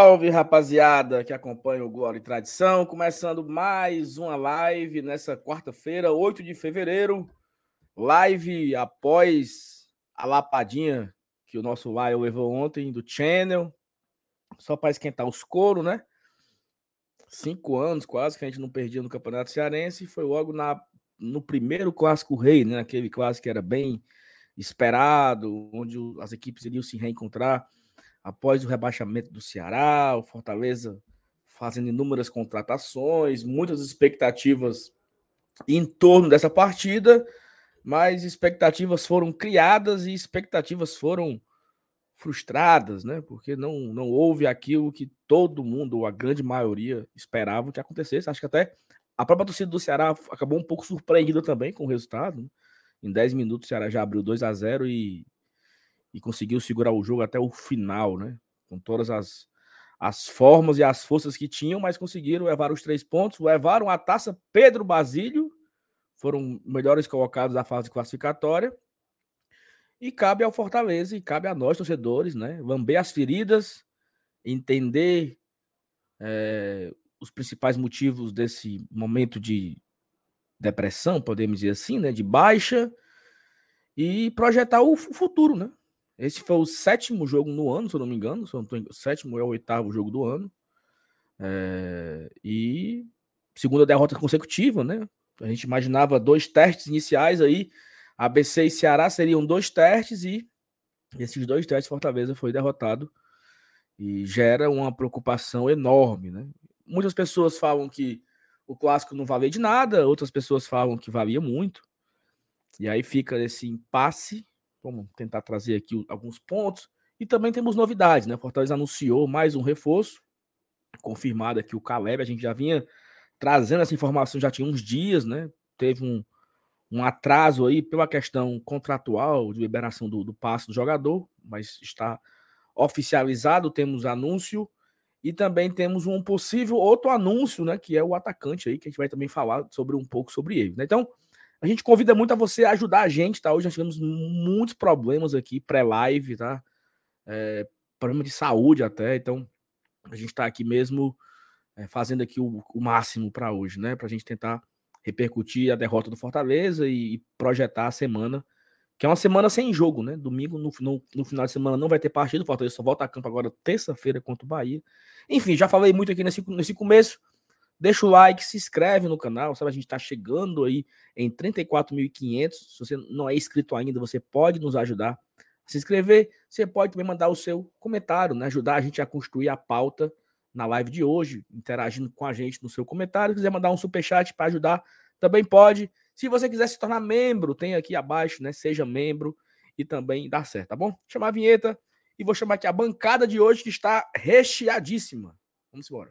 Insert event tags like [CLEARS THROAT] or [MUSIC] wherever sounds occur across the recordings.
Salve, rapaziada que acompanha o Glória e Tradição. Começando mais uma live nessa quarta-feira, 8 de fevereiro. Live após a lapadinha que o nosso Lion levou ontem do Channel. Só para esquentar os coros, né? Cinco anos quase que a gente não perdia no Campeonato Cearense. Foi logo na, no primeiro Clássico Rei, né? Aquele clássico que era bem esperado, onde as equipes iriam se reencontrar após o rebaixamento do Ceará, o Fortaleza fazendo inúmeras contratações, muitas expectativas em torno dessa partida, mas expectativas foram criadas e expectativas foram frustradas, né? Porque não, não houve aquilo que todo mundo, ou a grande maioria, esperava que acontecesse. Acho que até a própria torcida do Ceará acabou um pouco surpreendida também com o resultado. Né? Em 10 minutos o Ceará já abriu 2 a 0 e e conseguiu segurar o jogo até o final, né? Com todas as, as formas e as forças que tinham, mas conseguiram levar os três pontos, levaram a taça Pedro Basílio, foram melhores colocados da fase classificatória. E cabe ao Fortaleza e cabe a nós, torcedores, né? Lamber as feridas, entender é, os principais motivos desse momento de depressão, podemos dizer assim, né? De baixa e projetar o futuro, né? Esse foi o sétimo jogo no ano, se eu não me engano. Se eu não tô... O sétimo é o oitavo jogo do ano. É... E segunda derrota consecutiva, né? A gente imaginava dois testes iniciais aí. ABC e Ceará seriam dois testes e esses dois testes Fortaleza foi derrotado e gera uma preocupação enorme, né? Muitas pessoas falam que o clássico não valia de nada, outras pessoas falam que valia muito. E aí fica esse impasse Vamos tentar trazer aqui alguns pontos. E também temos novidades, né? Fortaleza anunciou mais um reforço, confirmado aqui o Caleb. A gente já vinha trazendo essa informação já tinha uns dias, né? Teve um, um atraso aí pela questão contratual de liberação do, do passe do jogador, mas está oficializado, temos anúncio e também temos um possível outro anúncio, né, que é o atacante aí, que a gente vai também falar sobre um pouco sobre ele, né? Então, a gente convida muito a você ajudar a gente, tá? Hoje nós tivemos muitos problemas aqui, pré-live, tá? É, problema de saúde até, então a gente está aqui mesmo é, fazendo aqui o, o máximo para hoje, né? Para a gente tentar repercutir a derrota do Fortaleza e, e, projetar a semana, que é uma semana sem jogo, né? Domingo, no, no, no final de semana, não vai ter partido, o Fortaleza só volta a campo agora terça-feira contra o Bahia. Enfim, já falei muito aqui nesse, nesse começo. Deixa o like, se inscreve no canal, sabe? A gente está chegando aí em 34.500. Se você não é inscrito ainda, você pode nos ajudar a se inscrever. Você pode também mandar o seu comentário, né? Ajudar a gente a construir a pauta na live de hoje, interagindo com a gente no seu comentário. Se quiser mandar um super chat para ajudar, também pode. Se você quiser se tornar membro, tem aqui abaixo, né? Seja membro e também dá certo, tá bom? Chamar a vinheta e vou chamar aqui a bancada de hoje que está recheadíssima. Vamos embora.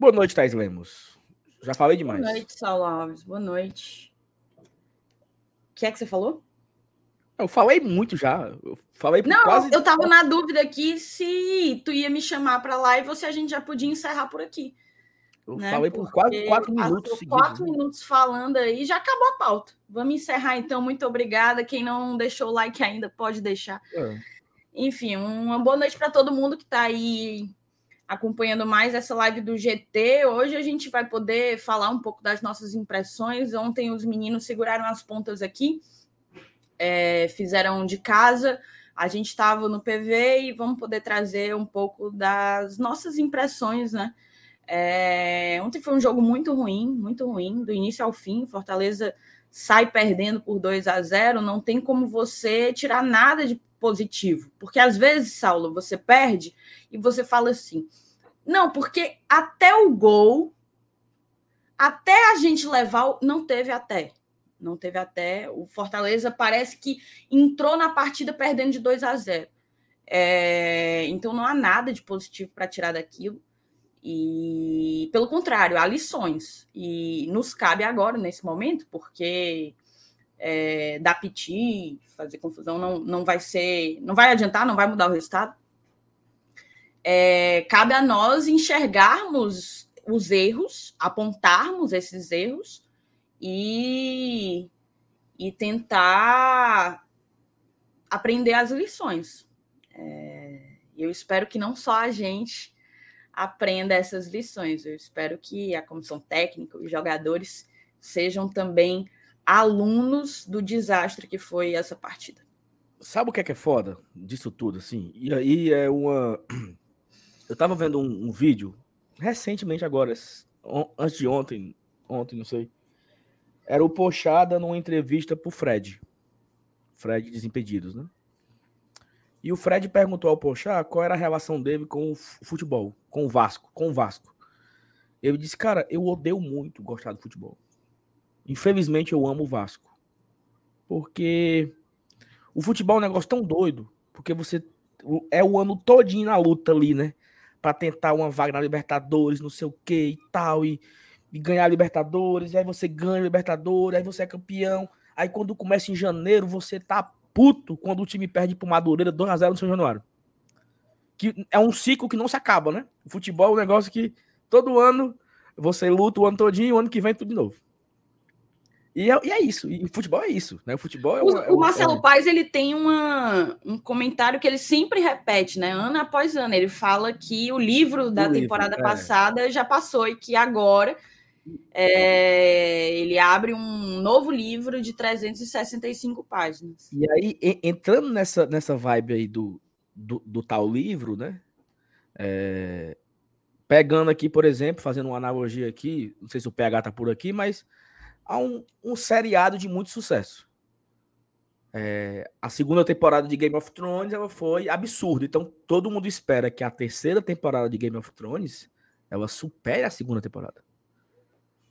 Boa noite, Thais Lemos. Já falei demais. Boa noite, Saulo Alves. Boa noite. O que é que você falou? Eu falei muito já. Eu falei Não, quase... eu tava na dúvida aqui se tu ia me chamar para live ou se a gente já podia encerrar por aqui. Eu né? falei por quase quatro minutos. Seguidos, quatro né? minutos falando aí, já acabou a pauta. Vamos encerrar então. Muito obrigada. Quem não deixou o like ainda, pode deixar. É. Enfim, uma boa noite para todo mundo que está aí acompanhando mais essa live do GT. Hoje a gente vai poder falar um pouco das nossas impressões. Ontem os meninos seguraram as pontas aqui, é, fizeram de casa. A gente estava no PV e vamos poder trazer um pouco das nossas impressões, né? É, ontem foi um jogo muito ruim, muito ruim, do início ao fim. Fortaleza sai perdendo por 2 a 0, não tem como você tirar nada de positivo. Porque às vezes, Saulo, você perde e você fala assim: não, porque até o gol, até a gente levar, não teve até. Não teve até. O Fortaleza parece que entrou na partida perdendo de 2 a 0. É, então não há nada de positivo para tirar daquilo. E pelo contrário, há lições. E nos cabe agora, nesse momento, porque é, dar piti, fazer confusão, não, não vai ser, não vai adiantar, não vai mudar o resultado. é, cabe a nós enxergarmos os erros, apontarmos esses erros e, e tentar aprender as lições. É, eu espero que não só a gente aprenda essas lições, eu espero que a comissão técnica, os jogadores sejam também alunos do desastre que foi essa partida. Sabe o que é que é foda disso tudo, assim? E aí é uma. [CLEARS THROAT] Eu tava vendo um, um vídeo recentemente agora, antes de ontem, ontem, não sei. Era o Pochada numa entrevista pro Fred. Fred Desimpedidos, né? E o Fred perguntou ao Pochá qual era a relação dele com o futebol, com o Vasco, com o Vasco. Ele disse, cara, eu odeio muito gostar do futebol. Infelizmente eu amo o Vasco. Porque o futebol é um negócio tão doido, porque você é o ano todinho na luta ali, né? Para tentar uma vaga na Libertadores, não sei o que e tal, e, e ganhar a Libertadores, aí você ganha a Libertadores, aí você é campeão. Aí quando começa em janeiro, você tá puto quando o time perde pro Madureira 2x0 no São Januário. Que é um ciclo que não se acaba, né? O futebol é um negócio que todo ano você luta o ano todinho e o ano que vem tudo de novo. E é, e é, isso. E o futebol é isso, né? O futebol é, o, é o, o Marcelo é... Paes ele tem uma, um comentário que ele sempre repete, né? Ano após ano. Ele fala que o livro da o temporada livro, é. passada já passou e que agora é, ele abre um novo livro de 365 páginas. E aí, entrando nessa, nessa vibe aí do, do, do tal livro, né? É, pegando aqui, por exemplo, fazendo uma analogia aqui, não sei se o PH tá por aqui, mas há um, um seriado de muito sucesso. É, a segunda temporada de Game of Thrones ela foi absurda. Então todo mundo espera que a terceira temporada de Game of Thrones ela supere a segunda temporada.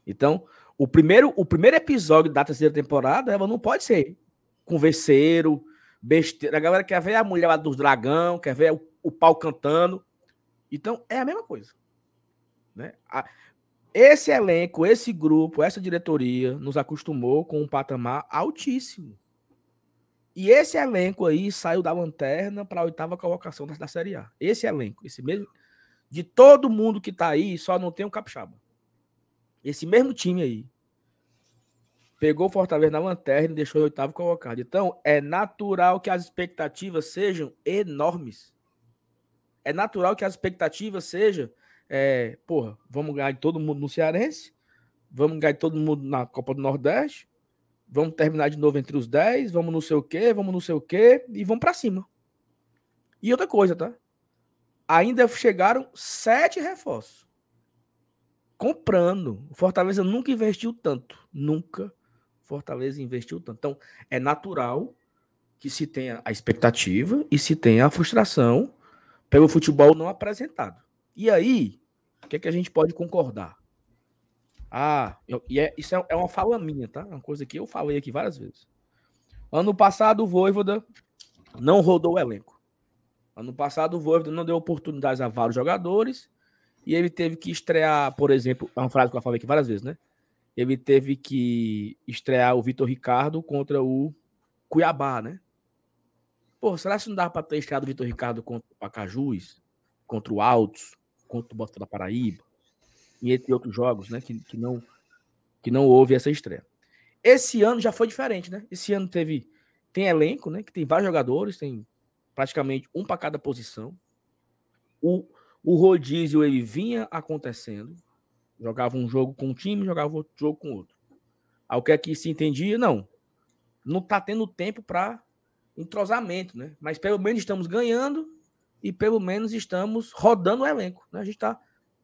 Então o primeiro, o primeiro episódio da terceira temporada ela não pode ser converseiro, besteira. A galera quer ver a mulher lá dos dragão, quer ver o, o pau cantando. Então é a mesma coisa. Né? A, esse elenco, esse grupo, essa diretoria nos acostumou com um patamar altíssimo. E esse elenco aí saiu da lanterna para a oitava colocação da, da Série A. Esse elenco, esse mesmo. De todo mundo que tá aí, só não tem o Capixaba. Esse mesmo time aí. Pegou o Fortaleza na lanterna e deixou o oitavo colocado. Então, é natural que as expectativas sejam enormes. É natural que as expectativas sejam é, porra, vamos ganhar de todo mundo no Cearense, vamos ganhar de todo mundo na Copa do Nordeste, vamos terminar de novo entre os 10, vamos não sei o quê, vamos não sei o quê, e vamos para cima. E outra coisa, tá? Ainda chegaram sete reforços. Comprando. Fortaleza nunca investiu tanto. Nunca Fortaleza investiu tanto. Então, é natural que se tenha a expectativa e se tenha a frustração pelo futebol não apresentado. E aí, o que, é que a gente pode concordar? Ah, eu, e é, isso é, é, uma fala minha, tá? Uma coisa que eu falei aqui várias vezes. Ano passado, o Voivoda não rodou o elenco. Ano passado, o Voivoda não deu oportunidades a vários jogadores e ele teve que estrear, por exemplo, é uma frase que eu falei aqui várias vezes, né? Ele teve que estrear o Vitor Ricardo contra o Cuiabá, né? Pô, será que não dá para ter estreado o Vitor Ricardo contra o Pacajus, contra o Altos, contra o Botafogo da Paraíba, e entre outros jogos, né, que, que, não, que não houve essa estreia. Esse ano já foi diferente, né? Esse ano teve tem elenco, né, que tem vários jogadores, tem praticamente um para cada posição. O, o rodízio ele vinha acontecendo, jogava um jogo com um time, jogava outro jogo com outro. Ao que aqui se entendia, não. Não tá tendo tempo para entrosamento, né? Mas pelo menos estamos ganhando e pelo menos estamos rodando o elenco. Né? A gente está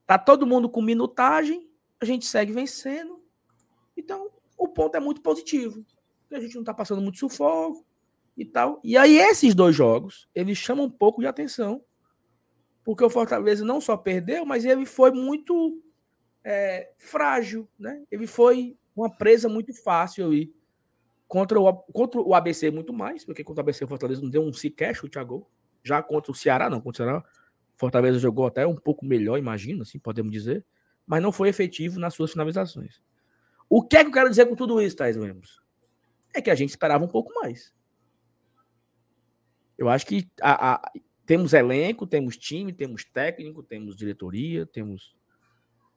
tá todo mundo com minutagem, a gente segue vencendo. Então, o ponto é muito positivo. A gente não está passando muito sufoco e tal. E aí, esses dois jogos, eles chamam um pouco de atenção, porque o Fortaleza não só perdeu, mas ele foi muito é, frágil, né? Ele foi uma presa muito fácil aí. Contra o, contra o ABC, muito mais, porque contra o ABC o Fortaleza não deu um sequer chute a gol. Já contra o Ceará, não. Contra o Ceará, Fortaleza jogou até um pouco melhor, imagino, assim, podemos dizer. Mas não foi efetivo nas suas finalizações. O que é que eu quero dizer com tudo isso, Thais Lemos? É que a gente esperava um pouco mais. Eu acho que a, a, Temos elenco, temos time, temos técnico, temos diretoria, temos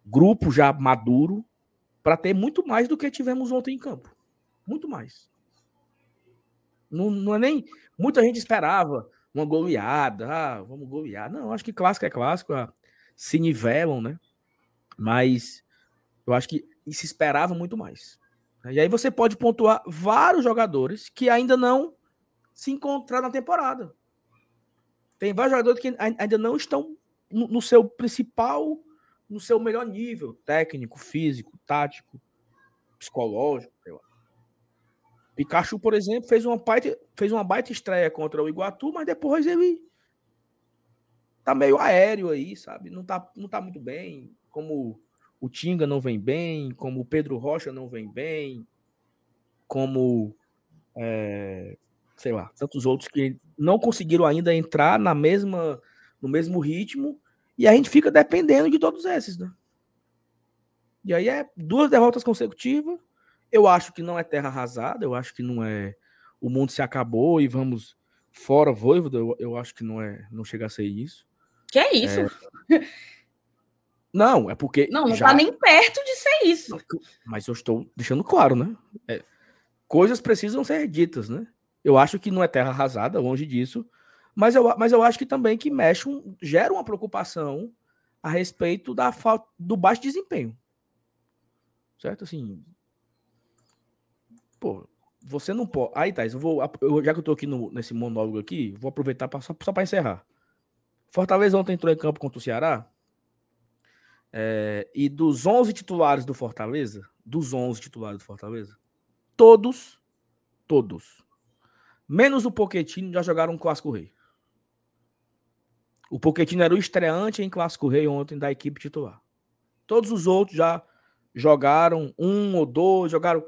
grupo já maduro para ter muito mais do que tivemos ontem em campo. Muito mais. Não, não é nem. Muita gente esperava uma goleada. Ah, vamos golear. Não, acho que clássico é clássico. Ah, se nivelam, né? Mas eu acho que se esperava muito mais. E aí você pode pontuar vários jogadores que ainda não se encontraram na temporada. Tem vários jogadores que ainda não estão no seu principal, no seu melhor nível, técnico, físico, tático, psicológico, sei lá. Pikachu, por exemplo, fez uma baita, fez uma baita estreia contra o Iguatu, mas depois ele tá meio aéreo aí, sabe? Não tá, não tá muito bem, como o Tinga não vem bem, como o Pedro Rocha não vem bem, como é, sei lá, tantos outros que não conseguiram ainda entrar na mesma no mesmo ritmo e a gente fica dependendo de todos esses, né? E aí é duas derrotas consecutivas. Eu acho que não é terra arrasada, eu acho que não é o mundo se acabou e vamos fora Voivoda, eu, eu acho que não é, não chega a ser isso. Que é isso? É... Não, é porque. Não, não já... tá nem perto de ser isso. Mas eu estou deixando claro, né? É... Coisas precisam ser ditas, né? Eu acho que não é terra arrasada, longe disso. Mas eu, mas eu acho que também que mexe, um, gera uma preocupação a respeito da falta do baixo desempenho. Certo? Assim. Pô, você não pode. Aí, Thais, eu vou. Eu, já que eu tô aqui no, nesse monólogo aqui, vou aproveitar pra, só, só para encerrar. Fortaleza ontem entrou em campo contra o Ceará. É, e dos 11 titulares do Fortaleza, dos 11 titulares do Fortaleza, todos, todos, menos o Poquetino, já jogaram um Clássico Rei. O Poquetino era o estreante em Clássico Rei ontem da equipe titular. Todos os outros já jogaram um ou dois, jogaram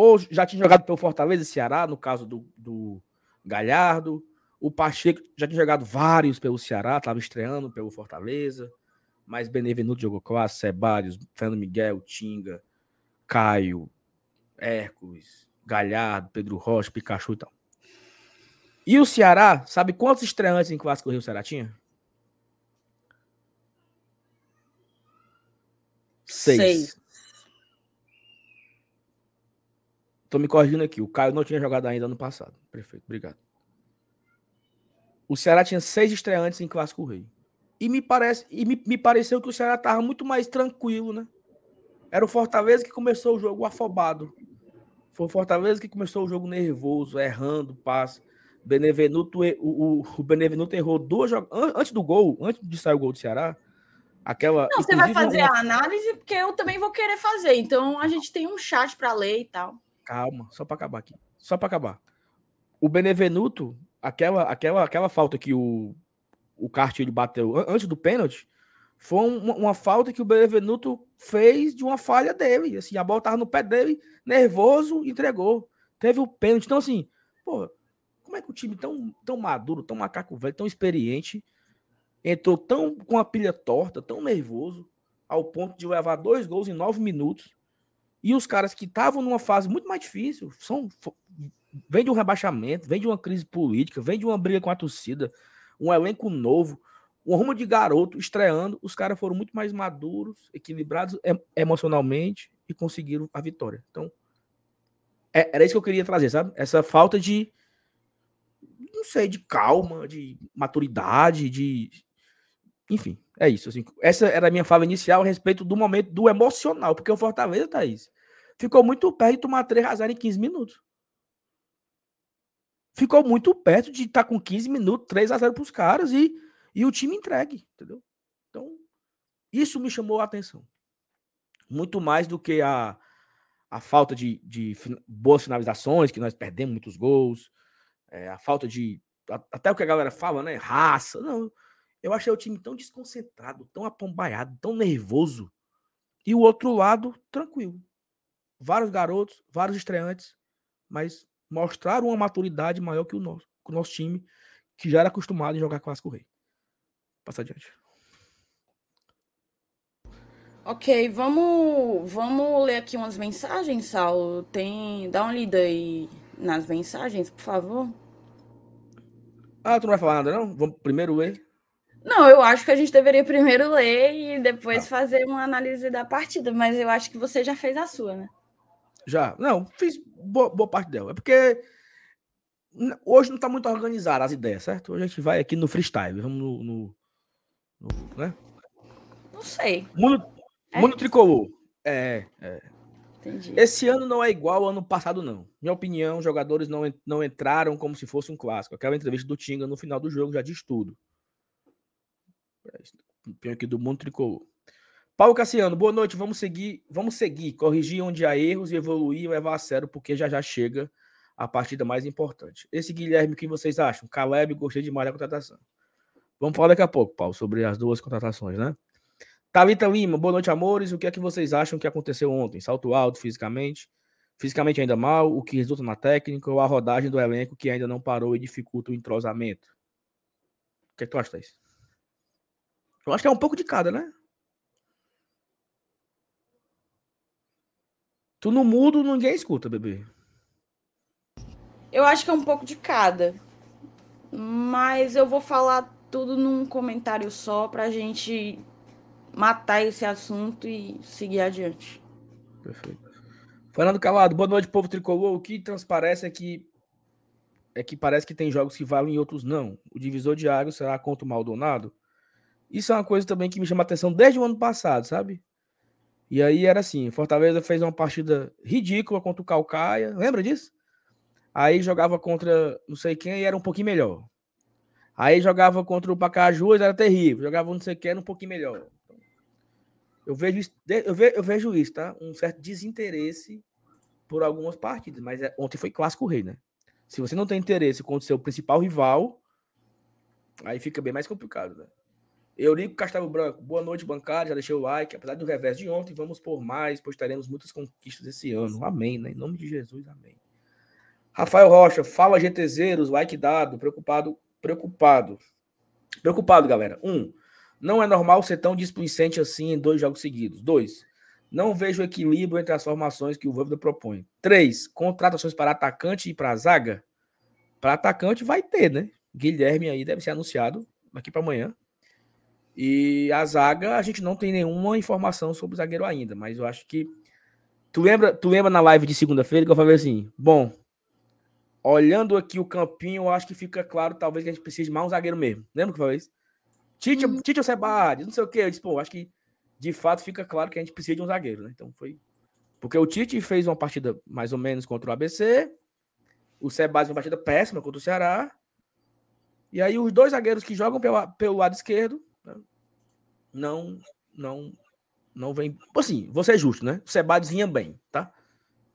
ou já tinha jogado pelo Fortaleza e Ceará, no caso do, do Galhardo, o Pacheco já tinha jogado vários pelo Ceará, estava estreando pelo Fortaleza. Mas Benevenuto jogou quase, Sebários, Fernando Miguel, Tinga, Caio, Hércules, Galhardo, Pedro Rocha, Pikachu e tal. E o Ceará, sabe quantos estreantes em Clássico Rio o Ceará tinha? Seis. Seis. Tô me corrigindo aqui. O Caio não tinha jogado ainda ano passado. Perfeito, obrigado. O Ceará tinha seis estreantes em Clássico Rei. E me parece e me, me pareceu que o Ceará estava muito mais tranquilo, né? Era o Fortaleza que começou o jogo afobado. Foi o Fortaleza que começou o jogo nervoso, errando passe. Benevenuto, o, o Benevenuto errou duas jogadas. Antes do gol, antes de sair o gol do Ceará, aquela. Não, você vai fazer uma... a análise, porque eu também vou querer fazer. Então a gente tem um chat para ler e tal. Calma, só para acabar aqui. Só para acabar. O Benevenuto, aquela, aquela, aquela falta que o, o Cartilho bateu antes do pênalti, foi uma, uma, falta que o Benevenuto fez de uma falha dele. Assim, a bola tava no pé dele, nervoso, entregou. Teve o pênalti. Então, assim, pô, como é que o time tão, tão maduro, tão macaco velho, tão experiente, entrou tão com a pilha torta, tão nervoso, ao ponto de levar dois gols em nove minutos. E os caras que estavam numa fase muito mais difícil, são vem de um rebaixamento, vem de uma crise política, vem de uma briga com a torcida, um elenco novo, um rumo de garoto estreando. Os caras foram muito mais maduros, equilibrados emocionalmente e conseguiram a vitória. Então, é, era isso que eu queria trazer, sabe? Essa falta de, não sei, de calma, de maturidade, de. Enfim, é isso. Assim, essa era a minha fala inicial a respeito do momento do emocional, porque o Fortaleza, Thaís, ficou muito perto de tomar 3 a 0 em 15 minutos ficou muito perto de estar tá com 15 minutos, 3 a 0 para os caras e, e o time entregue, entendeu? Então, isso me chamou a atenção. Muito mais do que a, a falta de, de boas finalizações, que nós perdemos muitos gols, é, a falta de. Até o que a galera fala, né? Raça. Não. Eu achei o time tão desconcentrado, tão apombaiado, tão nervoso. E o outro lado, tranquilo. Vários garotos, vários estreantes, mas mostraram uma maturidade maior que o nosso, que o nosso time, que já era acostumado em jogar Clássico Rei. Passa adiante. Ok, vamos, vamos ler aqui umas mensagens, Saulo. Tem, dá uma lida aí nas mensagens, por favor. Ah, tu não vai falar nada, não? Vamos primeiro ler? Não, eu acho que a gente deveria primeiro ler e depois ah. fazer uma análise da partida, mas eu acho que você já fez a sua, né? Já. Não, fiz boa, boa parte dela. É porque hoje não está muito organizado as ideias, certo? Hoje a gente vai aqui no freestyle, vamos no. no, no né? Não sei. Mundo, é mundo tricolor. É, é. Entendi. Esse ano não é igual ao ano passado, não. Minha opinião, os jogadores não, não entraram como se fosse um clássico. Aquela entrevista do Tinga no final do jogo já diz tudo. Aqui do mundo tricolor. Paulo Cassiano, boa noite. Vamos seguir, vamos seguir, corrigir onde há erros e evoluir e levar a sério, porque já já chega a partida mais importante. Esse Guilherme, o que vocês acham? Caleb, gostei demais da contratação. Vamos falar daqui a pouco, Paulo, sobre as duas contratações, né? Thalita Lima, boa noite, amores. O que é que vocês acham que aconteceu ontem? Salto alto fisicamente, fisicamente ainda mal, o que resulta na técnica ou a rodagem do elenco que ainda não parou e dificulta o entrosamento? O que é que tu acha, Thaís? Eu acho que é um pouco de cada, né? Tu no mudo, ninguém escuta, bebê. Eu acho que é um pouco de cada. Mas eu vou falar tudo num comentário só pra gente matar esse assunto e seguir adiante. Perfeito. Fernando Calado, boa noite, povo tricolor. O que transparece é que é que parece que tem jogos que valem e outros não. O divisor de água será contra o Maldonado? Isso é uma coisa também que me chama atenção desde o ano passado, sabe? E aí era assim, Fortaleza fez uma partida ridícula contra o Calcaia, lembra disso? Aí jogava contra não sei quem e era um pouquinho melhor. Aí jogava contra o Pacajus, era terrível. Jogava não sei quem, era um pouquinho melhor. Eu vejo isso, eu vejo, eu vejo isso, tá? Um certo desinteresse por algumas partidas, mas é, ontem foi clássico rei, né? Se você não tem interesse contra o seu principal rival, aí fica bem mais complicado, né? Eurico Castelo Branco, boa noite, bancário. Já deixei o like. Apesar do revés de ontem, vamos por mais, pois teremos muitas conquistas esse ano. Amém, né? Em nome de Jesus, amém. Rafael Rocha, fala GTZeros, like dado. Preocupado, preocupado. Preocupado, galera. Um, não é normal ser tão displicente assim em dois jogos seguidos. Dois, não vejo equilíbrio entre as formações que o Voivoda propõe. Três, contratações para atacante e para zaga. Para atacante vai ter, né? Guilherme aí deve ser anunciado daqui para amanhã. E a zaga, a gente não tem nenhuma informação sobre o zagueiro ainda, mas eu acho que. Tu lembra, tu lembra na live de segunda-feira que eu falei assim: bom, olhando aqui o campinho, eu acho que fica claro, talvez, que a gente precise de mais um zagueiro mesmo. Lembra que eu falei isso? Tite, hum. Tite ou Sebade, não sei o quê. Eu disse, pô, acho que de fato fica claro que a gente precisa de um zagueiro, né? Então foi. Porque o Tite fez uma partida mais ou menos contra o ABC, o Sebade uma partida péssima contra o Ceará. E aí os dois zagueiros que jogam pela, pelo lado esquerdo não, não, não vem. Assim, vou ser justo, né? O Sebadios vinha bem, tá?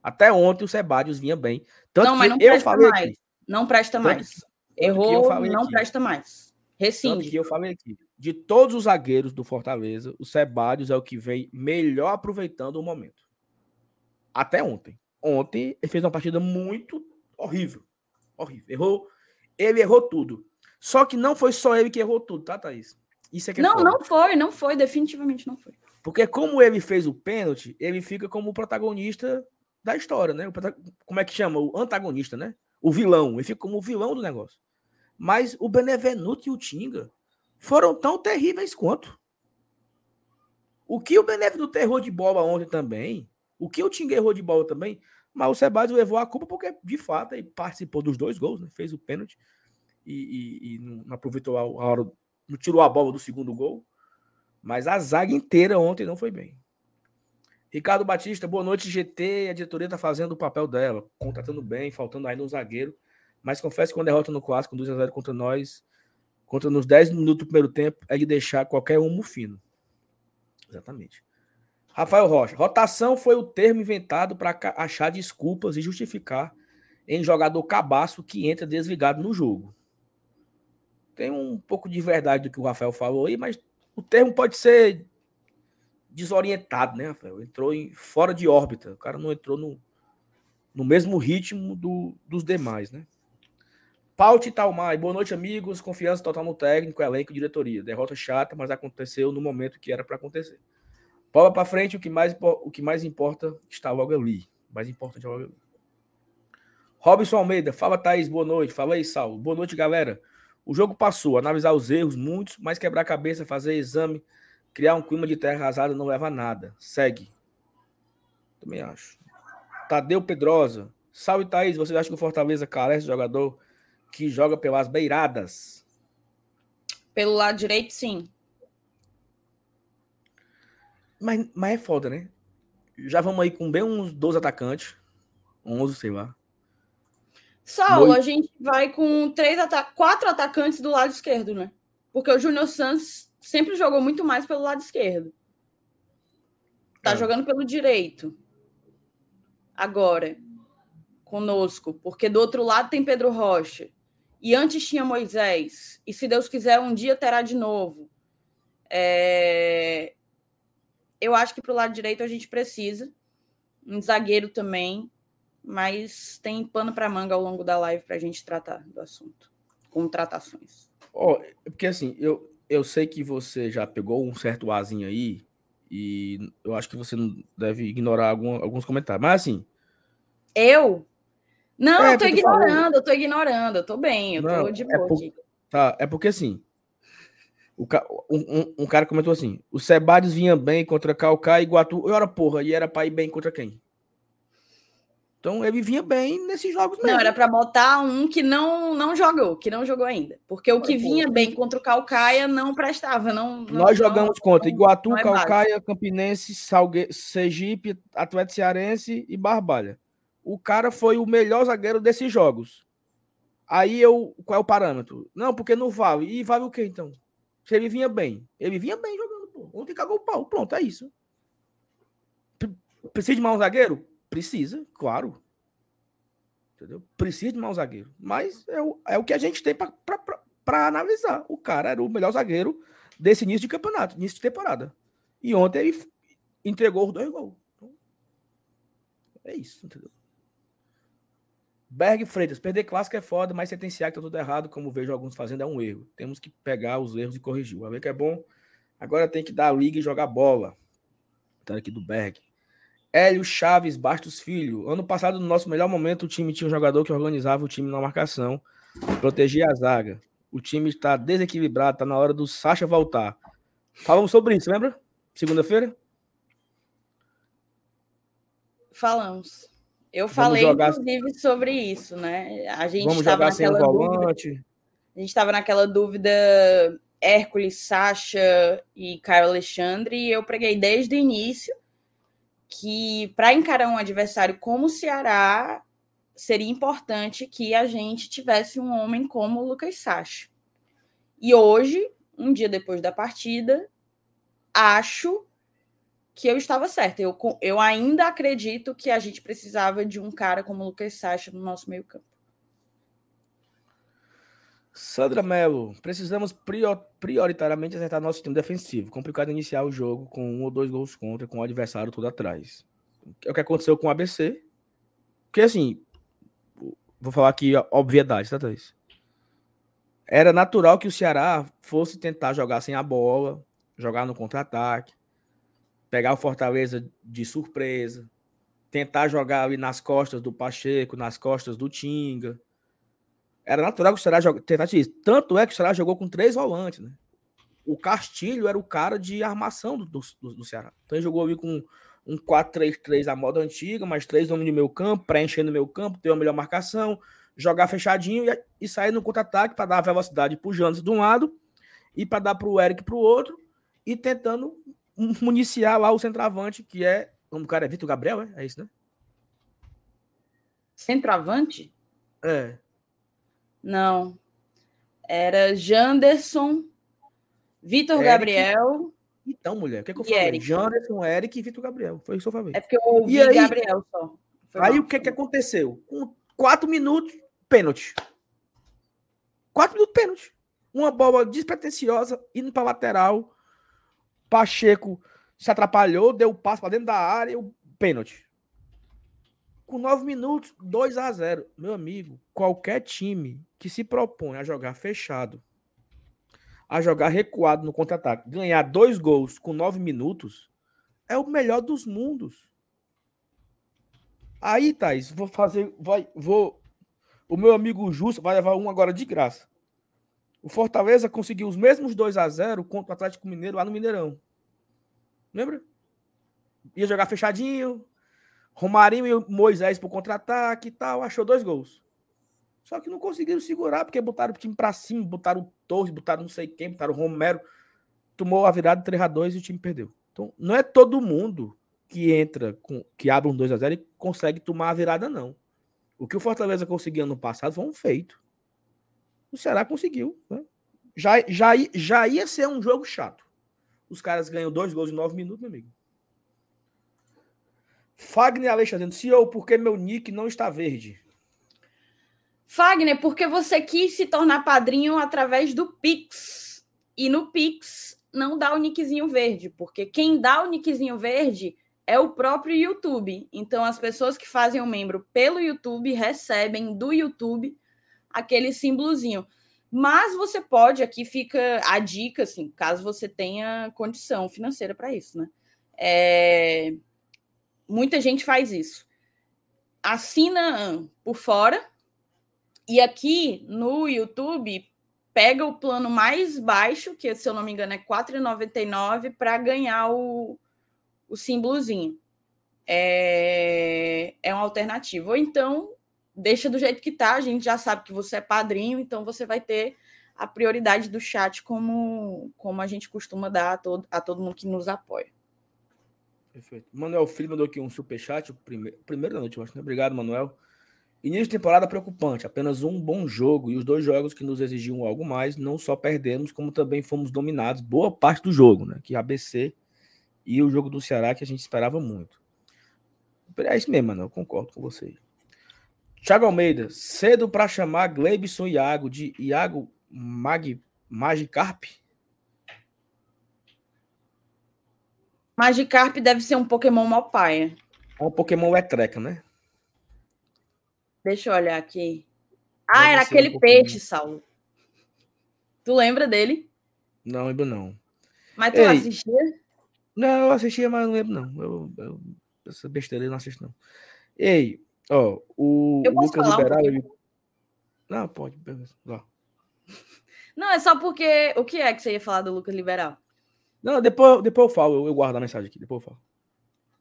Até ontem o Sebadios vinha bem. Tanto não, mas não eu falei mais. Aqui, não presta mais. Errou, não aqui, presta mais. Rescinde. que eu falei aqui. De todos os zagueiros do Fortaleza, o Sebadios é o que vem melhor aproveitando o momento. Até ontem. Ontem ele fez uma partida muito horrível. Horrível. Errou. Ele errou tudo. Só que não foi só ele que errou tudo, tá, Thaís? Isso é que é Não, foda. não foi, não foi, definitivamente não foi. Porque como ele fez o pênalti, ele fica como o protagonista da história, né? Como é que chama? O antagonista, né? O vilão. Ele fica como o vilão do negócio. Mas o Benevenuto e o Tinga foram tão terríveis quanto. O que o Benevenuto errou de bola ontem também, o que o Tinga errou de bola também, mas o Sebastião levou a culpa porque, de fato, ele participou dos dois gols, né? Fez o pênalti e, e, e não aproveitou a hora não tirou a bola do segundo gol. Mas a zaga inteira ontem não foi bem. Ricardo Batista, boa noite, GT. A diretoria está fazendo o papel dela, contratando bem, faltando ainda um zagueiro. Mas confesso que uma derrota no clássico, 2x0 contra nós, contra nos 10 minutos do primeiro tempo, é de deixar qualquer um fino. Exatamente. Rafael Rocha, rotação foi o termo inventado para achar desculpas e justificar em jogador cabaço que entra desligado no jogo tem um pouco de verdade do que o Rafael falou aí, mas o termo pode ser desorientado, né, Rafael? Entrou em, fora de órbita. O cara não entrou no, no mesmo ritmo do, dos demais, né? Paute Talmai, boa noite, amigos. Confiança total no técnico, elenco e diretoria. Derrota chata, mas aconteceu no momento que era para acontecer. Bola para frente, o que, mais, o que mais importa está logo ali. O mais importante é logo ali. Robson Almeida, fala Thaís, boa noite. Fala aí, Saulo. Boa noite, galera. O jogo passou, analisar os erros, muitos, mas quebrar a cabeça, fazer exame, criar um clima de terra arrasada não leva a nada. Segue. Também acho. Tadeu Pedrosa. Salve, Thaís. Você acha que o Fortaleza carece de jogador que joga pelas beiradas? Pelo lado direito, sim. Mas, mas é foda, né? Já vamos aí com bem uns 12 atacantes. 11, sei lá. Saulo, a gente vai com três ata quatro atacantes do lado esquerdo, né? Porque o Júnior Santos sempre jogou muito mais pelo lado esquerdo. Tá é. jogando pelo direito. Agora, conosco. Porque do outro lado tem Pedro Rocha. E antes tinha Moisés. E se Deus quiser, um dia terá de novo. É... Eu acho que pro lado direito a gente precisa. Um zagueiro também mas tem pano para manga ao longo da live para a gente tratar do assunto, contratações. Oh, porque assim, eu, eu sei que você já pegou um certo azinho aí, e eu acho que você não deve ignorar algum, alguns comentários, mas assim. Eu? Não, é, eu tô ignorando, eu tô ignorando, eu tô bem, eu não, tô de é boa é por. Tá, é porque assim. O, um, um, cara comentou assim: o Sebades vinha bem contra Calcaia e Iguatu. Eu era porra, e era para ir bem contra quem? Então ele vinha bem nesses jogos mesmo. Não, era para botar um que não não jogou, que não jogou ainda. Porque o que vinha bem contra o Calcaia não prestava. Não, não Nós jogamos não, contra Iguatu, não é Calcaia, Campinense, Salgue... Sergipe, Atlético Cearense e Barbalha. O cara foi o melhor zagueiro desses jogos. Aí eu. Qual é o parâmetro? Não, porque não vale. E vale o quê então? Se ele vinha bem. Ele vinha bem jogando, pô. Ontem cagou o pau. Pronto, é isso. Precisa de mais um zagueiro? Precisa, claro. Entendeu? Precisa de mais um zagueiro. Mas é o, é o que a gente tem para analisar. O cara era o melhor zagueiro desse início de campeonato, início de temporada. E ontem ele entregou os dois gols. Então, é isso, entendeu? Berg Freitas, perder clássico é foda, mas sentenciar que tá tudo errado, como vejo alguns fazendo, é um erro. Temos que pegar os erros e corrigir. Vai ver que é bom. Agora tem que dar a liga e jogar bola. Tá aqui do Berg. Hélio Chaves Bastos Filho. Ano passado, no nosso melhor momento, o time tinha um jogador que organizava o time na marcação, protegia a zaga. O time está desequilibrado, está na hora do Sacha voltar. Falamos sobre isso, lembra? Segunda-feira? Falamos. Eu Vamos falei, jogar... inclusive, sobre isso, né? A gente o volante. Dúvida, a gente estava naquela dúvida Hércules, Sacha e Caio Alexandre, e eu preguei desde o início que para encarar um adversário como o Ceará, seria importante que a gente tivesse um homem como o Lucas Sacha. E hoje, um dia depois da partida, acho que eu estava certa. Eu, eu ainda acredito que a gente precisava de um cara como o Lucas Sacha no nosso meio-campo. Sandra Melo, precisamos prioritariamente acertar nosso time defensivo. Complicado iniciar o jogo com um ou dois gols contra, com o adversário todo atrás. É o que aconteceu com o ABC. Porque assim, vou falar aqui obviedade, tá, Thaís? Era natural que o Ceará fosse tentar jogar sem a bola, jogar no contra-ataque, pegar o Fortaleza de surpresa, tentar jogar ali nas costas do Pacheco, nas costas do Tinga era natural que o Ceará tentasse isso. Tanto é que o Ceará jogou com três volantes, né? O Castilho era o cara de armação do, do, do Ceará. Então ele jogou ali com um 4-3-3 à moda antiga, mais três homens no meu campo, preenchendo o meu campo, ter uma melhor marcação, jogar fechadinho e, e sair no contra-ataque para dar velocidade para o de um lado e para dar para o Eric para o outro e tentando municiar lá o centroavante, que é. O cara é Vitor Gabriel, é? É isso, né? Centroavante? É. Não. Era Janderson, Vitor Gabriel. Então, mulher, o que, é que eu falei? Eric. Janderson, Eric e Vitor Gabriel. Foi isso que eu falei. É porque eu ouvi aí, Gabriel só. Foi aí o que, que aconteceu? Com quatro minutos, pênalti. Quatro minutos, pênalti. Uma bola despretensiosa, indo para lateral. Pacheco se atrapalhou, deu o passo para dentro da área e o pênalti. Com nove minutos, 2 a 0 Meu amigo, qualquer time que se propõe a jogar fechado, a jogar recuado no contra-ataque, ganhar dois gols com nove minutos, é o melhor dos mundos. Aí, Thaís, vou fazer. Vai, vou. O meu amigo Justo vai levar um agora de graça. O Fortaleza conseguiu os mesmos 2 a 0 contra o Atlético Mineiro lá no Mineirão. Lembra? Ia jogar fechadinho. Romarinho e Moisés pro contra-ataque e tal. Achou dois gols. Só que não conseguiram segurar, porque botaram o time pra cima, botaram o Torres, botaram não sei quem, botaram o Romero. Tomou a virada 3 a 2 e o time perdeu. Então, não é todo mundo que entra, com, que abre um 2 a 0 e consegue tomar a virada, não. O que o Fortaleza conseguiu ano passado foi um feito. O Ceará conseguiu. Né? Já, já, já ia ser um jogo chato. Os caras ganham dois gols em nove minutos, meu amigo. Fagner Alexandre CEO, por que meu nick não está verde? Fagner, porque você quis se tornar padrinho através do Pix. E no Pix não dá o nickzinho verde, porque quem dá o nickzinho verde é o próprio YouTube. Então, as pessoas que fazem o membro pelo YouTube recebem do YouTube aquele símbolozinho. Mas você pode, aqui fica a dica, assim, caso você tenha condição financeira para isso, né? É... Muita gente faz isso. Assina por fora e aqui no YouTube pega o plano mais baixo, que se eu não me engano é R$ 4,99, para ganhar o, o símbolozinho. É, é uma alternativa. Ou então, deixa do jeito que tá, a gente já sabe que você é padrinho, então você vai ter a prioridade do chat como, como a gente costuma dar a todo, a todo mundo que nos apoia. Perfeito. Manuel Filho mandou aqui um superchat, primeiro, primeiro da noite, eu acho. Né? Obrigado, Manuel. Início de temporada preocupante, apenas um bom jogo e os dois jogos que nos exigiam algo mais, não só perdemos, como também fomos dominados boa parte do jogo, né? Que ABC e o jogo do Ceará que a gente esperava muito. É isso mesmo, mano, eu concordo com você. Thiago Almeida, cedo para chamar Gleibson Iago de Iago Mag, Magikarp? Magikarp deve ser um Pokémon mal paia. É um Pokémon etreca, né? Deixa eu olhar aqui. Ah, era aquele um peixe, Saulo. Tu lembra dele? Não lembro, não. Mas tu Ei, assistia? Não, eu assistia, mas não lembro, não. Eu, eu, essa besteira eu não assisto, não. Ei, ó, o Lucas Liberal. Um ele... Não, pode. Ó. Não, é só porque. O que é que você ia falar do Lucas Liberal? Não, depois, depois eu falo, eu, eu guardo a mensagem aqui, depois eu falo.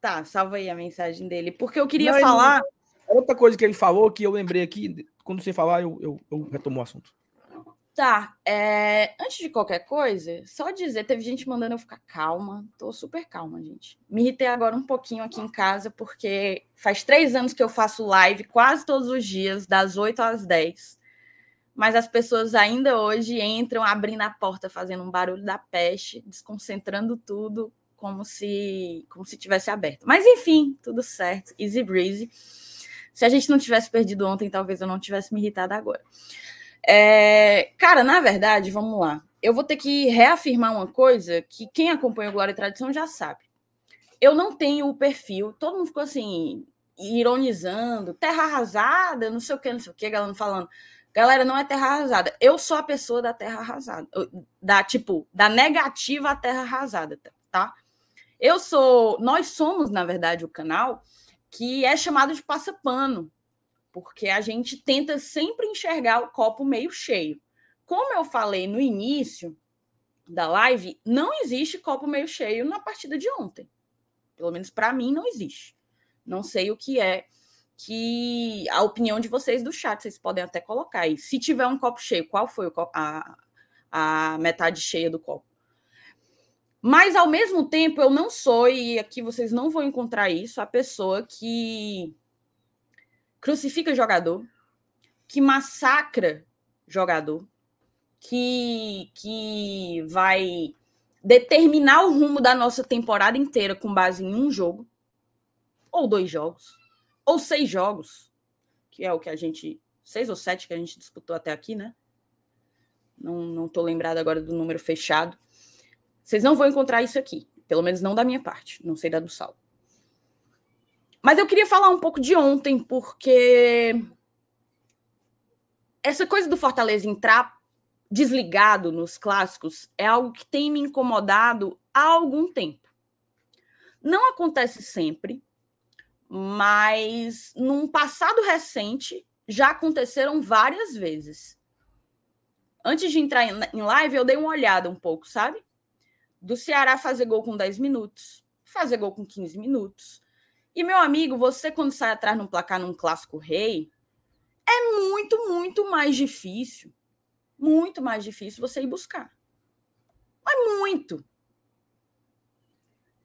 Tá, salva aí a mensagem dele. Porque eu queria não, falar. Ele... Outra coisa que ele falou que eu lembrei aqui, quando você falar, eu, eu, eu retomo o assunto. Tá, é... antes de qualquer coisa, só dizer, teve gente mandando eu ficar calma, tô super calma, gente. Me irritei agora um pouquinho aqui em casa, porque faz três anos que eu faço live quase todos os dias, das 8 às 10. Mas as pessoas ainda hoje entram abrindo a porta, fazendo um barulho da peste, desconcentrando tudo, como se como se tivesse aberto. Mas enfim, tudo certo, easy breezy. Se a gente não tivesse perdido ontem, talvez eu não tivesse me irritado agora. É, cara, na verdade, vamos lá. Eu vou ter que reafirmar uma coisa que quem acompanha o Glória e Tradição já sabe. Eu não tenho o perfil, todo mundo ficou assim, ironizando, terra arrasada, não sei o que, não sei o que, galera falando. Galera, não é terra arrasada. Eu sou a pessoa da terra arrasada. Da, tipo, da negativa à terra arrasada, tá? Eu sou. Nós somos, na verdade, o canal que é chamado de passapano, porque a gente tenta sempre enxergar o copo meio cheio. Como eu falei no início da live, não existe copo meio cheio na partida de ontem. Pelo menos para mim não existe. Não sei o que é que a opinião de vocês do chat, vocês podem até colocar aí. Se tiver um copo cheio, qual foi copo, a, a metade cheia do copo? Mas, ao mesmo tempo, eu não sou, e aqui vocês não vão encontrar isso, a pessoa que crucifica jogador, que massacra jogador, que, que vai determinar o rumo da nossa temporada inteira com base em um jogo, ou dois jogos, ou seis jogos, que é o que a gente. Seis ou sete que a gente disputou até aqui, né? Não, não tô lembrado agora do número fechado. Vocês não vão encontrar isso aqui, pelo menos não da minha parte, não sei da do Sal. Mas eu queria falar um pouco de ontem, porque essa coisa do Fortaleza entrar desligado nos clássicos é algo que tem me incomodado há algum tempo. Não acontece sempre, mas num passado recente já aconteceram várias vezes. Antes de entrar em live, eu dei uma olhada um pouco, sabe? Do Ceará fazer gol com 10 minutos, fazer gol com 15 minutos. E, meu amigo, você quando sai atrás num placar num clássico rei, é muito, muito mais difícil. Muito mais difícil você ir buscar. Mas muito.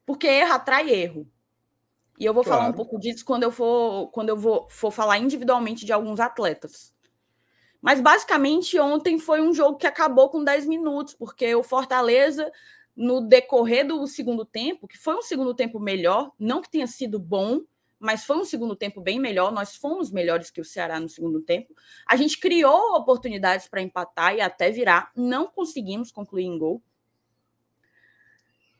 Porque erro atrai erro. E eu vou claro. falar um pouco disso quando eu for quando eu vou for falar individualmente de alguns atletas. Mas basicamente ontem foi um jogo que acabou com 10 minutos, porque o Fortaleza no decorrer do segundo tempo, que foi um segundo tempo melhor, não que tenha sido bom, mas foi um segundo tempo bem melhor. Nós fomos melhores que o Ceará no segundo tempo. A gente criou oportunidades para empatar e até virar, não conseguimos concluir em gol.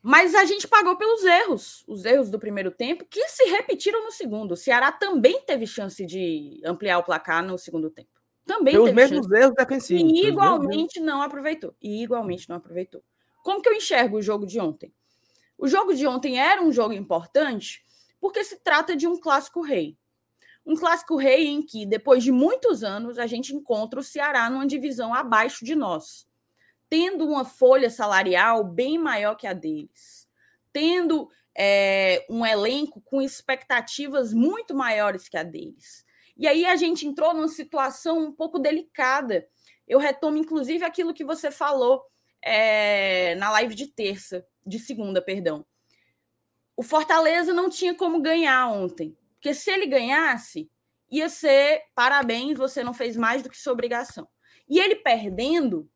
Mas a gente pagou pelos erros, os erros do primeiro tempo, que se repetiram no segundo. O Ceará também teve chance de ampliar o placar no segundo tempo. Também Tem os mesmos chance. erros defensivos. E igualmente não aproveitou. E igualmente não aproveitou. Como que eu enxergo o jogo de ontem? O jogo de ontem era um jogo importante porque se trata de um clássico rei. Um clássico rei em que, depois de muitos anos, a gente encontra o Ceará numa divisão abaixo de nós tendo uma folha salarial bem maior que a deles, tendo é, um elenco com expectativas muito maiores que a deles. E aí a gente entrou numa situação um pouco delicada. Eu retomo, inclusive, aquilo que você falou é, na live de terça, de segunda, perdão. O Fortaleza não tinha como ganhar ontem, porque se ele ganhasse, ia ser parabéns, você não fez mais do que sua obrigação. E ele perdendo,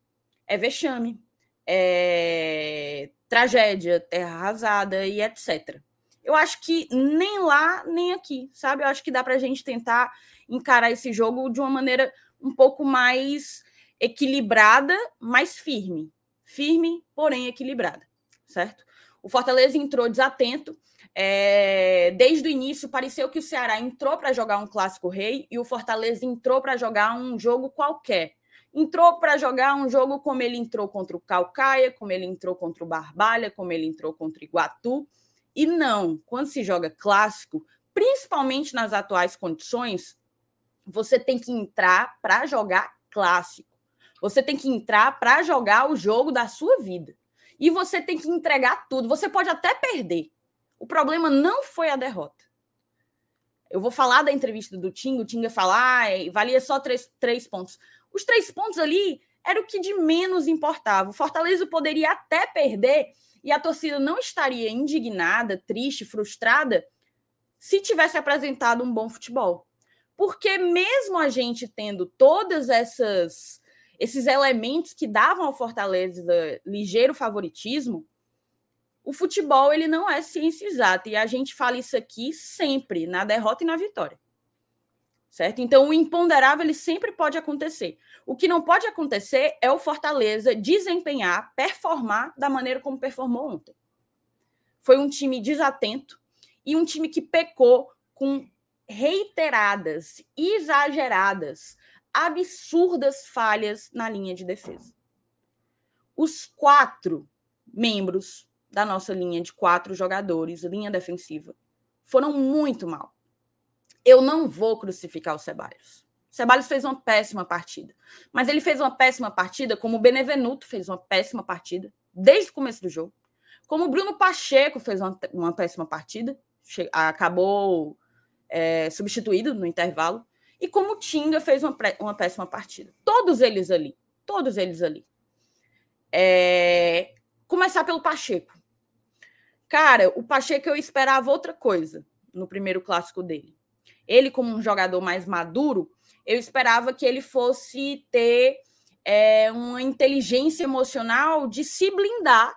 é vexame, é tragédia, terra arrasada e etc. Eu acho que nem lá, nem aqui, sabe? Eu acho que dá para a gente tentar encarar esse jogo de uma maneira um pouco mais equilibrada, mais firme. Firme, porém equilibrada, certo? O Fortaleza entrou desatento. É, desde o início, pareceu que o Ceará entrou para jogar um clássico rei e o Fortaleza entrou para jogar um jogo qualquer entrou para jogar um jogo como ele entrou contra o Calcaia, como ele entrou contra o Barbalha, como ele entrou contra o Iguatu. E não, quando se joga clássico, principalmente nas atuais condições, você tem que entrar para jogar clássico. Você tem que entrar para jogar o jogo da sua vida. E você tem que entregar tudo. Você pode até perder. O problema não foi a derrota. Eu vou falar da entrevista do Tinga. O Tinga falar, ah, valia só três, três pontos. Os três pontos ali era o que de menos importava. O Fortaleza poderia até perder e a torcida não estaria indignada, triste, frustrada se tivesse apresentado um bom futebol. Porque mesmo a gente tendo todas essas esses elementos que davam ao Fortaleza ligeiro favoritismo, o futebol ele não é ciência exata e a gente fala isso aqui sempre na derrota e na vitória certo? Então, o imponderável ele sempre pode acontecer. O que não pode acontecer é o Fortaleza desempenhar, performar da maneira como performou ontem. Foi um time desatento e um time que pecou com reiteradas, exageradas, absurdas falhas na linha de defesa. Os quatro membros da nossa linha de quatro jogadores, linha defensiva, foram muito mal eu não vou crucificar o Ceballos. O Ceballos fez uma péssima partida. Mas ele fez uma péssima partida, como o Benevenuto fez uma péssima partida, desde o começo do jogo. Como o Bruno Pacheco fez uma, uma péssima partida, acabou é, substituído no intervalo. E como o Tinga fez uma, uma péssima partida. Todos eles ali. Todos eles ali. É, começar pelo Pacheco. Cara, o Pacheco eu esperava outra coisa no primeiro clássico dele ele como um jogador mais maduro, eu esperava que ele fosse ter é, uma inteligência emocional de se blindar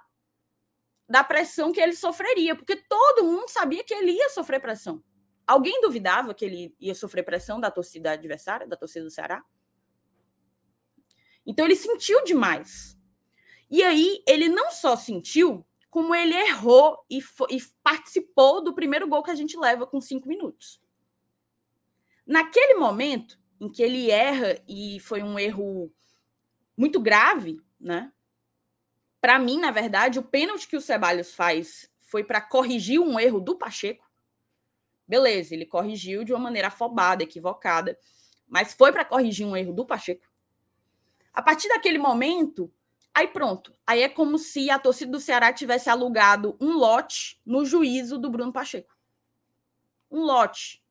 da pressão que ele sofreria, porque todo mundo sabia que ele ia sofrer pressão. Alguém duvidava que ele ia sofrer pressão da torcida adversária, da torcida do Ceará? Então ele sentiu demais. E aí ele não só sentiu, como ele errou e, e participou do primeiro gol que a gente leva com cinco minutos. Naquele momento em que ele erra e foi um erro muito grave, né? Para mim, na verdade, o pênalti que o Ceballos faz foi para corrigir um erro do Pacheco. Beleza, ele corrigiu de uma maneira afobada, equivocada, mas foi para corrigir um erro do Pacheco. A partir daquele momento, aí pronto. Aí é como se a torcida do Ceará tivesse alugado um lote no juízo do Bruno Pacheco. Um lote.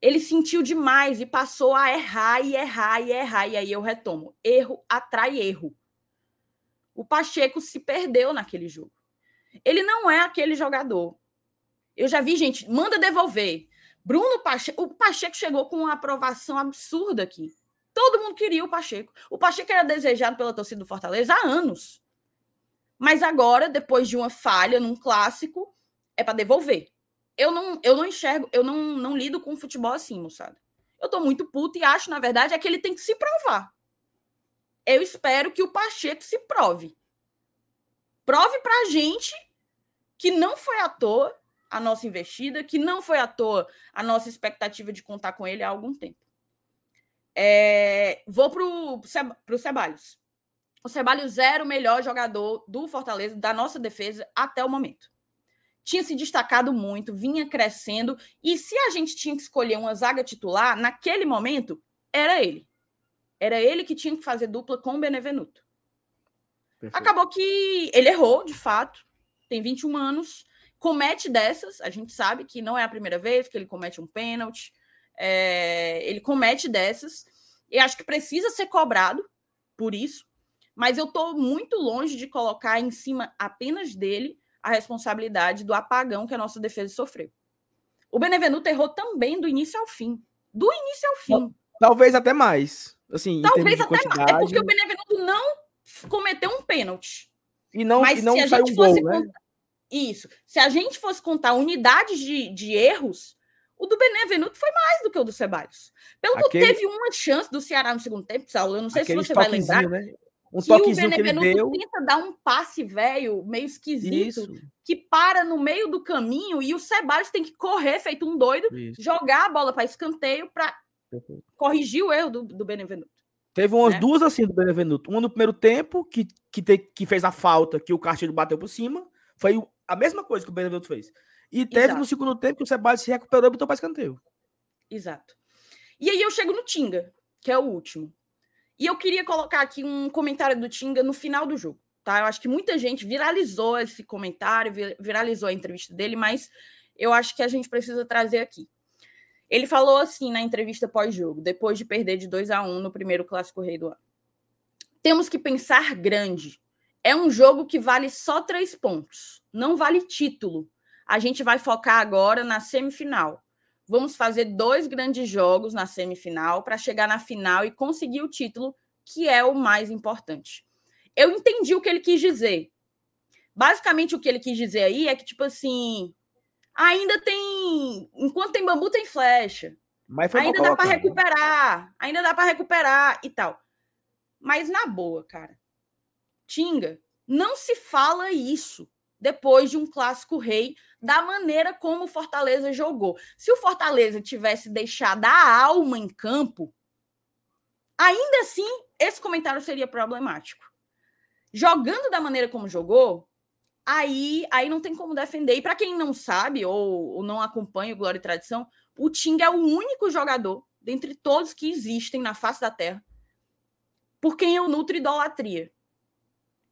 Ele sentiu demais e passou a errar e errar e errar. E aí eu retomo: erro atrai erro. O Pacheco se perdeu naquele jogo. Ele não é aquele jogador. Eu já vi gente, manda devolver. Bruno Pacheco, o Pacheco chegou com uma aprovação absurda aqui. Todo mundo queria o Pacheco. O Pacheco era desejado pela torcida do Fortaleza há anos. Mas agora, depois de uma falha num clássico, é para devolver. Eu não, eu não enxergo, eu não, não lido com futebol assim, moçada. Eu tô muito puto e acho, na verdade, é que ele tem que se provar. Eu espero que o Pacheco se prove. Prove pra gente que não foi à toa a nossa investida, que não foi à toa a nossa expectativa de contar com ele há algum tempo. É, vou para o Ceballos. O Ceballos era o melhor jogador do Fortaleza, da nossa defesa, até o momento. Tinha se destacado muito, vinha crescendo, e se a gente tinha que escolher uma zaga titular, naquele momento, era ele. Era ele que tinha que fazer dupla com o Benevenuto. Perfeito. Acabou que ele errou, de fato, tem 21 anos, comete dessas, a gente sabe que não é a primeira vez que ele comete um pênalti, é, ele comete dessas, e acho que precisa ser cobrado por isso, mas eu estou muito longe de colocar em cima apenas dele a responsabilidade do apagão que a nossa defesa sofreu. O Benevenuto errou também do início ao fim. Do início ao fim. Talvez até mais. Assim, Talvez até mais. É porque o Benevenuto não cometeu um pênalti. E não, Mas e não saiu um gol, né? Isso. Se a gente fosse contar unidades de, de erros, o do Benevenuto foi mais do que o do Ceballos. Pelo Aquele... que teve uma chance do Ceará no segundo tempo, Saulo, eu não sei Aquele se você vai lembrar. Né? Um que o Benevenuto que deu... tenta dar um passe velho, meio esquisito, Isso. que para no meio do caminho e o Ceballos tem que correr feito um doido, Isso. jogar a bola para escanteio para corrigir o erro do, do Benevenuto. Teve umas né? duas assim do Benevenuto. Uma no primeiro tempo, que, que, te, que fez a falta, que o Castilho bateu por cima. Foi a mesma coisa que o Benevenuto fez. E teve Exato. no segundo tempo que o Sebastião se recuperou e botou para escanteio. Exato. E aí eu chego no Tinga, que é o último. E eu queria colocar aqui um comentário do Tinga no final do jogo, tá? Eu acho que muita gente viralizou esse comentário, viralizou a entrevista dele, mas eu acho que a gente precisa trazer aqui. Ele falou assim na entrevista pós-jogo, depois de perder de 2 a 1 no primeiro clássico rei do ano. Temos que pensar grande. É um jogo que vale só três pontos, não vale título a gente vai focar agora na semifinal. Vamos fazer dois grandes jogos na semifinal para chegar na final e conseguir o título, que é o mais importante. Eu entendi o que ele quis dizer. Basicamente, o que ele quis dizer aí é que, tipo assim, ainda tem. Enquanto tem bambu, tem flecha. ainda dá para né? recuperar. Ainda dá para recuperar e tal. Mas na boa, cara. Tinga, não se fala isso depois de um clássico rei da maneira como o Fortaleza jogou. Se o Fortaleza tivesse deixado a alma em campo, ainda assim esse comentário seria problemático. Jogando da maneira como jogou, aí, aí não tem como defender. E para quem não sabe ou, ou, não acompanha o Glória e Tradição, o Ting é o único jogador dentre todos que existem na face da Terra por quem eu nutro idolatria.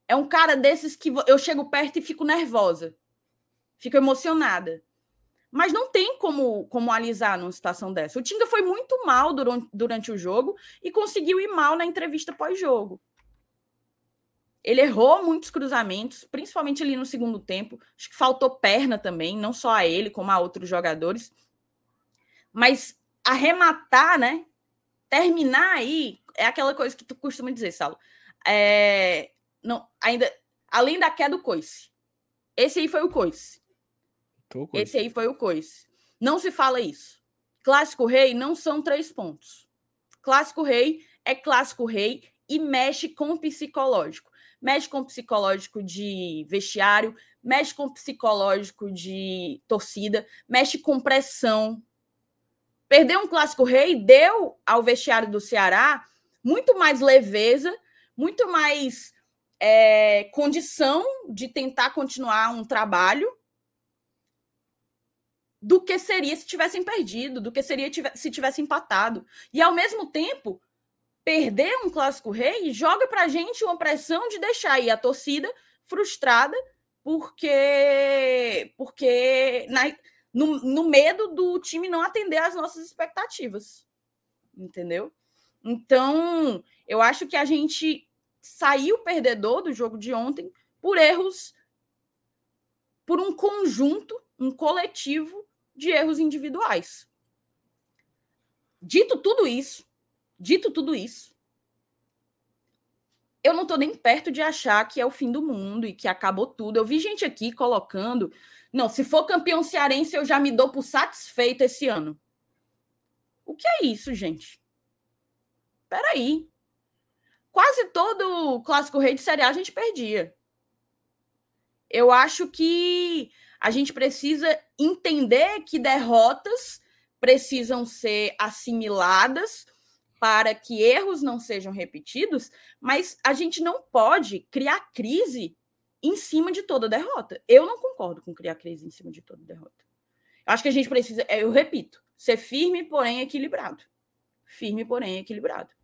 É um cara desses que eu chego perto e fico nervosa fico emocionada. Mas não tem como, como alisar numa situação dessa. O Tinga foi muito mal durante, durante o jogo e conseguiu ir mal na entrevista pós-jogo. Ele errou muitos cruzamentos, principalmente ali no segundo tempo. Acho que faltou perna também, não só a ele, como a outros jogadores. Mas arrematar, né? Terminar aí é aquela coisa que tu costuma dizer, Saulo. É, não, ainda, além da queda do coice. Esse aí foi o coice. Esse aí foi o coice. Não se fala isso. Clássico rei não são três pontos. Clássico rei é clássico rei e mexe com o psicológico. Mexe com o psicológico de vestiário, mexe com o psicológico de torcida, mexe com pressão. Perder um clássico rei deu ao vestiário do Ceará muito mais leveza, muito mais é, condição de tentar continuar um trabalho do que seria se tivessem perdido, do que seria se tivesse empatado. E ao mesmo tempo, perder um clássico rei joga para a gente uma pressão de deixar aí a torcida frustrada porque porque na, no, no medo do time não atender às nossas expectativas, entendeu? Então, eu acho que a gente saiu perdedor do jogo de ontem por erros, por um conjunto, um coletivo de erros individuais. Dito tudo isso, dito tudo isso, eu não estou nem perto de achar que é o fim do mundo e que acabou tudo. Eu vi gente aqui colocando, não, se for campeão cearense eu já me dou por satisfeito esse ano. O que é isso, gente? Peraí. Quase todo clássico rei de Série A a gente perdia. Eu acho que a gente precisa entender que derrotas precisam ser assimiladas para que erros não sejam repetidos, mas a gente não pode criar crise em cima de toda derrota. Eu não concordo com criar crise em cima de toda derrota. Acho que a gente precisa, eu repito, ser firme, porém equilibrado. Firme, porém equilibrado.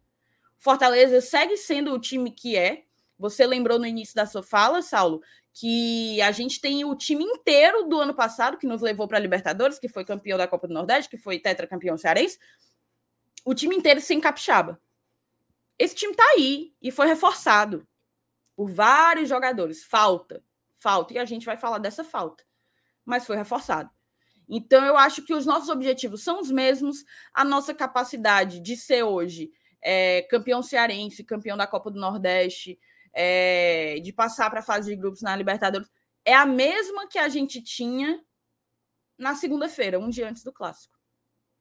Fortaleza segue sendo o time que é. Você lembrou no início da sua fala, Saulo, que a gente tem o time inteiro do ano passado que nos levou para a Libertadores, que foi campeão da Copa do Nordeste, que foi tetracampeão cearense, o time inteiro sem capixaba. Esse time tá aí e foi reforçado por vários jogadores. Falta, falta, e a gente vai falar dessa falta, mas foi reforçado. Então, eu acho que os nossos objetivos são os mesmos, a nossa capacidade de ser hoje é, campeão cearense, campeão da Copa do Nordeste, é, de passar para a fase de grupos na Libertadores, é a mesma que a gente tinha na segunda-feira, um dia antes do clássico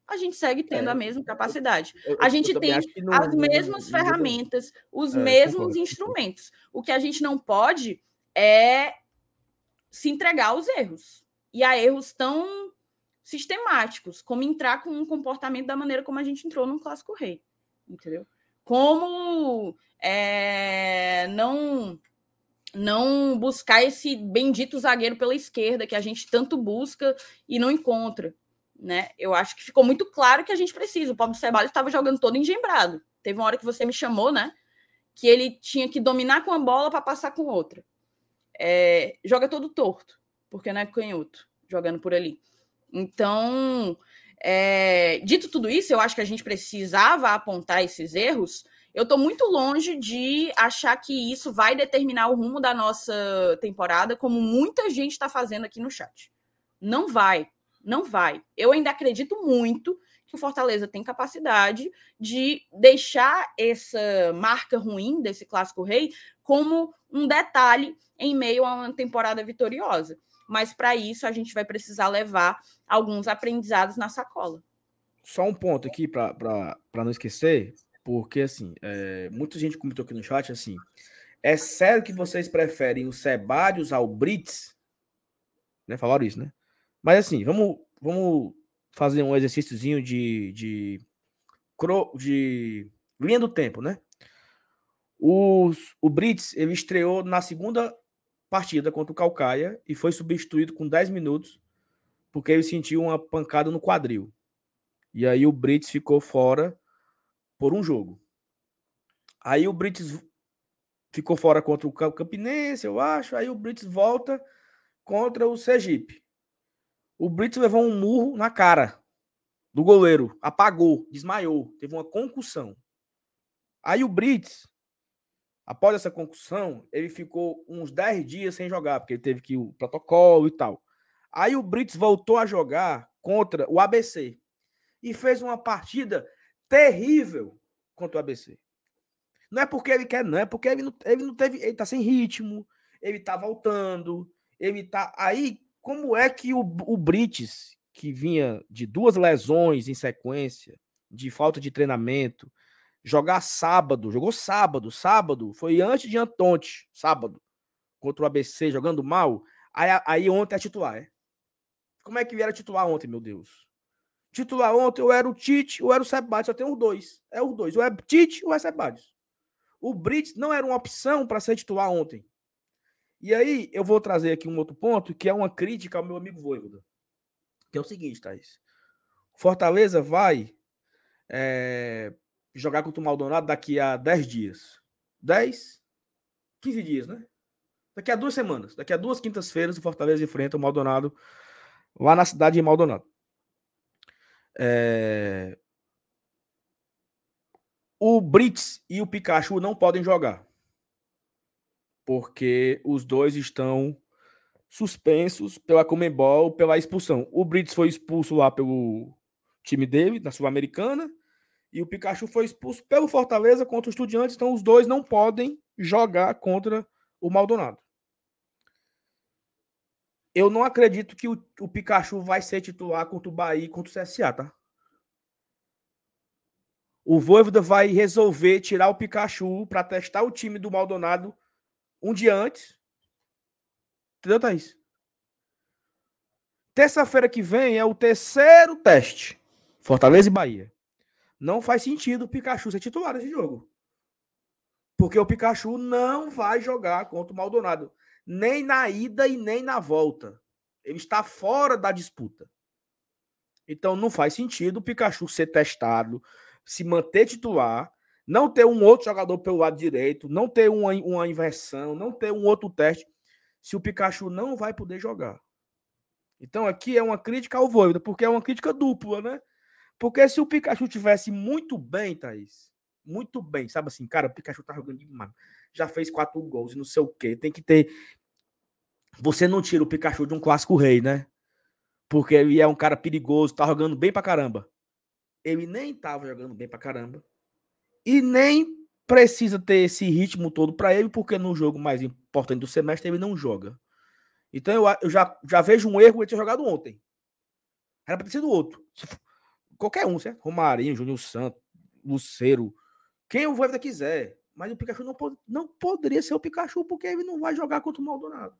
a gente segue tendo é, a mesma capacidade. Eu, a gente tem não, as mesmas não, ferramentas, os é, mesmos instrumentos. O que a gente não pode é se entregar aos erros. E a erros tão sistemáticos, como entrar com um comportamento da maneira como a gente entrou no Clássico Rei. Entendeu? Como é, não não buscar esse bendito zagueiro pela esquerda que a gente tanto busca e não encontra né? Eu acho que ficou muito claro que a gente precisa. O Pablo Ceballos estava jogando todo engembrado. Teve uma hora que você me chamou, né? Que ele tinha que dominar com a bola para passar com outra. É, joga todo torto, porque não é canhoto jogando por ali. Então, é, dito tudo isso, eu acho que a gente precisava apontar esses erros. Eu estou muito longe de achar que isso vai determinar o rumo da nossa temporada, como muita gente está fazendo aqui no chat. Não vai. Não vai. Eu ainda acredito muito que o Fortaleza tem capacidade de deixar essa marca ruim desse clássico rei como um detalhe em meio a uma temporada vitoriosa. Mas para isso a gente vai precisar levar alguns aprendizados na sacola. Só um ponto aqui para não esquecer, porque assim, é, muita gente comentou aqui no chat assim. É sério que vocês preferem o Sebadios ao Brits? Né? Falaram isso, né? Mas assim, vamos, vamos fazer um exercíciozinho de, de, de linha do tempo, né? Os, o Brits ele estreou na segunda partida contra o Calcaia e foi substituído com 10 minutos porque ele sentiu uma pancada no quadril. E aí o Brits ficou fora por um jogo. Aí o Brits ficou fora contra o Campinense, eu acho. Aí o Brits volta contra o Sergipe. O Brits levou um murro na cara do goleiro, apagou, desmaiou, teve uma concussão. Aí o Brits, após essa concussão, ele ficou uns 10 dias sem jogar, porque ele teve que o protocolo e tal. Aí o Brits voltou a jogar contra o ABC e fez uma partida terrível contra o ABC. Não é porque ele quer, não, é porque ele não, ele não teve, ele tá sem ritmo, ele tá voltando, ele tá aí como é que o, o Brites, que vinha de duas lesões em sequência, de falta de treinamento, jogar sábado, jogou sábado, sábado, foi antes de Antonte, sábado, contra o ABC, jogando mal, aí, aí ontem é titular, é? Como é que era titular ontem, meu Deus? Titular ontem, ou era o Tite, ou era o Sebadios, só tem os dois. É os dois, ou é Tite ou é Sebadios. O Brits não era uma opção para ser titular ontem. E aí, eu vou trazer aqui um outro ponto, que é uma crítica ao meu amigo Voivoda. Que é o seguinte, Thaís. Fortaleza vai é, jogar contra o Maldonado daqui a 10 dias. 10? 15 dias, né? Daqui a duas semanas. Daqui a duas quintas-feiras, o Fortaleza enfrenta o Maldonado lá na cidade de Maldonado. É... O Brits e o Pikachu não podem jogar. Porque os dois estão suspensos pela Comembol pela expulsão. O Brits foi expulso lá pelo time dele, na Sul-Americana, e o Pikachu foi expulso pelo Fortaleza contra o Estudiantes, então os dois não podem jogar contra o Maldonado. Eu não acredito que o, o Pikachu vai ser titular contra o Bahia e contra o CSA, tá? O Voivoda vai resolver tirar o Pikachu para testar o time do Maldonado um dia antes Entendeu, Thaís? Terça-feira que vem é o terceiro teste. Fortaleza e Bahia. Não faz sentido o Pikachu ser titular nesse jogo. Porque o Pikachu não vai jogar contra o Maldonado. Nem na ida e nem na volta. Ele está fora da disputa. Então não faz sentido o Pikachu ser testado, se manter titular, não ter um outro jogador pelo lado direito, não ter uma, uma inversão, não ter um outro teste se o Pikachu não vai poder jogar. Então aqui é uma crítica ao Voivoda, porque é uma crítica dupla, né? Porque se o Pikachu tivesse muito bem, Thaís, muito bem, sabe assim, cara, o Pikachu tá jogando demais, já fez quatro gols e não sei o quê, tem que ter... Você não tira o Pikachu de um clássico rei, né? Porque ele é um cara perigoso, tá jogando bem pra caramba. Ele nem tava jogando bem pra caramba. E nem precisa ter esse ritmo todo para ele, porque no jogo mais importante do semestre ele não joga. Então eu, eu já, já vejo um erro ele ter jogado ontem. Era para ter sido outro. Qualquer um, certo? Romarinho, Júnior Santos, Luceiro, quem o Voivoda quiser. Mas o Pikachu não, pode, não poderia ser o Pikachu, porque ele não vai jogar contra o Maldonado.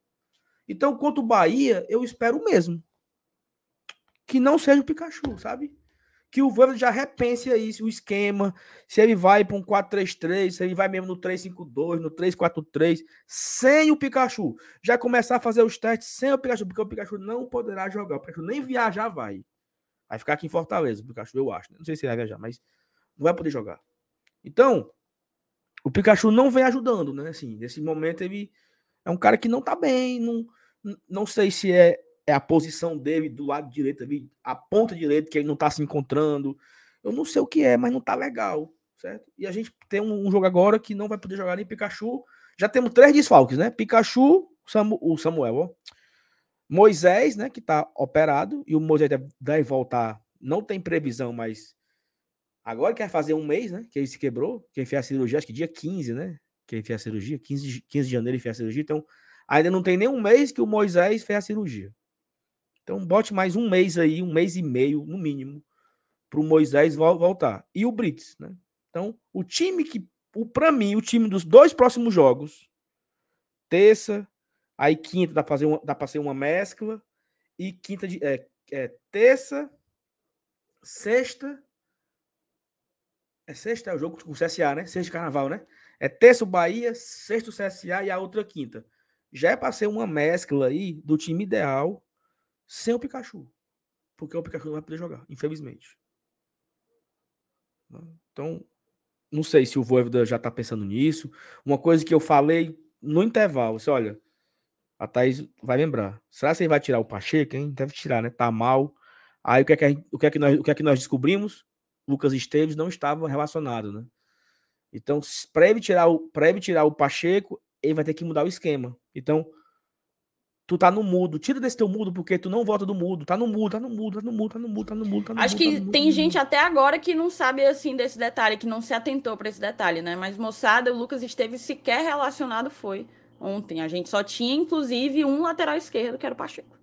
Então, contra o Bahia, eu espero mesmo. Que não seja o Pikachu, sabe? que o Voivoda já repense aí o esquema, se ele vai para um 4-3-3, se ele vai mesmo no 3-5-2, no 3-4-3, sem o Pikachu. Já começar a fazer os testes sem o Pikachu, porque o Pikachu não poderá jogar. O Pikachu nem viajar vai. Vai ficar aqui em Fortaleza, o Pikachu, eu acho. Né? Não sei se ele vai viajar, mas não vai poder jogar. Então, o Pikachu não vem ajudando, né? Assim, nesse momento ele é um cara que não tá bem, não, não sei se é é a posição dele do lado direito ali, a ponta direita que ele não tá se encontrando. Eu não sei o que é, mas não tá legal, certo? E a gente tem um, um jogo agora que não vai poder jogar nem Pikachu. Já temos três desfalques, né? Pikachu, Samu, o Samuel, ó. Moisés, né, que tá operado, e o Moisés deve voltar, não tem previsão, mas agora quer fazer um mês, né, que ele se quebrou, quem fez a cirurgia, acho que dia 15, né, que ele fez a cirurgia, 15, 15 de janeiro ele fez a cirurgia, então ainda não tem nem um mês que o Moisés fez a cirurgia. Então, bote mais um mês aí, um mês e meio, no mínimo, para o Moisés voltar. E o Brits, né? Então, o time que, para mim, o time dos dois próximos jogos, terça, aí quinta dá para fazer uma, dá para ser uma mescla, e quinta de. É, é, terça, sexta. É sexta é o jogo com o CSA, né? Sexta de carnaval, né? É terça o Bahia, sexta o CSA e a outra quinta. Já é para ser uma mescla aí do time ideal sem o Pikachu. Porque o Pikachu não vai poder jogar, infelizmente. Então, não sei se o Voivoda já tá pensando nisso. Uma coisa que eu falei no intervalo, você olha, a Thaís vai lembrar. Será que ele vai tirar o Pacheco, hein? Deve tirar, né? Tá mal. Aí o que é que, gente, o que, é que, nós, o que, é que nós descobrimos? Lucas Esteves não estava relacionado, né? Então, para ele tirar o para ele tirar o Pacheco, ele vai ter que mudar o esquema. Então, tu tá no mudo. Tira desse teu mudo, porque tu não volta do mudo. Tá no mudo, tá no mudo, tá no mudo, tá no mudo, tá no mudo. Tá no Acho mudo, que tá tem gente até agora que não sabe assim desse detalhe, que não se atentou para esse detalhe, né? Mas moçada, o Lucas esteve sequer relacionado foi ontem. A gente só tinha inclusive um lateral esquerdo, que era o Pacheco.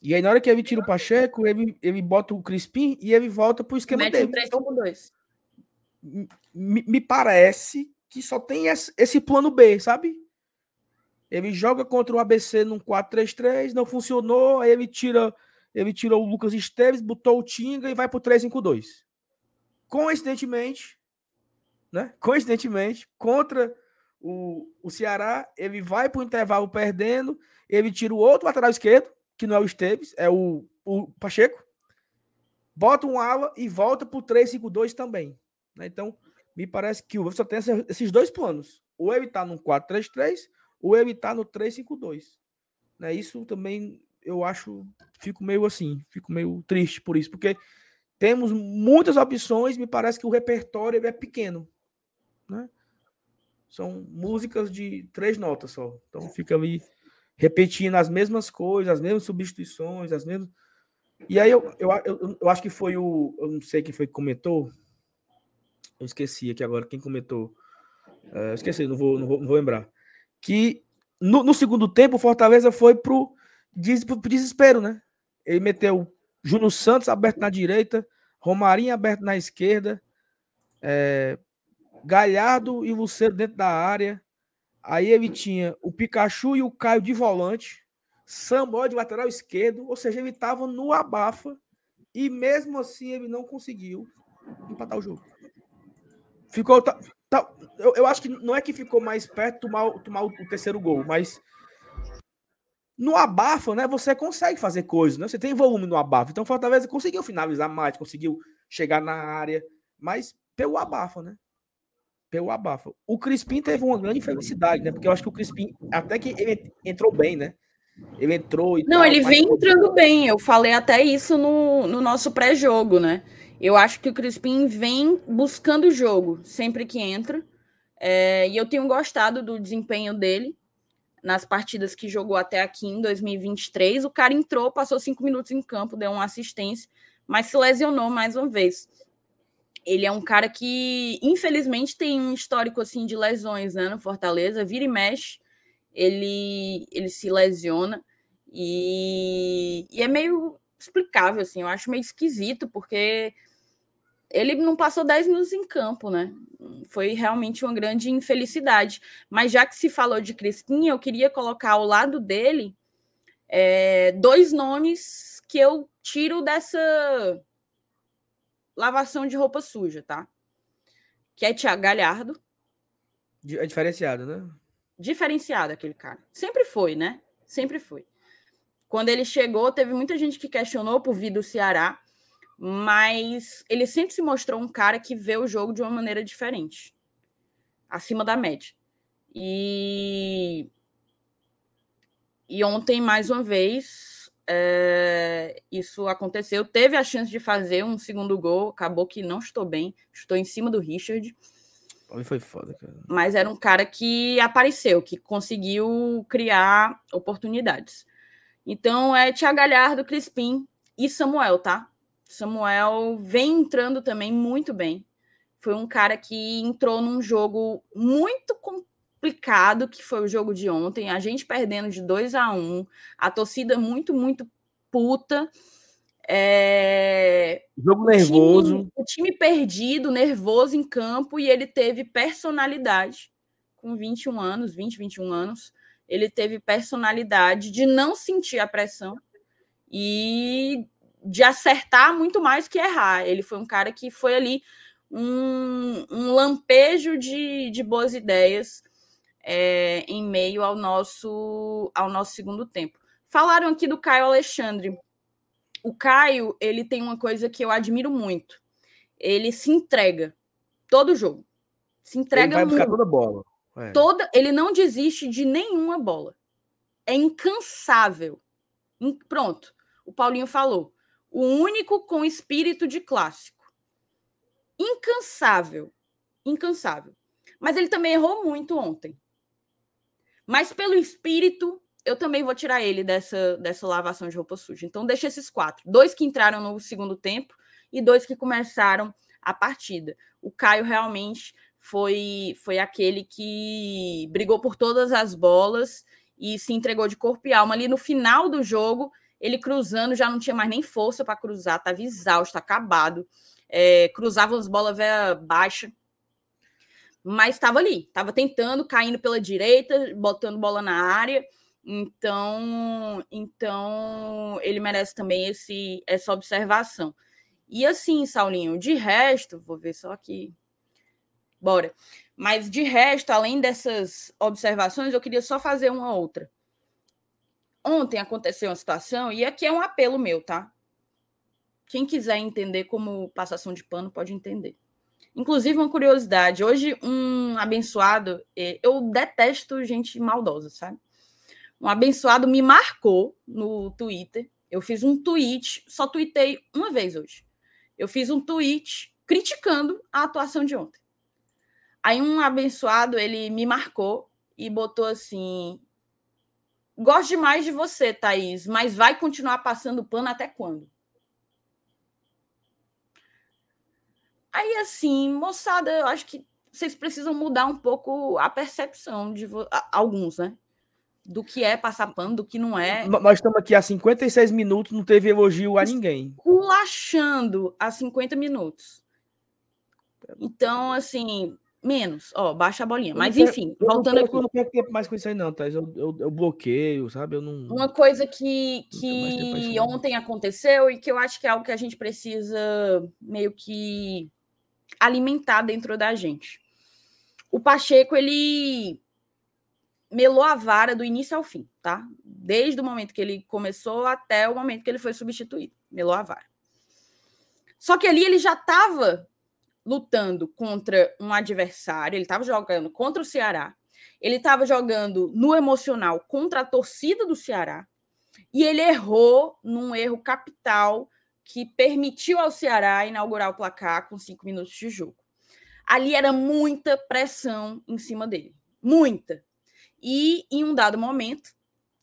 E aí na hora que ele tira o Pacheco, ele, ele bota o Crispim e ele volta pro esquema Mete dele. 3 então, 2. Me, me parece que só tem esse, esse plano B, sabe? Ele joga contra o ABC num 4-3-3, não funcionou, aí ele tira, ele tirou o Lucas Esteves, botou o Tinga e vai pro 3-5-2. Coincidentemente, né? Coincidentemente, contra o, o Ceará, ele vai pro intervalo perdendo, ele tira o outro lateral esquerdo, que não é o Esteves, é o, o Pacheco. bota um ala e volta para o 3-5-2 também. Né? Então, me parece que o só tem esses dois planos. Ou ele está no 4-3-3, ou ele está no 3-5-2. Né? Isso também eu acho, fico meio assim, fico meio triste por isso, porque temos muitas opções, me parece que o repertório é pequeno. Né? São músicas de três notas só. Então fica ali repetindo as mesmas coisas, as mesmas substituições, as mesmas. E aí eu, eu, eu, eu acho que foi o. Eu não sei quem foi que comentou. Eu esqueci aqui agora quem comentou. É, esqueci, não vou, não vou, não vou lembrar. Que no, no, segundo tempo o Fortaleza foi pro, pro desespero, né? Ele meteu Júnior Santos aberto na direita, Romarinho aberto na esquerda, é, Galhardo e Luceiro dentro da área. Aí ele tinha o Pikachu e o Caio de volante, Samuel de lateral esquerdo, ou seja, ele estava no abafa e mesmo assim ele não conseguiu empatar o jogo. Ficou. Eu, eu, acho que não é que ficou mais perto tomar, tomar o, o terceiro gol, mas no abafa, né? Você consegue fazer coisas, né? Você tem volume no abafa. Então, Fortaleza conseguiu finalizar mais, conseguiu chegar na área, mas pelo abafa, né? Pelo abafa. O Crispim teve uma grande felicidade, né? Porque eu acho que o Crispim, até que ele entrou bem, né? Ele entrou e Não, tal, ele vem entrando bem. Eu falei até isso no, no nosso pré-jogo, né? Eu acho que o Crispim vem buscando o jogo sempre que entra. É, e eu tenho gostado do desempenho dele nas partidas que jogou até aqui em 2023. O cara entrou, passou cinco minutos em campo, deu uma assistência, mas se lesionou mais uma vez. Ele é um cara que, infelizmente, tem um histórico assim de lesões né, no Fortaleza, vira e mexe, ele, ele se lesiona e, e é meio explicável, assim, eu acho meio esquisito, porque ele não passou 10 minutos em campo, né? Foi realmente uma grande infelicidade. Mas já que se falou de Crispim, eu queria colocar ao lado dele é, dois nomes que eu tiro dessa lavação de roupa suja, tá? Que é Thiago Galhardo. É diferenciado, né? Diferenciado aquele cara. Sempre foi, né? Sempre foi. Quando ele chegou, teve muita gente que questionou por vir do Ceará mas ele sempre se mostrou um cara que vê o jogo de uma maneira diferente, acima da média. E, e ontem, mais uma vez, é... isso aconteceu. Teve a chance de fazer um segundo gol, acabou que não estou bem, estou em cima do Richard. Foi foda, cara. Mas era um cara que apareceu, que conseguiu criar oportunidades. Então é Tia Galhardo, Crispim e Samuel, tá? Samuel vem entrando também muito bem. Foi um cara que entrou num jogo muito complicado, que foi o jogo de ontem. A gente perdendo de 2 a 1 um, a torcida muito, muito puta. É... Jogo nervoso. O time, o time perdido, nervoso em campo, e ele teve personalidade com 21 anos, 20, 21 anos. Ele teve personalidade de não sentir a pressão e de acertar muito mais que errar. Ele foi um cara que foi ali um, um lampejo de, de boas ideias é, em meio ao nosso, ao nosso segundo tempo. Falaram aqui do Caio Alexandre. O Caio, ele tem uma coisa que eu admiro muito. Ele se entrega todo jogo. Se entrega ele vai buscar toda bola. É. Toda, ele não desiste de nenhuma bola. É incansável. Pronto. O Paulinho falou o único com espírito de clássico. Incansável. Incansável. Mas ele também errou muito ontem. Mas pelo espírito, eu também vou tirar ele dessa, dessa lavação de roupa suja. Então, deixa esses quatro. Dois que entraram no segundo tempo e dois que começaram a partida. O Caio realmente foi, foi aquele que brigou por todas as bolas e se entregou de corpo e alma. Ali no final do jogo, ele cruzando já não tinha mais nem força para cruzar, estava exausto, acabado. É, cruzava as bolas velha baixa. Mas estava ali, estava tentando, caindo pela direita, botando bola na área. Então, então ele merece também esse, essa observação. E assim, Saulinho, de resto, vou ver só aqui. Bora. Mas de resto, além dessas observações, eu queria só fazer uma outra. Ontem aconteceu uma situação, e aqui é um apelo meu, tá? Quem quiser entender como passação de pano pode entender. Inclusive, uma curiosidade: hoje, um abençoado, é, eu detesto gente maldosa, sabe? Um abençoado me marcou no Twitter. Eu fiz um tweet, só tuitei uma vez hoje. Eu fiz um tweet criticando a atuação de ontem. Aí um abençoado, ele me marcou e botou assim: Gosto demais de você, Thaís, mas vai continuar passando pano até quando? Aí, assim, moçada, eu acho que vocês precisam mudar um pouco a percepção de alguns, né? Do que é passar pano, do que não é. Nós estamos aqui há 56 minutos, não teve elogio a ninguém. Culachando a 50 minutos. Então, assim, Menos, ó, baixa a bolinha. Mas enfim, eu voltando aqui. Eu não quero tempo mais com isso aí, não, Thais. Eu, eu, eu, bloqueio, sabe? Eu não. Uma coisa que, que ontem aconteceu e que eu acho que é algo que a gente precisa meio que alimentar dentro da gente. O Pacheco, ele melou a vara do início ao fim, tá? Desde o momento que ele começou até o momento que ele foi substituído. Melou a vara. Só que ali ele já estava lutando contra um adversário, ele estava jogando contra o Ceará, ele estava jogando no emocional contra a torcida do Ceará, e ele errou num erro capital que permitiu ao Ceará inaugurar o placar com cinco minutos de jogo. Ali era muita pressão em cima dele, muita. E em um dado momento,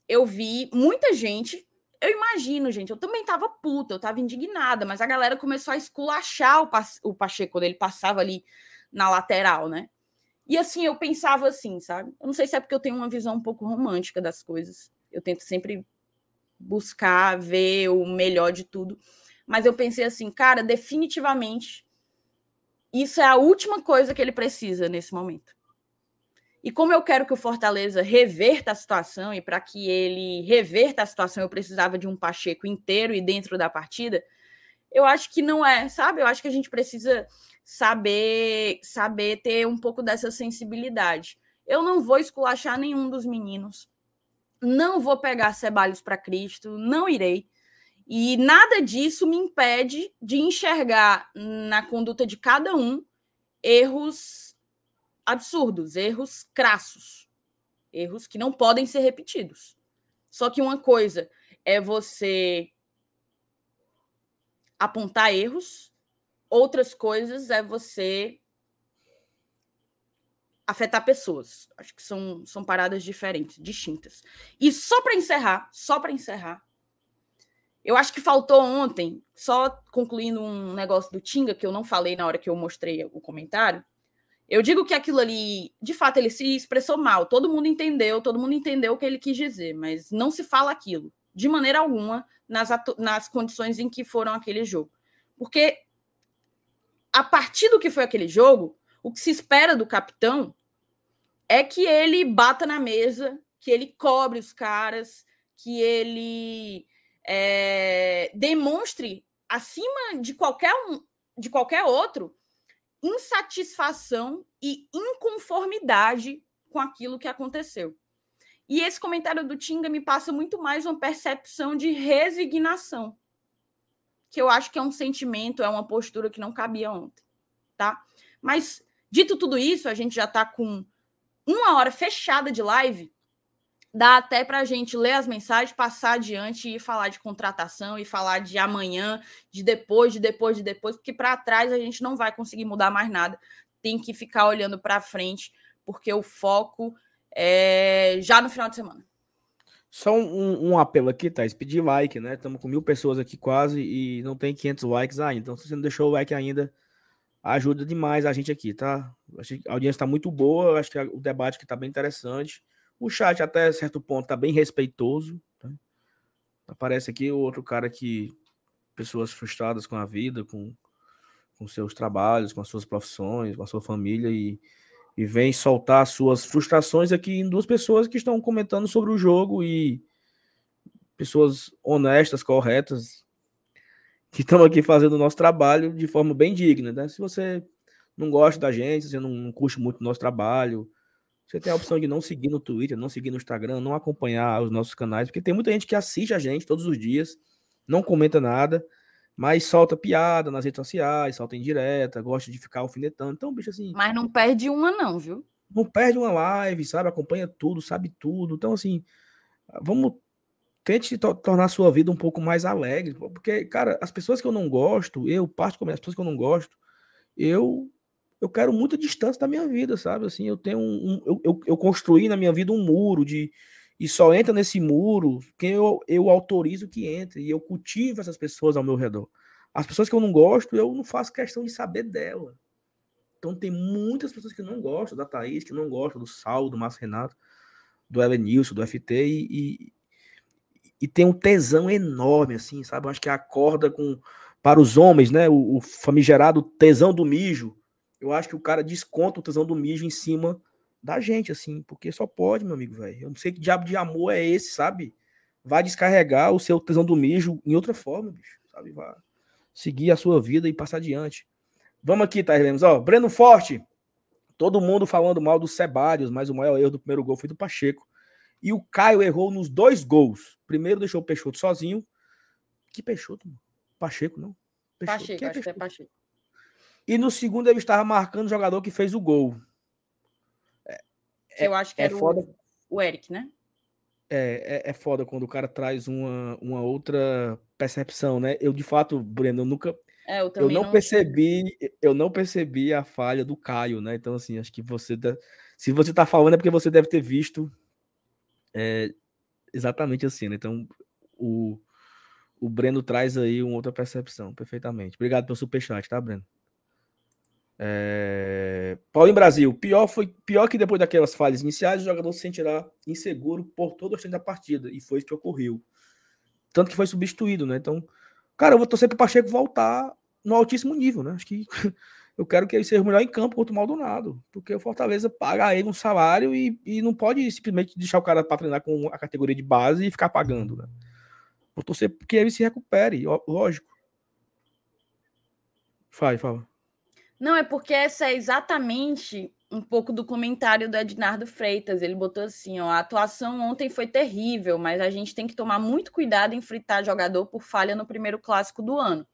eu vi muita gente eu imagino, gente, eu também tava puta, eu tava indignada, mas a galera começou a esculachar o, o Pacheco quando ele passava ali na lateral, né? E assim, eu pensava assim, sabe? Eu não sei se é porque eu tenho uma visão um pouco romântica das coisas. Eu tento sempre buscar ver o melhor de tudo. Mas eu pensei assim, cara, definitivamente isso é a última coisa que ele precisa nesse momento. E como eu quero que o Fortaleza reverta a situação, e para que ele reverta a situação, eu precisava de um Pacheco inteiro e dentro da partida, eu acho que não é, sabe? Eu acho que a gente precisa saber, saber ter um pouco dessa sensibilidade. Eu não vou esculachar nenhum dos meninos, não vou pegar Ceballos para Cristo, não irei. E nada disso me impede de enxergar na conduta de cada um erros absurdos, erros crassos, erros que não podem ser repetidos. Só que uma coisa é você apontar erros, outras coisas é você afetar pessoas. Acho que são, são paradas diferentes, distintas. E só para encerrar, só para encerrar, eu acho que faltou ontem, só concluindo um negócio do Tinga que eu não falei na hora que eu mostrei o comentário, eu digo que aquilo ali, de fato, ele se expressou mal. Todo mundo entendeu, todo mundo entendeu o que ele quis dizer, mas não se fala aquilo, de maneira alguma, nas, nas condições em que foram aquele jogo. Porque a partir do que foi aquele jogo, o que se espera do capitão é que ele bata na mesa, que ele cobre os caras, que ele é, demonstre acima de qualquer um, de qualquer outro insatisfação e inconformidade com aquilo que aconteceu. E esse comentário do Tinga me passa muito mais uma percepção de resignação, que eu acho que é um sentimento, é uma postura que não cabia ontem, tá? Mas dito tudo isso, a gente já está com uma hora fechada de live dá até para a gente ler as mensagens, passar adiante e falar de contratação e falar de amanhã, de depois, de depois, de depois, porque para trás a gente não vai conseguir mudar mais nada. Tem que ficar olhando para frente, porque o foco é já no final de semana. Só um, um apelo aqui, Thais, pedir like, né? Estamos com mil pessoas aqui quase e não tem 500 likes ainda. Então, se você não deixou o like ainda, ajuda demais a gente aqui, tá? A audiência está muito boa, acho que o debate que está bem interessante. O chat, até certo ponto, tá bem respeitoso. Tá? Aparece aqui o outro cara que. Pessoas frustradas com a vida, com, com seus trabalhos, com as suas profissões, com a sua família e, e vem soltar suas frustrações aqui em duas pessoas que estão comentando sobre o jogo e pessoas honestas, corretas, que estão aqui fazendo o nosso trabalho de forma bem digna. Né? Se você não gosta da gente, se você não, não curte muito o nosso trabalho, você tem a opção de não seguir no Twitter, não seguir no Instagram, não acompanhar os nossos canais, porque tem muita gente que assiste a gente todos os dias, não comenta nada. mas solta piada nas redes sociais, solta indireta, gosta de ficar alfinetando. Então, bicho, assim. Mas não perde uma, não, viu? Não perde uma live, sabe? Acompanha tudo, sabe tudo. Então, assim, vamos. Tente to tornar a sua vida um pouco mais alegre. Porque, cara, as pessoas que eu não gosto, eu, particularmente, as pessoas que eu não gosto, eu eu quero muita distância da minha vida, sabe? Assim, eu tenho um. um eu, eu, eu, construí na minha vida um muro de. E só entra nesse muro quem eu, eu autorizo que entre. E eu cultivo essas pessoas ao meu redor. As pessoas que eu não gosto, eu não faço questão de saber dela. Então tem muitas pessoas que não gostam da Thaís, que não gostam do Sal, do Márcio Renato, do Elenilson, do FT, e, e, e, tem um tesão enorme, assim, sabe? Eu acho que acorda com. Para os homens, né? O, o famigerado tesão do mijo eu acho que o cara desconta o tesão do mijo em cima da gente, assim, porque só pode, meu amigo, velho. Eu não sei que diabo de amor é esse, sabe? Vai descarregar o seu tesão do mijo em outra forma, bicho, sabe? Vai seguir a sua vida e passar adiante. Vamos aqui, Thais Lemos, ó. Breno Forte. Todo mundo falando mal do Sebadios, mas o maior erro do primeiro gol foi do Pacheco. E o Caio errou nos dois gols. Primeiro deixou o Peixoto sozinho. Que Peixoto? Pacheco, não? Peixoto. Pacheco, é acho Peixoto? que é Pacheco. E no segundo ele estava marcando o jogador que fez o gol. É, Eu acho que é era foda. O, o Eric, né? É, é, é, foda quando o cara traz uma, uma outra percepção, né? Eu, de fato, Breno, eu nunca. É, eu, eu não, não, percebi, eu não percebi a falha do Caio, né? Então, assim, acho que você. Se você tá falando é porque você deve ter visto é, exatamente assim, né? Então, o, o Breno traz aí uma outra percepção, perfeitamente. Obrigado pelo superchat, tá, Breno? É... Paulinho Brasil, pior foi pior que depois daquelas falhas iniciais, o jogador se sentirá inseguro por todo o restante da partida, e foi isso que ocorreu. Tanto que foi substituído, né? Então, cara, eu vou torcer pro Pacheco voltar no altíssimo nível, né? Acho que [LAUGHS] eu quero que ele seja o melhor em campo contra o Maldonado, porque o Fortaleza paga ele um salário e, e não pode simplesmente deixar o cara para treinar com a categoria de base e ficar pagando, né? Vou torcer que ele se recupere, lógico. Fala, fala. Não, é porque essa é exatamente um pouco do comentário do Ednardo Freitas. Ele botou assim: ó, a atuação ontem foi terrível, mas a gente tem que tomar muito cuidado em fritar jogador por falha no primeiro clássico do ano.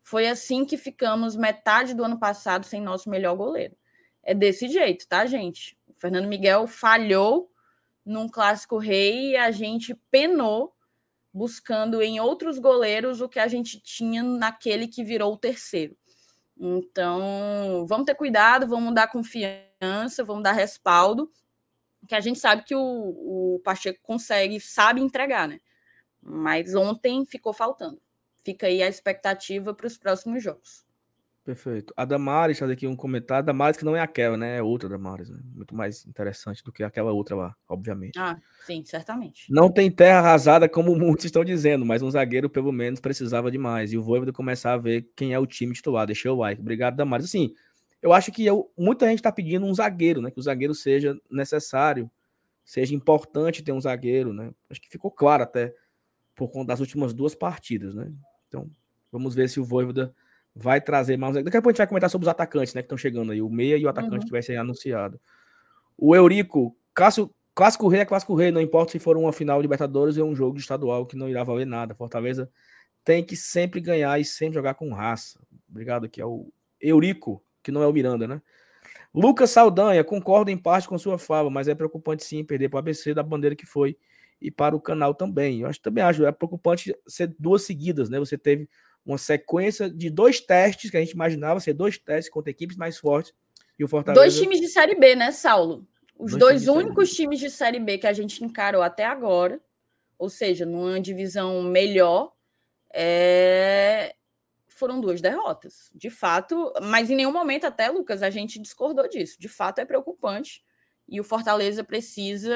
Foi assim que ficamos metade do ano passado sem nosso melhor goleiro. É desse jeito, tá, gente? O Fernando Miguel falhou num clássico rei e a gente penou buscando em outros goleiros o que a gente tinha naquele que virou o terceiro. Então, vamos ter cuidado, vamos dar confiança, vamos dar respaldo, que a gente sabe que o, o Pacheco consegue, sabe entregar, né? Mas ontem ficou faltando. Fica aí a expectativa para os próximos jogos. Perfeito. A Damares faz aqui um comentário. A Damares que não é aquela, né? É outra Damares. Né? Muito mais interessante do que aquela outra lá, obviamente. Ah, sim, certamente. Não tem terra arrasada como [LAUGHS] muitos estão dizendo, mas um zagueiro pelo menos precisava demais. E o Voivoda começar a ver quem é o time titular. Deixei o like. Obrigado, Damares. Assim, eu acho que eu, muita gente está pedindo um zagueiro, né? Que o zagueiro seja necessário, seja importante ter um zagueiro, né? Acho que ficou claro até por conta das últimas duas partidas, né? Então, vamos ver se o Voivoda vai trazer mais. Daqui a pouco a gente vai comentar sobre os atacantes, né? Que estão chegando aí. O meia e o atacante uhum. que vai ser anunciado. O Eurico, Cássio, clássico rei é clássico rei, não importa se for uma final de Libertadores ou um jogo estadual que não irá valer nada. Fortaleza tem que sempre ganhar e sempre jogar com raça. Obrigado aqui ao Eurico, que não é o Miranda, né? Lucas Saldanha, concordo em parte com sua fala, mas é preocupante sim perder para o ABC da bandeira que foi e para o canal também. Eu acho também acho é preocupante ser duas seguidas, né? Você teve uma sequência de dois testes que a gente imaginava ser dois testes contra equipes mais fortes. E o Fortaleza... Dois times de Série B, né, Saulo? Os dois, dois times únicos times de Série B que a gente encarou até agora, ou seja, numa divisão melhor, é... foram duas derrotas. De fato, mas em nenhum momento até, Lucas, a gente discordou disso. De fato, é preocupante e o Fortaleza precisa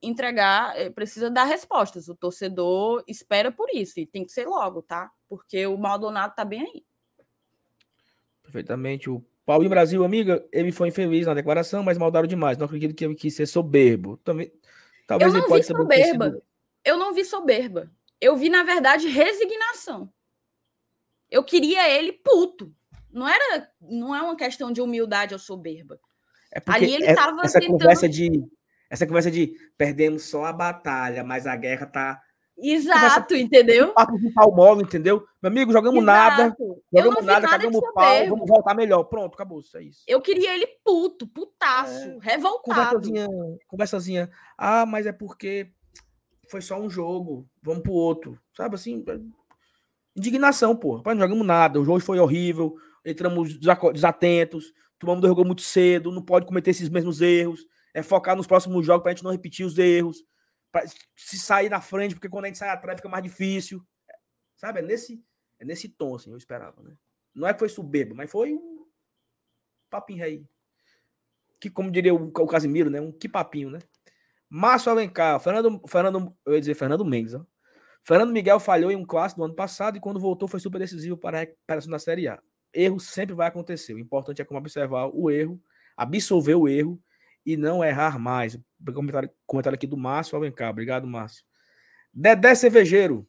entregar, eh, precisa dar respostas. O torcedor espera por isso e tem que ser logo, tá? Porque o Maldonado tá bem aí. Perfeitamente. O Paulinho Brasil, amiga, ele foi infeliz na declaração, mas maldaram demais. Não acredito que ele quis ser soberbo. Também, talvez Eu não vi soberba. Eu não vi soberba. Eu vi, na verdade, resignação. Eu queria ele puto. Não era, não é uma questão de humildade ou soberba. É Ali ele é, essa tentando... conversa de essa conversa de perdemos só a batalha, mas a guerra tá Exato, entendeu? Papo de pau entendeu? Meu amigo, jogamos Exato. nada. Jogamos nada, nada cagamos pau, vamos voltar melhor. Pronto, acabou, isso é isso. Eu queria ele puto, putaço, é, revoltado. Conversazinha, conversazinha. Ah, mas é porque foi só um jogo, vamos pro outro. Sabe assim? Indignação, pô. Rapaz, não jogamos nada, o jogo foi horrível, entramos desatentos, tomamos dois gols muito cedo, não pode cometer esses mesmos erros. É focar nos próximos jogos pra gente não repetir os erros pra se sair na frente, porque quando a gente sai atrás fica mais difícil. Sabe? É nesse, é nesse tom, assim, eu esperava, né? Não é que foi soberbo, mas foi um papinho aí. Que, como diria o, o Casimiro, né? Um que papinho, né? Márcio Alencar, Fernando, Fernando, eu ia dizer Fernando Mendes, ó. Fernando Miguel falhou em um clássico do ano passado e quando voltou foi super decisivo para a recuperação da Série A. Erro sempre vai acontecer. O importante é como observar o erro, absolver o erro e não errar mais. Comentário, comentário aqui do Márcio Alencar. Obrigado, Márcio. Dedé Cervejeiro.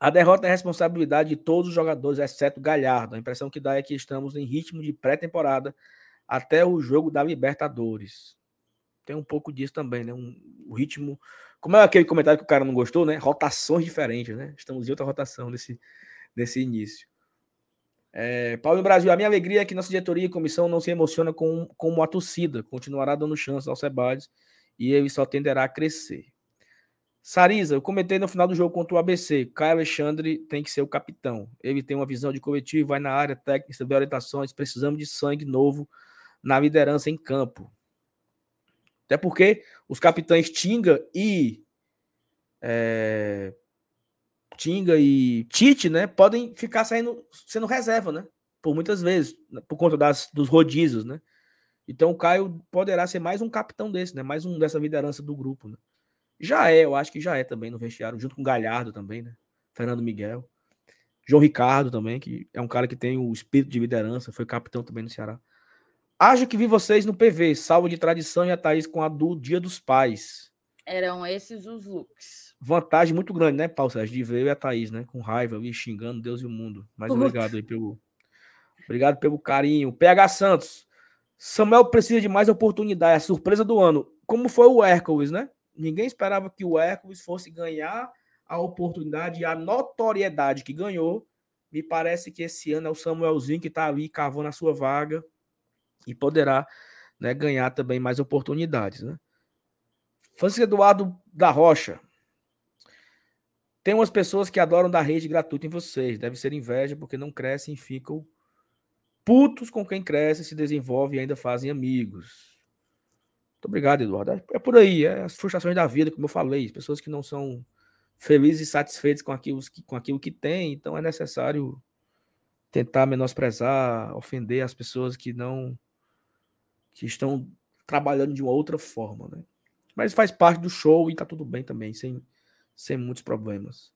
A derrota é responsabilidade de todos os jogadores, exceto Galhardo. A impressão que dá é que estamos em ritmo de pré-temporada até o jogo da Libertadores. Tem um pouco disso também, né? Um, o ritmo. Como é aquele comentário que o cara não gostou, né? Rotações diferentes, né? Estamos em outra rotação nesse, nesse início. É, Paulo Brasil, a minha alegria é que nossa diretoria e comissão não se emociona com, com a torcida, continuará dando chance ao Sebades e ele só tenderá a crescer. Sariza, eu comentei no final do jogo contra o ABC, Caio Alexandre tem que ser o capitão. Ele tem uma visão de coletivo, vai na área técnica, dá orientações, precisamos de sangue novo na liderança em campo. Até porque os capitães Tinga e é, Tinga e Tite, né, podem ficar saindo, sendo reserva, né? Por muitas vezes, né, por conta das, dos rodízios, né? Então o Caio poderá ser mais um capitão desse, né? Mais um dessa liderança do grupo, né? Já é, eu acho que já é também no vestiário, junto com o Galhardo também, né? Fernando Miguel. João Ricardo também, que é um cara que tem o espírito de liderança, foi capitão também no Ceará. Acho que vi vocês no PV, salvo de tradição e a Thaís com a do Dia dos Pais. Eram esses os looks vantagem muito grande, né, Paulo Sérgio, de ver eu e a Thaís, né, com raiva, e xingando Deus e o mundo. Mas obrigado aí pelo, obrigado pelo carinho. PH Santos, Samuel precisa de mais oportunidade, a surpresa do ano. Como foi o Hércules, né? Ninguém esperava que o Hércules fosse ganhar a oportunidade e a notoriedade que ganhou. Me parece que esse ano é o Samuelzinho que está ali cavando a sua vaga e poderá né, ganhar também mais oportunidades, né? Francisco Eduardo da Rocha, tem umas pessoas que adoram dar rede gratuita em vocês. Deve ser inveja porque não crescem e ficam putos com quem cresce, se desenvolve e ainda fazem amigos. Muito obrigado, Eduardo. É por aí, é as frustrações da vida, como eu falei, pessoas que não são felizes e satisfeitas com aquilo, com aquilo que têm, então é necessário tentar menosprezar, ofender as pessoas que não que estão trabalhando de uma outra forma, né? Mas faz parte do show e tá tudo bem também, sem sem muitos problemas.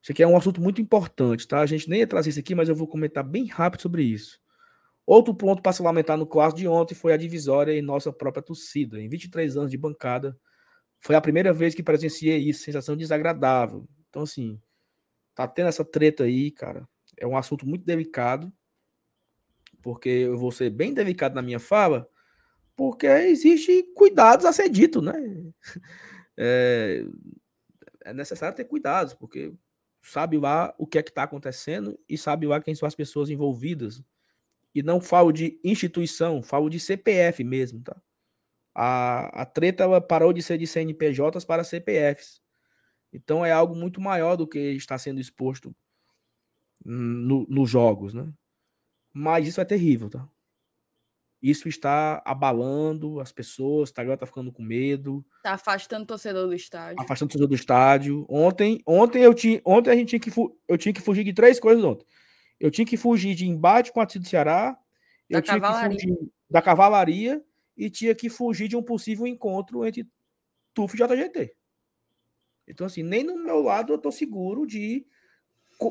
Isso aqui é um assunto muito importante, tá? A gente nem ia trazer isso aqui, mas eu vou comentar bem rápido sobre isso. Outro ponto para se lamentar no clássico de ontem foi a divisória em nossa própria torcida. Em 23 anos de bancada, foi a primeira vez que presenciei isso, sensação desagradável. Então, assim, tá tendo essa treta aí, cara. É um assunto muito delicado, porque eu vou ser bem delicado na minha fala, porque existe cuidados a ser dito, né? [LAUGHS] É, é necessário ter cuidados, porque sabe lá o que é que está acontecendo e sabe lá quem são as pessoas envolvidas. E não falo de instituição, falo de CPF mesmo, tá? A, a treta ela parou de ser de CNPJs para CPFs. Então é algo muito maior do que está sendo exposto no, nos jogos, né? Mas isso é terrível, tá? Isso está abalando as pessoas, tá, a galera tá ficando com medo. Tá afastando o torcedor do estádio. Afastando o torcedor do estádio. Ontem, ontem eu tinha, ontem a gente tinha que eu tinha que fugir de três coisas ontem. Eu tinha que fugir de embate com a torcida do Ceará, da eu tinha cavalaria. que fugir da cavalaria e tinha que fugir de um possível encontro entre TUF e JGT. Então assim, nem no meu lado eu tô seguro de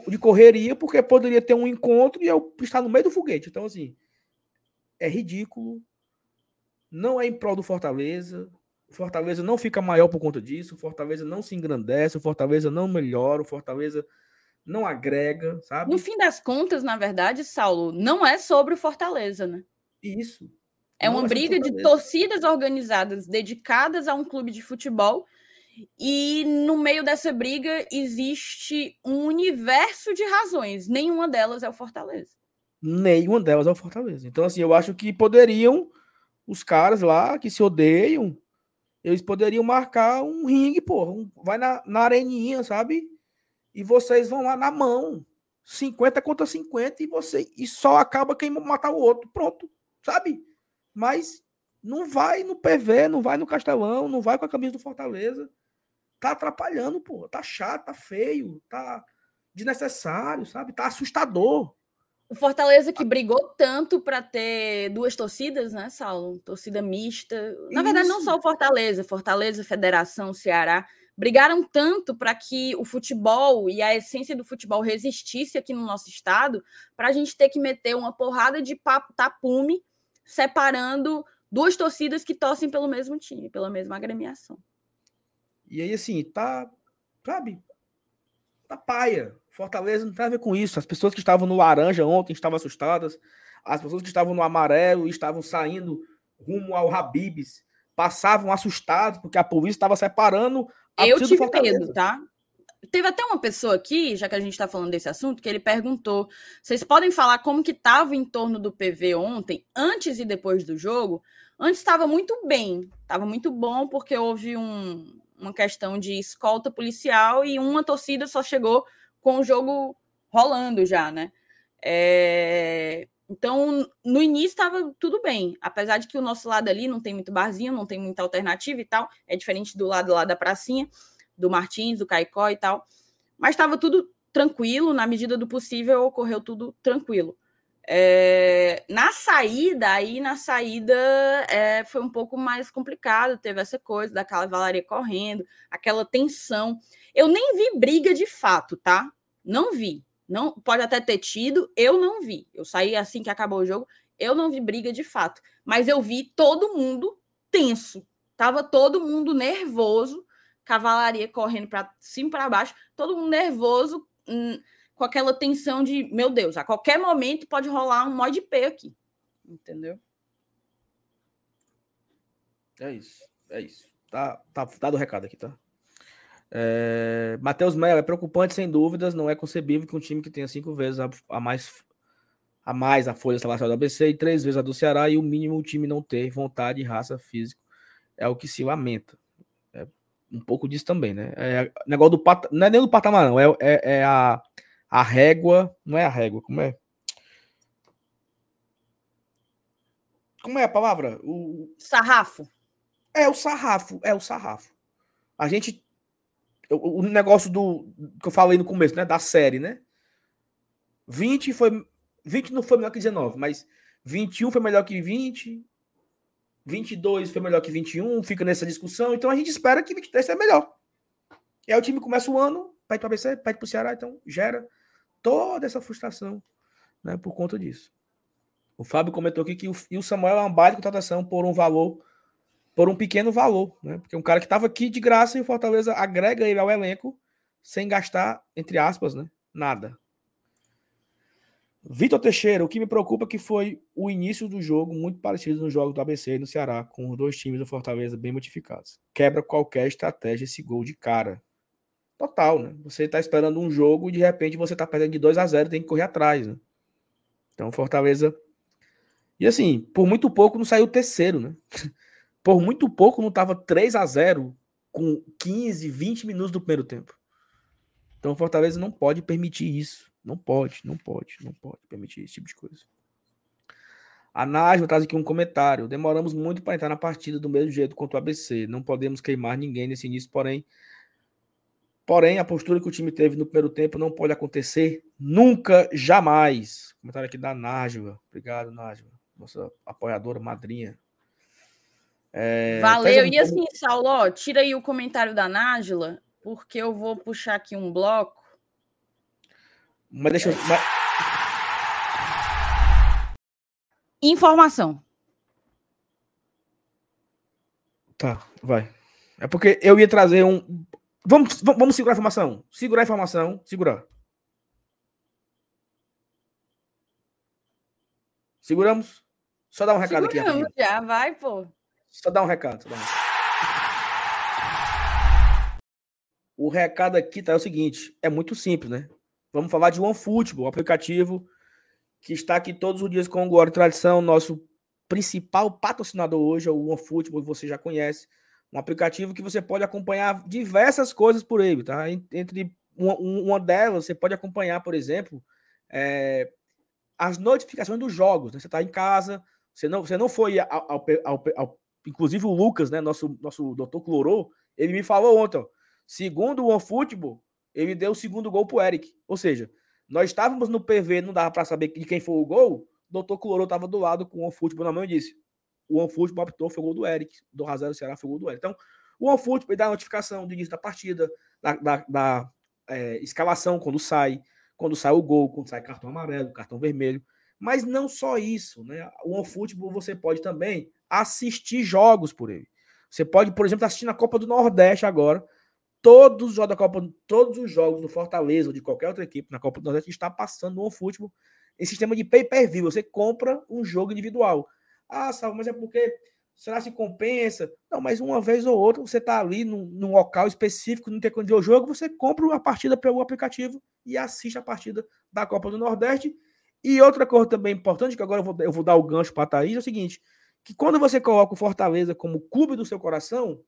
de correria, porque poderia ter um encontro e eu estar no meio do foguete. Então assim, é ridículo, não é em prol do Fortaleza. O Fortaleza não fica maior por conta disso, o Fortaleza não se engrandece, o Fortaleza não melhora, o Fortaleza não agrega, sabe? No fim das contas, na verdade, Saulo, não é sobre o Fortaleza, né? Isso. É uma é briga de torcidas organizadas dedicadas a um clube de futebol E no meio dessa briga existe um universo de razões. Nenhuma delas é o Fortaleza. Nenhuma delas é o Fortaleza. Então, assim, eu acho que poderiam, os caras lá que se odeiam, eles poderiam marcar um ringue, porra. Um, vai na, na areninha, sabe? E vocês vão lá na mão. 50 contra 50 e você e só acaba quem matar o outro. Pronto, sabe? Mas não vai no PV, não vai no Castelão, não vai com a camisa do Fortaleza. Tá atrapalhando, pô. Tá chato, tá feio, tá desnecessário, sabe? Tá assustador. O Fortaleza que brigou tanto para ter duas torcidas, né, Saulo? Torcida mista. Na verdade, não só o Fortaleza, Fortaleza, Federação, Ceará, brigaram tanto para que o futebol e a essência do futebol resistisse aqui no nosso estado, para a gente ter que meter uma porrada de papo tapume separando duas torcidas que torcem pelo mesmo time, pela mesma agremiação. E aí, assim, tá, sabe, tá paia. Fortaleza não tem a ver com isso. As pessoas que estavam no laranja ontem estavam assustadas. As pessoas que estavam no amarelo e estavam saindo rumo ao Habibs passavam assustados porque a polícia estava separando. A Eu tive medo, tá? Teve até uma pessoa aqui, já que a gente está falando desse assunto, que ele perguntou: vocês podem falar como que estava o entorno do PV ontem, antes e depois do jogo? Antes estava muito bem, estava muito bom, porque houve um, uma questão de escolta policial e uma torcida só chegou com o jogo rolando já, né? É... Então, no início estava tudo bem, apesar de que o nosso lado ali não tem muito barzinho, não tem muita alternativa e tal, é diferente do lado lá da pracinha, do Martins, do Caicó e tal, mas estava tudo tranquilo, na medida do possível ocorreu tudo tranquilo. É, na saída, aí na saída é, foi um pouco mais complicado, teve essa coisa da cavalaria correndo, aquela tensão. Eu nem vi briga de fato, tá? Não vi. Não pode até ter tido, eu não vi. Eu saí assim que acabou o jogo, eu não vi briga de fato, mas eu vi todo mundo tenso. Tava todo mundo nervoso, cavalaria correndo para cima para baixo, todo mundo nervoso, hum, com aquela tensão de, meu Deus, a qualquer momento pode rolar um mod P aqui. Entendeu? É isso. É isso. Tá, tá dado o recado aqui, tá? É, Matheus Melo, é preocupante sem dúvidas, não é concebível que um time que tenha cinco vezes a, a mais a mais a folha salarial do ABC e três vezes a do Ceará e o mínimo o time não ter vontade, raça, físico é o que se lamenta. É um pouco disso também, né? É, negócio do pat... não é nem do patamar, não, é, é, é a, a régua, não é a régua, como é? Como é a palavra? O sarrafo. É o sarrafo, é o sarrafo. A gente o, negócio do que eu falei no começo, né? Da série, né? 20 foi. 20 não foi melhor que 19, mas 21 foi melhor que 20. 22 foi melhor que 21, fica nessa discussão. Então a gente espera que 23 seja melhor. E aí o time começa o ano, pede para o ABC, pede para o Ceará, então gera toda essa frustração né, por conta disso. O Fábio comentou aqui que o, o Samuel é uma baita contratação por um valor por um pequeno valor, né? Porque um cara que estava aqui de graça e o Fortaleza agrega ele ao elenco sem gastar, entre aspas, né? Nada. Vitor Teixeira, o que me preocupa é que foi o início do jogo muito parecido no jogo do ABC e no Ceará, com os dois times do Fortaleza bem modificados. Quebra qualquer estratégia esse gol de cara. Total, né? Você está esperando um jogo e de repente você está perdendo de 2 a 0 tem que correr atrás, né? Então, Fortaleza. E assim, por muito pouco não saiu terceiro, né? [LAUGHS] Por muito pouco não estava 3 a 0 com 15, 20 minutos do primeiro tempo. Então Fortaleza não pode permitir isso. Não pode, não pode, não pode permitir esse tipo de coisa. A Najma traz aqui um comentário. Demoramos muito para entrar na partida do mesmo jeito contra o ABC. Não podemos queimar ninguém nesse início, porém. Porém, a postura que o time teve no primeiro tempo não pode acontecer nunca, jamais. Comentário aqui da Najma. Obrigado, Najma. Nossa apoiadora, madrinha. É, Valeu. E assim, Saulo, ó, tira aí o comentário da Nájila, porque eu vou puxar aqui um bloco. Mas deixa eu. Mas... Informação. Tá, vai. É porque eu ia trazer um. Vamos, vamos segurar a informação. Segurar a informação. Segurar. Seguramos? Só dar um recado Seguramos, aqui. Já, vai, pô. Só dar um recado. Dar um recado. O recado aqui tá é o seguinte: é muito simples, né? Vamos falar de OneFootball, o aplicativo que está aqui todos os dias com o Glória e Tradição, nosso principal patrocinador hoje é o OneFootball, que você já conhece. Um aplicativo que você pode acompanhar diversas coisas por ele, tá? Entre uma, uma delas, você pode acompanhar, por exemplo, é, as notificações dos jogos. Né? Você está em casa, você não, você não foi ao, ao, ao, ao, Inclusive o Lucas, né? Nosso, nosso doutor Clorô, ele me falou ontem, ó, segundo o OneFootball, ele deu o segundo gol pro Eric. Ou seja, nós estávamos no PV, não dava para saber de quem foi o gol. O doutor Clorô estava do lado com o OneFootball na mão e disse: o OneFootball optou, foi o gol do Eric. Do Razero Ceará foi o gol do Eric. Então, o OneFootball dá notificação do início da partida, da, da, da é, escalação quando sai, quando sai o gol, quando sai cartão amarelo, cartão vermelho. Mas não só isso, né? O OneFootball você pode também assistir jogos por ele. Você pode, por exemplo, assistir na Copa do Nordeste agora. Todos os jogos da Copa, todos os jogos do Fortaleza ou de qualquer outra equipe na Copa do Nordeste está passando no OneFootball em sistema de pay-per-view. Você compra um jogo individual. Ah, Salvo, mas é porque será se compensa? Não, mas uma vez ou outra você está ali num, num, local específico, não tem quando o jogo, você compra a partida pelo aplicativo e assiste a partida da Copa do Nordeste. E outra coisa também importante, que agora eu vou, eu vou dar o gancho para a Thaís, é o seguinte: que quando você coloca o Fortaleza como clube do seu coração,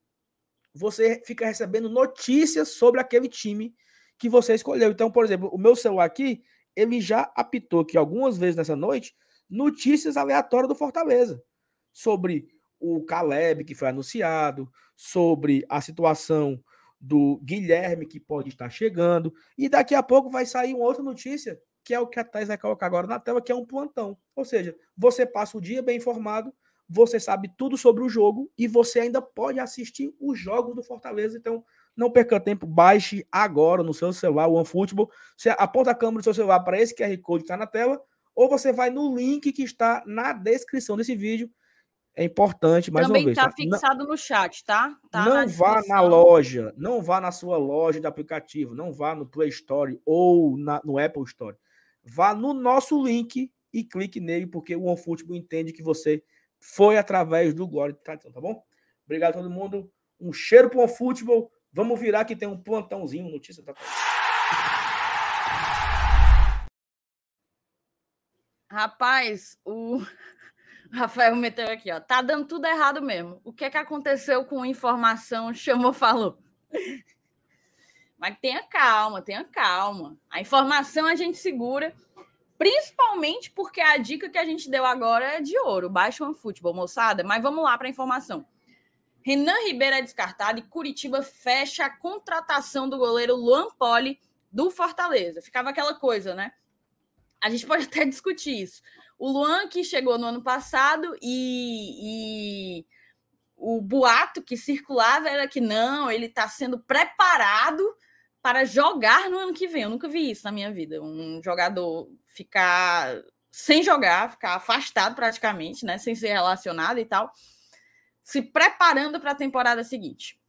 você fica recebendo notícias sobre aquele time que você escolheu. Então, por exemplo, o meu celular aqui, ele já apitou aqui algumas vezes nessa noite notícias aleatórias do Fortaleza sobre o Caleb, que foi anunciado, sobre a situação do Guilherme, que pode estar chegando, e daqui a pouco vai sair uma outra notícia, que é o que a Thais vai colocar agora na tela, que é um plantão. Ou seja, você passa o dia bem informado, você sabe tudo sobre o jogo e você ainda pode assistir os jogos do Fortaleza. Então, não perca tempo, baixe agora no seu celular o OneFootball. Você aponta a câmera do seu celular para esse QR Code que está na tela, ou você vai no link que está na descrição desse vídeo é importante, mais Também uma vez. Também está tá? fixado no chat, tá? tá não na vá na loja, não vá na sua loja de aplicativo, não vá no Play Store ou na, no Apple Store. Vá no nosso link e clique nele, porque o OneFootball entende que você foi através do Glória de Tradição, tá bom? Obrigado a todo mundo. Um cheiro para o OneFootball. Vamos virar que tem um plantãozinho, notícia. Tá? Rapaz, o [LAUGHS] Rafael meteu aqui, ó. Tá dando tudo errado mesmo. O que é que aconteceu com informação? Chamou, falou. [LAUGHS] Mas tenha calma, tenha calma. A informação a gente segura, principalmente porque a dica que a gente deu agora é de ouro. Baixa um futebol, moçada. Mas vamos lá para a informação. Renan Ribeiro é descartado e Curitiba fecha a contratação do goleiro Luan Poli do Fortaleza. Ficava aquela coisa, né? A gente pode [LAUGHS] até discutir isso. O Luan, que chegou no ano passado, e, e o boato que circulava era que não, ele está sendo preparado para jogar no ano que vem. Eu nunca vi isso na minha vida. Um jogador ficar sem jogar, ficar afastado praticamente, né? Sem ser relacionado e tal, se preparando para a temporada seguinte.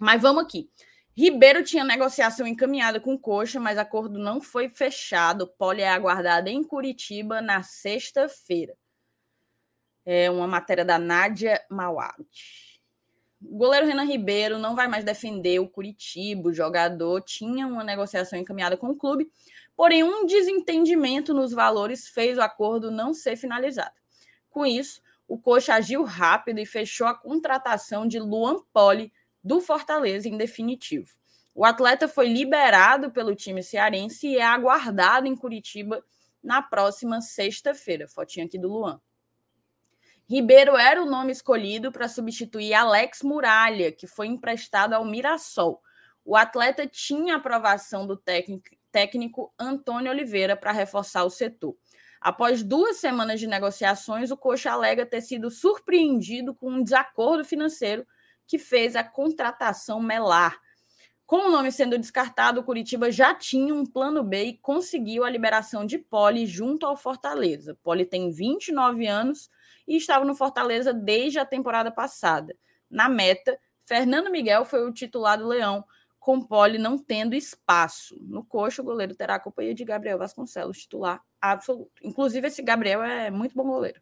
Mas vamos aqui. Ribeiro tinha negociação encaminhada com Coxa, mas acordo não foi fechado. Poli é aguardado em Curitiba na sexta-feira. É uma matéria da Nádia Mawad. O goleiro Renan Ribeiro não vai mais defender o Curitiba. O jogador tinha uma negociação encaminhada com o clube, porém um desentendimento nos valores fez o acordo não ser finalizado. Com isso, o Coxa agiu rápido e fechou a contratação de Luan Poli do Fortaleza em definitivo. O atleta foi liberado pelo time cearense e é aguardado em Curitiba na próxima sexta-feira. Fotinha aqui do Luan. Ribeiro era o nome escolhido para substituir Alex Muralha, que foi emprestado ao Mirassol. O atleta tinha aprovação do técnico, Antônio Oliveira para reforçar o setor. Após duas semanas de negociações, o Coxa alega ter sido surpreendido com um desacordo financeiro que fez a contratação melar. Com o nome sendo descartado, o Curitiba já tinha um plano B e conseguiu a liberação de Poli junto ao Fortaleza. Poli tem 29 anos e estava no Fortaleza desde a temporada passada. Na meta, Fernando Miguel foi o titular do Leão, com Poli não tendo espaço. No coxo, o goleiro terá a companhia de Gabriel Vasconcelos, titular absoluto. Inclusive, esse Gabriel é muito bom goleiro.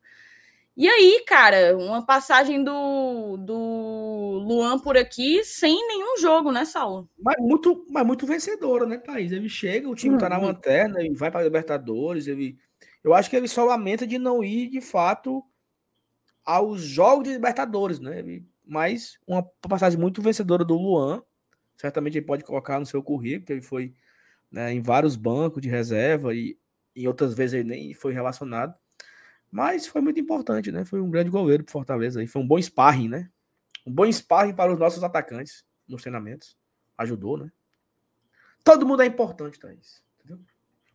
E aí, cara, uma passagem do, do Luan por aqui sem nenhum jogo, né, Saulo? Mas muito, mas muito vencedora, né, Thaís? Ele chega, o time uhum. tá na uhum. lanterna, ele vai para Libertadores, ele. Eu acho que ele só lamenta de não ir, de fato, aos jogos de Libertadores, né? Ele... Mas uma passagem muito vencedora do Luan. Certamente ele pode colocar no seu currículo, que ele foi né, em vários bancos de reserva e em outras vezes ele nem foi relacionado. Mas foi muito importante, né? Foi um grande goleiro pro Fortaleza. E foi um bom sparring, né? Um bom sparring para os nossos atacantes nos treinamentos. Ajudou, né? Todo mundo é importante, Thaís. Entendeu?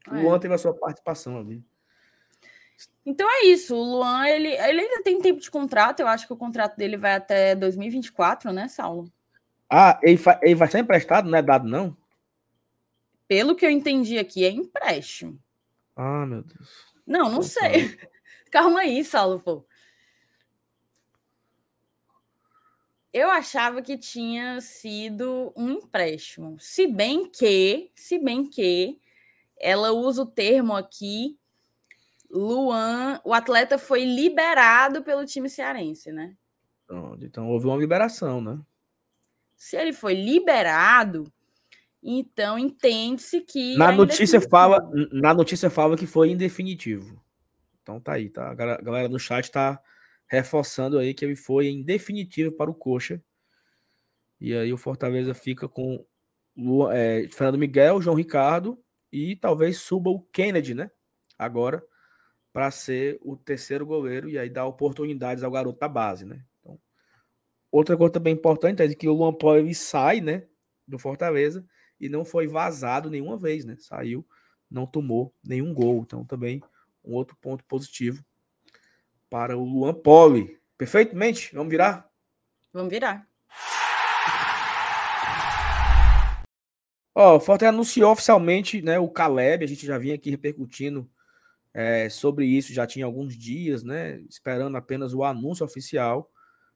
O é. Luan teve a sua participação ali. Então é isso. O Luan, ele, ele ainda tem tempo de contrato. Eu acho que o contrato dele vai até 2024, né, Saulo? Ah, ele, ele vai ser emprestado, não é dado, não? Pelo que eu entendi aqui, é empréstimo. Ah, meu Deus. Não, não sei. Calma aí, Saulo, pô. Eu achava que tinha sido um empréstimo. Se bem que, se bem que ela usa o termo aqui, Luan, o atleta foi liberado pelo time cearense, né? Então houve uma liberação, né? Se ele foi liberado, então entende-se que na notícia fala, na notícia fala que foi indefinitivo. Então tá aí, tá? A galera no chat tá reforçando aí que ele foi em definitivo para o Coxa. E aí o Fortaleza fica com o é, Fernando Miguel, João Ricardo e talvez suba o Kennedy, né? Agora para ser o terceiro goleiro e aí dar oportunidades ao garoto da base, né? Então, outra coisa também importante é que o Luan Poli sai, né, do Fortaleza e não foi vazado nenhuma vez, né? Saiu, não tomou nenhum gol. Então também um outro ponto positivo para o Luan Poli. Perfeitamente? Vamos virar? Vamos virar. Ó, o Fortaleza anunciou oficialmente né, o Caleb, a gente já vinha aqui repercutindo é, sobre isso, já tinha alguns dias, né? Esperando apenas o anúncio oficial.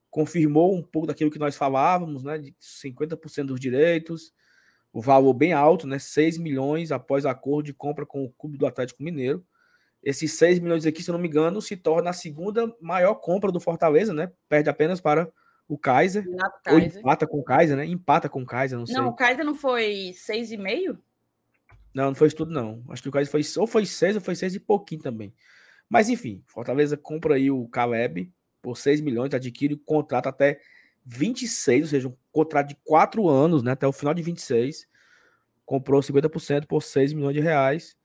Confirmou um pouco daquilo que nós falávamos, né? De 50% dos direitos, o valor bem alto, né? 6 milhões após acordo de compra com o Clube do Atlético Mineiro. Esses 6 milhões aqui, se eu não me engano, se torna a segunda maior compra do Fortaleza, né? Perde apenas para o Kaiser. Ou empata com o Kaiser, né? Empata com o Kaiser, não, não sei. Não, o Kaiser não foi 6,5? Não, não foi isso tudo, não. Acho que o Kaiser foi ou foi 6 ou foi 6 e pouquinho também. Mas enfim, Fortaleza compra aí o Caleb por 6 milhões, adquire o contrato até 26, ou seja, um contrato de 4 anos, né? Até o final de 26. Comprou 50% por 6 milhões de reais.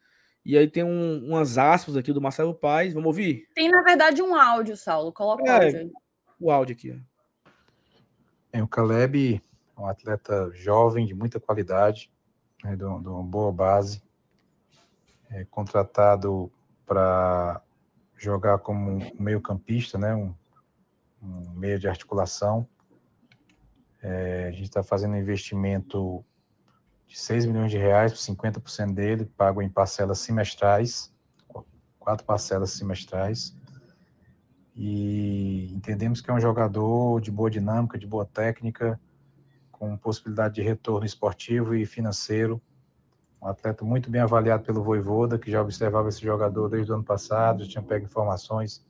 E aí tem um, umas aspas aqui do Marcelo Paes. Vamos ouvir? Tem, na verdade, um áudio, Saulo. Coloca o é, áudio aí. O áudio aqui. É, o Caleb é um atleta jovem, de muita qualidade, né, de, uma boa base. É, contratado para jogar como um meio-campista, né, um, um, meio de articulação. É, a gente está fazendo um investimento de 6 milhões de reais, 50% dele, pago em parcelas semestrais, quatro parcelas semestrais. E entendemos que é um jogador de boa dinâmica, de boa técnica, com possibilidade de retorno esportivo e financeiro. Um atleta muito bem avaliado pelo Voivoda, que já observava esse jogador desde o ano passado, já tinha pego informações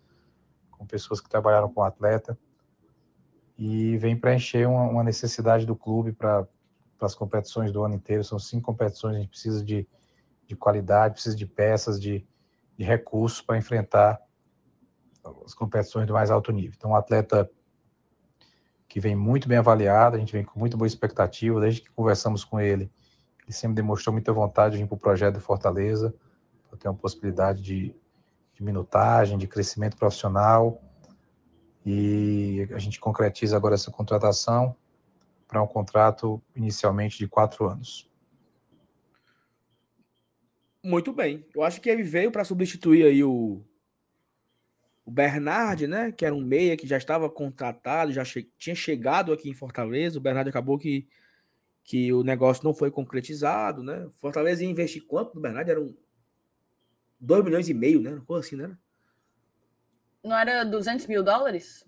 com pessoas que trabalharam com o atleta. E vem preencher uma, uma necessidade do clube para para as competições do ano inteiro. São cinco competições, a gente precisa de, de qualidade, precisa de peças, de, de recursos para enfrentar as competições do mais alto nível. Então, um atleta que vem muito bem avaliado, a gente vem com muito boa expectativa, desde que conversamos com ele, ele sempre demonstrou muita vontade de vir para o projeto do Fortaleza, para ter uma possibilidade de, de minutagem, de crescimento profissional, e a gente concretiza agora essa contratação, para um contrato inicialmente de quatro anos. Muito bem. Eu acho que ele veio para substituir aí o, o Bernard, né? Que era um meia que já estava contratado, já che tinha chegado aqui em Fortaleza. O Bernard acabou que, que o negócio não foi concretizado, né? Fortaleza ia investir quanto no Bernard? Eram 2 milhões e meio, né? Coisa assim, né? Não era 200 mil dólares?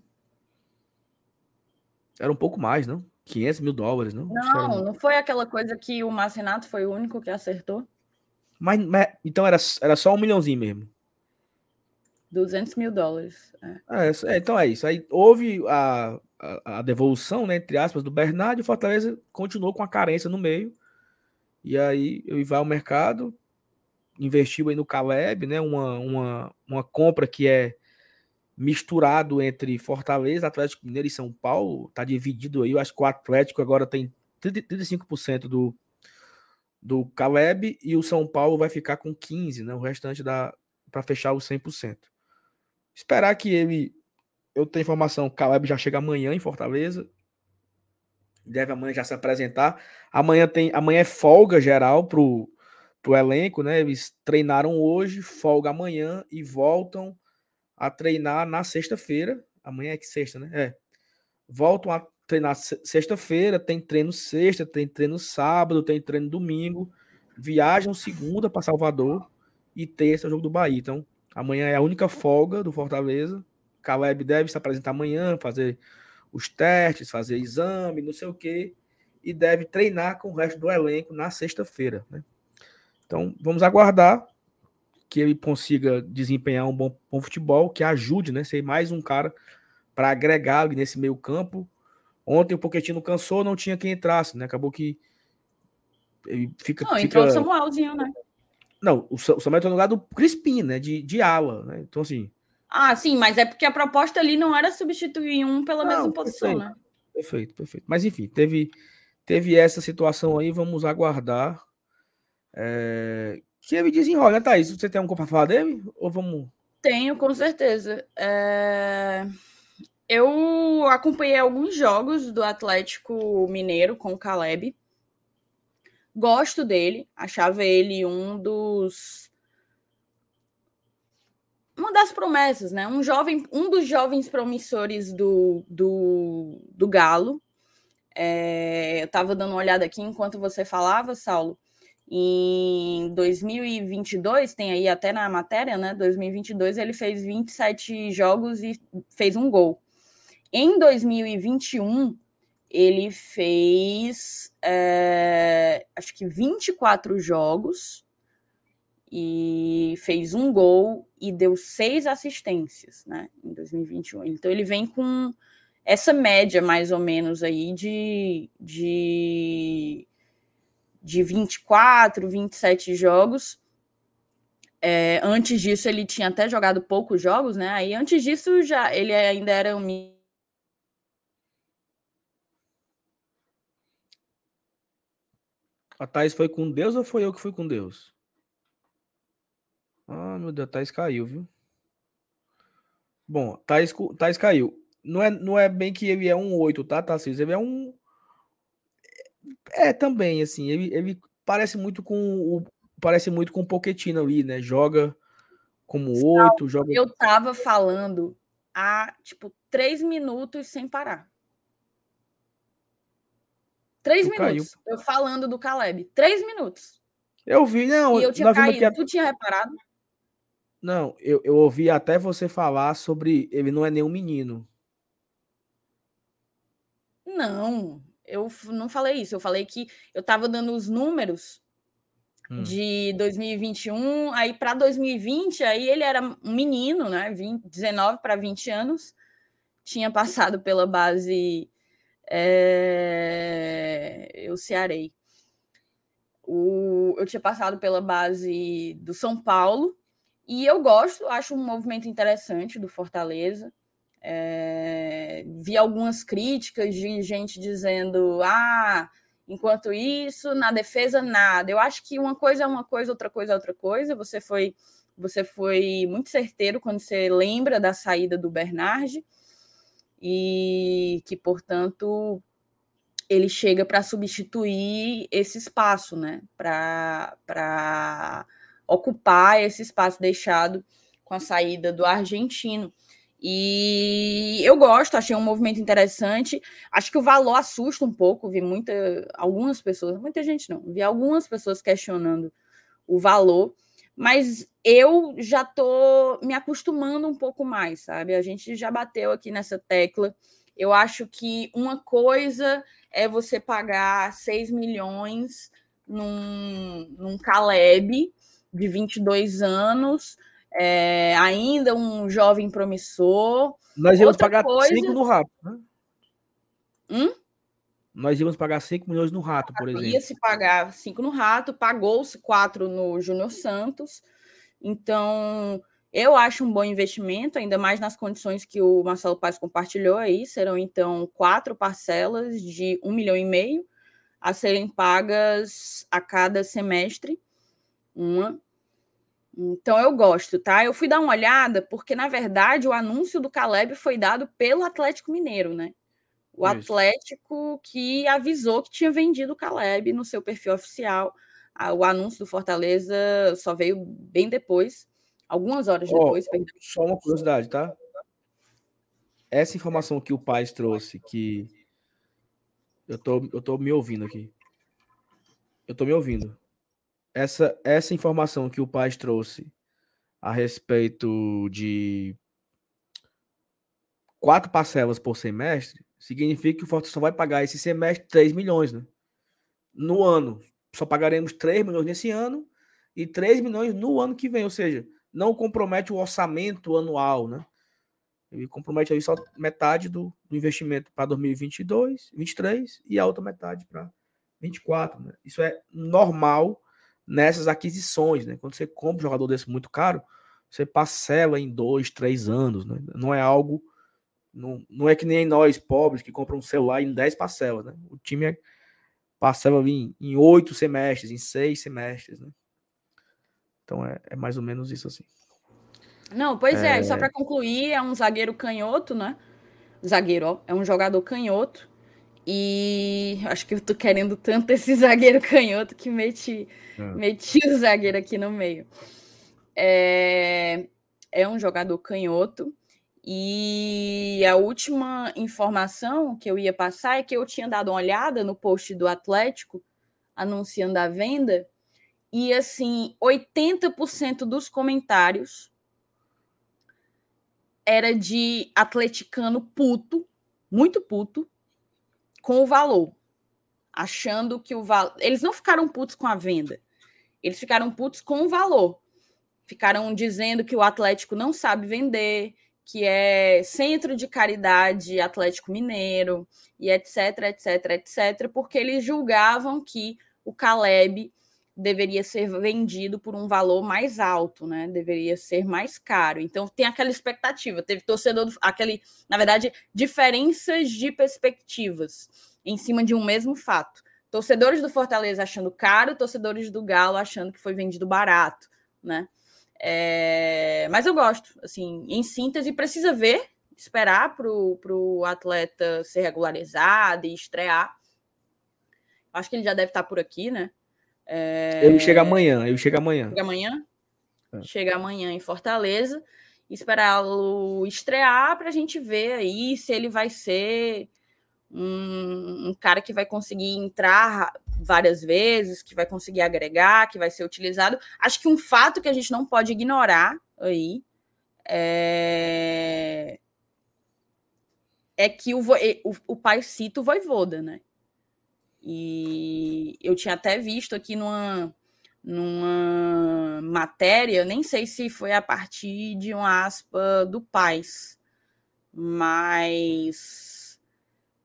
Era um pouco mais, não? 500 mil dólares, não? Não, não foi aquela coisa que o Marcinato foi o único que acertou. Mas, mas, então era, era só um milhãozinho mesmo. 200 mil dólares. É. É, então é isso. Aí houve a, a, a, devolução, né, entre aspas, do Bernardo e o Fortaleza continuou com a carência no meio. E aí ele vai ao mercado, investiu aí no Caleb, né, uma, uma, uma compra que é misturado entre Fortaleza, Atlético Mineiro e São Paulo, tá dividido aí, eu acho que o Atlético agora tem 35% do, do Caleb e o São Paulo vai ficar com 15, né, o restante da para fechar os 100%. Esperar que ele eu tenho informação, o Caleb já chega amanhã em Fortaleza. Deve amanhã já se apresentar. Amanhã tem, amanhã é folga geral pro pro elenco, né? Eles treinaram hoje, folga amanhã e voltam a treinar na sexta-feira. Amanhã é que sexta, né? É. Voltam a treinar sexta-feira, tem treino sexta, tem treino sábado, tem treino domingo. Viajam segunda para Salvador e terça é o jogo do Bahia. Então, amanhã é a única folga do Fortaleza. Caleb deve se apresentar amanhã, fazer os testes, fazer exame, não sei o quê, e deve treinar com o resto do elenco na sexta-feira. Né? Então, vamos aguardar que ele consiga desempenhar um bom, bom futebol, que ajude, né? Ser mais um cara para agregar ali nesse meio campo. Ontem o Pochettino cansou, não tinha quem entrasse, né? Acabou que ele fica. Não, fica... entrou o Samuelzinho, né? Não, o Samuel entrou no lugar do Crispim, né? De, de ala, né? Então, assim. Ah, sim, mas é porque a proposta ali não era substituir um pela não, mesma posição, perfeito, né? Perfeito, perfeito. Mas enfim, teve, teve essa situação aí, vamos aguardar. É, que ele desenrola, Thaís? Você tem algum para falar dele? Ou vamos. Tenho, com certeza. É... Eu acompanhei alguns jogos do Atlético Mineiro com o Caleb. Gosto dele, achava ele um dos. Uma das promessas, né? Um jovem, um dos jovens promissores do, do, do Galo. É... Eu estava dando uma olhada aqui enquanto você falava, Saulo. Em 2022, tem aí até na matéria, né? 2022 ele fez 27 jogos e fez um gol. Em 2021, ele fez é, acho que 24 jogos e fez um gol e deu seis assistências, né? Em 2021. Então ele vem com essa média mais ou menos aí de, de de 24, 27 jogos. É, antes disso, ele tinha até jogado poucos jogos, né? Aí antes disso, já ele ainda era um. A Thais foi com Deus ou foi eu que fui com Deus? Ah, meu Deus, a Thais caiu, viu? Bom, Thais, Thais caiu. Não é, não é bem que ele é um 8, tá, Tarcísio? Ele é um é, também, assim, ele, ele parece muito com o parece muito com o Pochettino ali, né? Joga como oito, joga. Eu tava falando há tipo três minutos sem parar. Três tu minutos. Caiu. Eu falando do Caleb. Três minutos. Eu vi, não. E eu tinha caído. Tu tinha reparado? Não, eu, eu ouvi até você falar sobre ele não é nenhum menino. Não, eu não falei isso, eu falei que eu estava dando os números hum. de 2021, aí para 2020, aí ele era um menino, né? 20, 19 para 20 anos, tinha passado pela base. É, eu cearei. O, eu tinha passado pela base do São Paulo e eu gosto, acho um movimento interessante do Fortaleza. É, vi algumas críticas de gente dizendo: ah, enquanto isso, na defesa, nada. Eu acho que uma coisa é uma coisa, outra coisa é outra coisa. Você foi, você foi muito certeiro quando você lembra da saída do Bernard e que, portanto, ele chega para substituir esse espaço, né? Para ocupar esse espaço deixado com a saída do argentino. E eu gosto, achei um movimento interessante. Acho que o valor assusta um pouco, vi muita, algumas pessoas, muita gente não, vi algumas pessoas questionando o valor, mas eu já tô me acostumando um pouco mais, sabe? A gente já bateu aqui nessa tecla. Eu acho que uma coisa é você pagar 6 milhões num, num Caleb de 22 anos É, ainda um jovem promissor. Nós íamos Outra pagar coisa... cinco no rato, né? Hum? Nós íamos pagar 5 milhões no rato, por exemplo. Ia se pagar 5 no rato, pagou-se 4 no Júnior Santos. Então, eu acho um bom investimento, ainda mais nas condições que o Marcelo Paz compartilhou aí. Serão, então, quatro parcelas de um milhão e meio a serem pagas a cada semestre. Uma. Então, eu gosto, tá? Eu fui dar uma olhada, porque, na verdade, o anúncio do Caleb foi dado pelo Atlético Mineiro, né? O Isso. Atlético que avisou que tinha vendido o Caleb no seu perfil oficial. O anúncio do Fortaleza só veio bem depois. Algumas horas oh, depois. Só uma curiosidade, tá? Essa informação que o pai trouxe, que eu tô, eu tô me ouvindo aqui. Eu tô me ouvindo. Essa, essa informação que o pai trouxe a respeito de quatro parcelas por semestre, significa que o Fortaleza só vai pagar esse semestre 3 milhões, né? No ano. Só pagaremos 3 milhões nesse ano e 3 milhões no ano que vem, ou seja, não compromete o orçamento anual, né? Ele compromete aí só metade do, do investimento para 2022, 2023 e a outra metade para 2024, né? Isso é normal nessas aquisições, né? Quando você compra um jogador desse muito caro, você parcela em dois, três anos, né? Não é algo não, não é que nem nós pobres que compram um celular em 10 parcelas, né? O time é, parcela em, em 8 semestres, em 6 semestres, né? Então é, é mais ou menos isso assim. Não, pois é, é só para concluir, é um zagueiro canhoto, né? Zagueiro, ó, é um jogador canhoto. E acho que eu tô querendo tanto esse [LAUGHS] zagueiro canhoto que meti, é. meti o zagueiro aqui no meio. É, é um jogador canhoto. E a última informação que eu ia passar é que eu tinha dado uma olhada no post do Atlético anunciando a venda e assim, 80% dos comentários era de atleticano puto, muito puto, com o valor. Achando que o valor. Eles não ficaram putos com a venda. Eles ficaram putos com o valor. Ficaram dizendo que o Atlético não sabe vender, que é Centro de Caridade Atlético Mineiro, e etc, etc, etc, porque eles julgavam que o Caleb deveria ser vendido por um valor mais alto, né? Deveria ser mais caro. Então tem aquela expectativa, teve torcedor, aquele, na verdade, diferenças de perspectivas em cima de um mesmo fato. Torcedores do Fortaleza achando caro, torcedores do Galo achando que foi vendido barato, né? É... Mas eu gosto, assim, em síntese, precisa ver, esperar para o atleta ser regularizado e estrear. Acho que ele já deve estar por aqui, né? É... Ele chega amanhã, ele chega amanhã. Chega amanhã? É. Chega amanhã em Fortaleza. Esperá-lo estrear para a gente ver aí se ele vai ser um, um, cara que vai conseguir entrar várias vezes, que vai conseguir agregar, que vai ser utilizado. Acho que um fato que a gente não pode ignorar aí é, é que o, o, o pai cita o Voivoda, né? E eu tinha até visto aqui numa, numa matéria, nem sei se foi a partir de uma aspa do Paz, mas,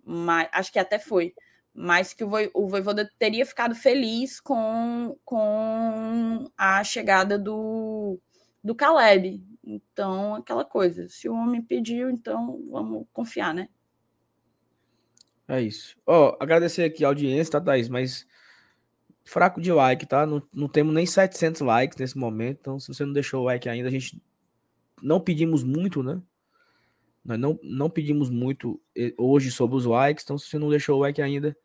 mas acho que até foi. Mas que o, o Voivoda teria ficado feliz com, com a chegada do, do Caleb. Então, aquela coisa, se o homem pediu, então vamos confiar, né? É isso. Ó, agradecer aqui a audiência, tá, Thaís? Mas fraco de like, tá? Não, não temos nem 700 likes nesse momento. Então, se você não deixou o like ainda, a gente não pedimos muito, né? Nós não, não pedimos muito eh, hoje sobre os likes. Então, se você não deixou o like ainda,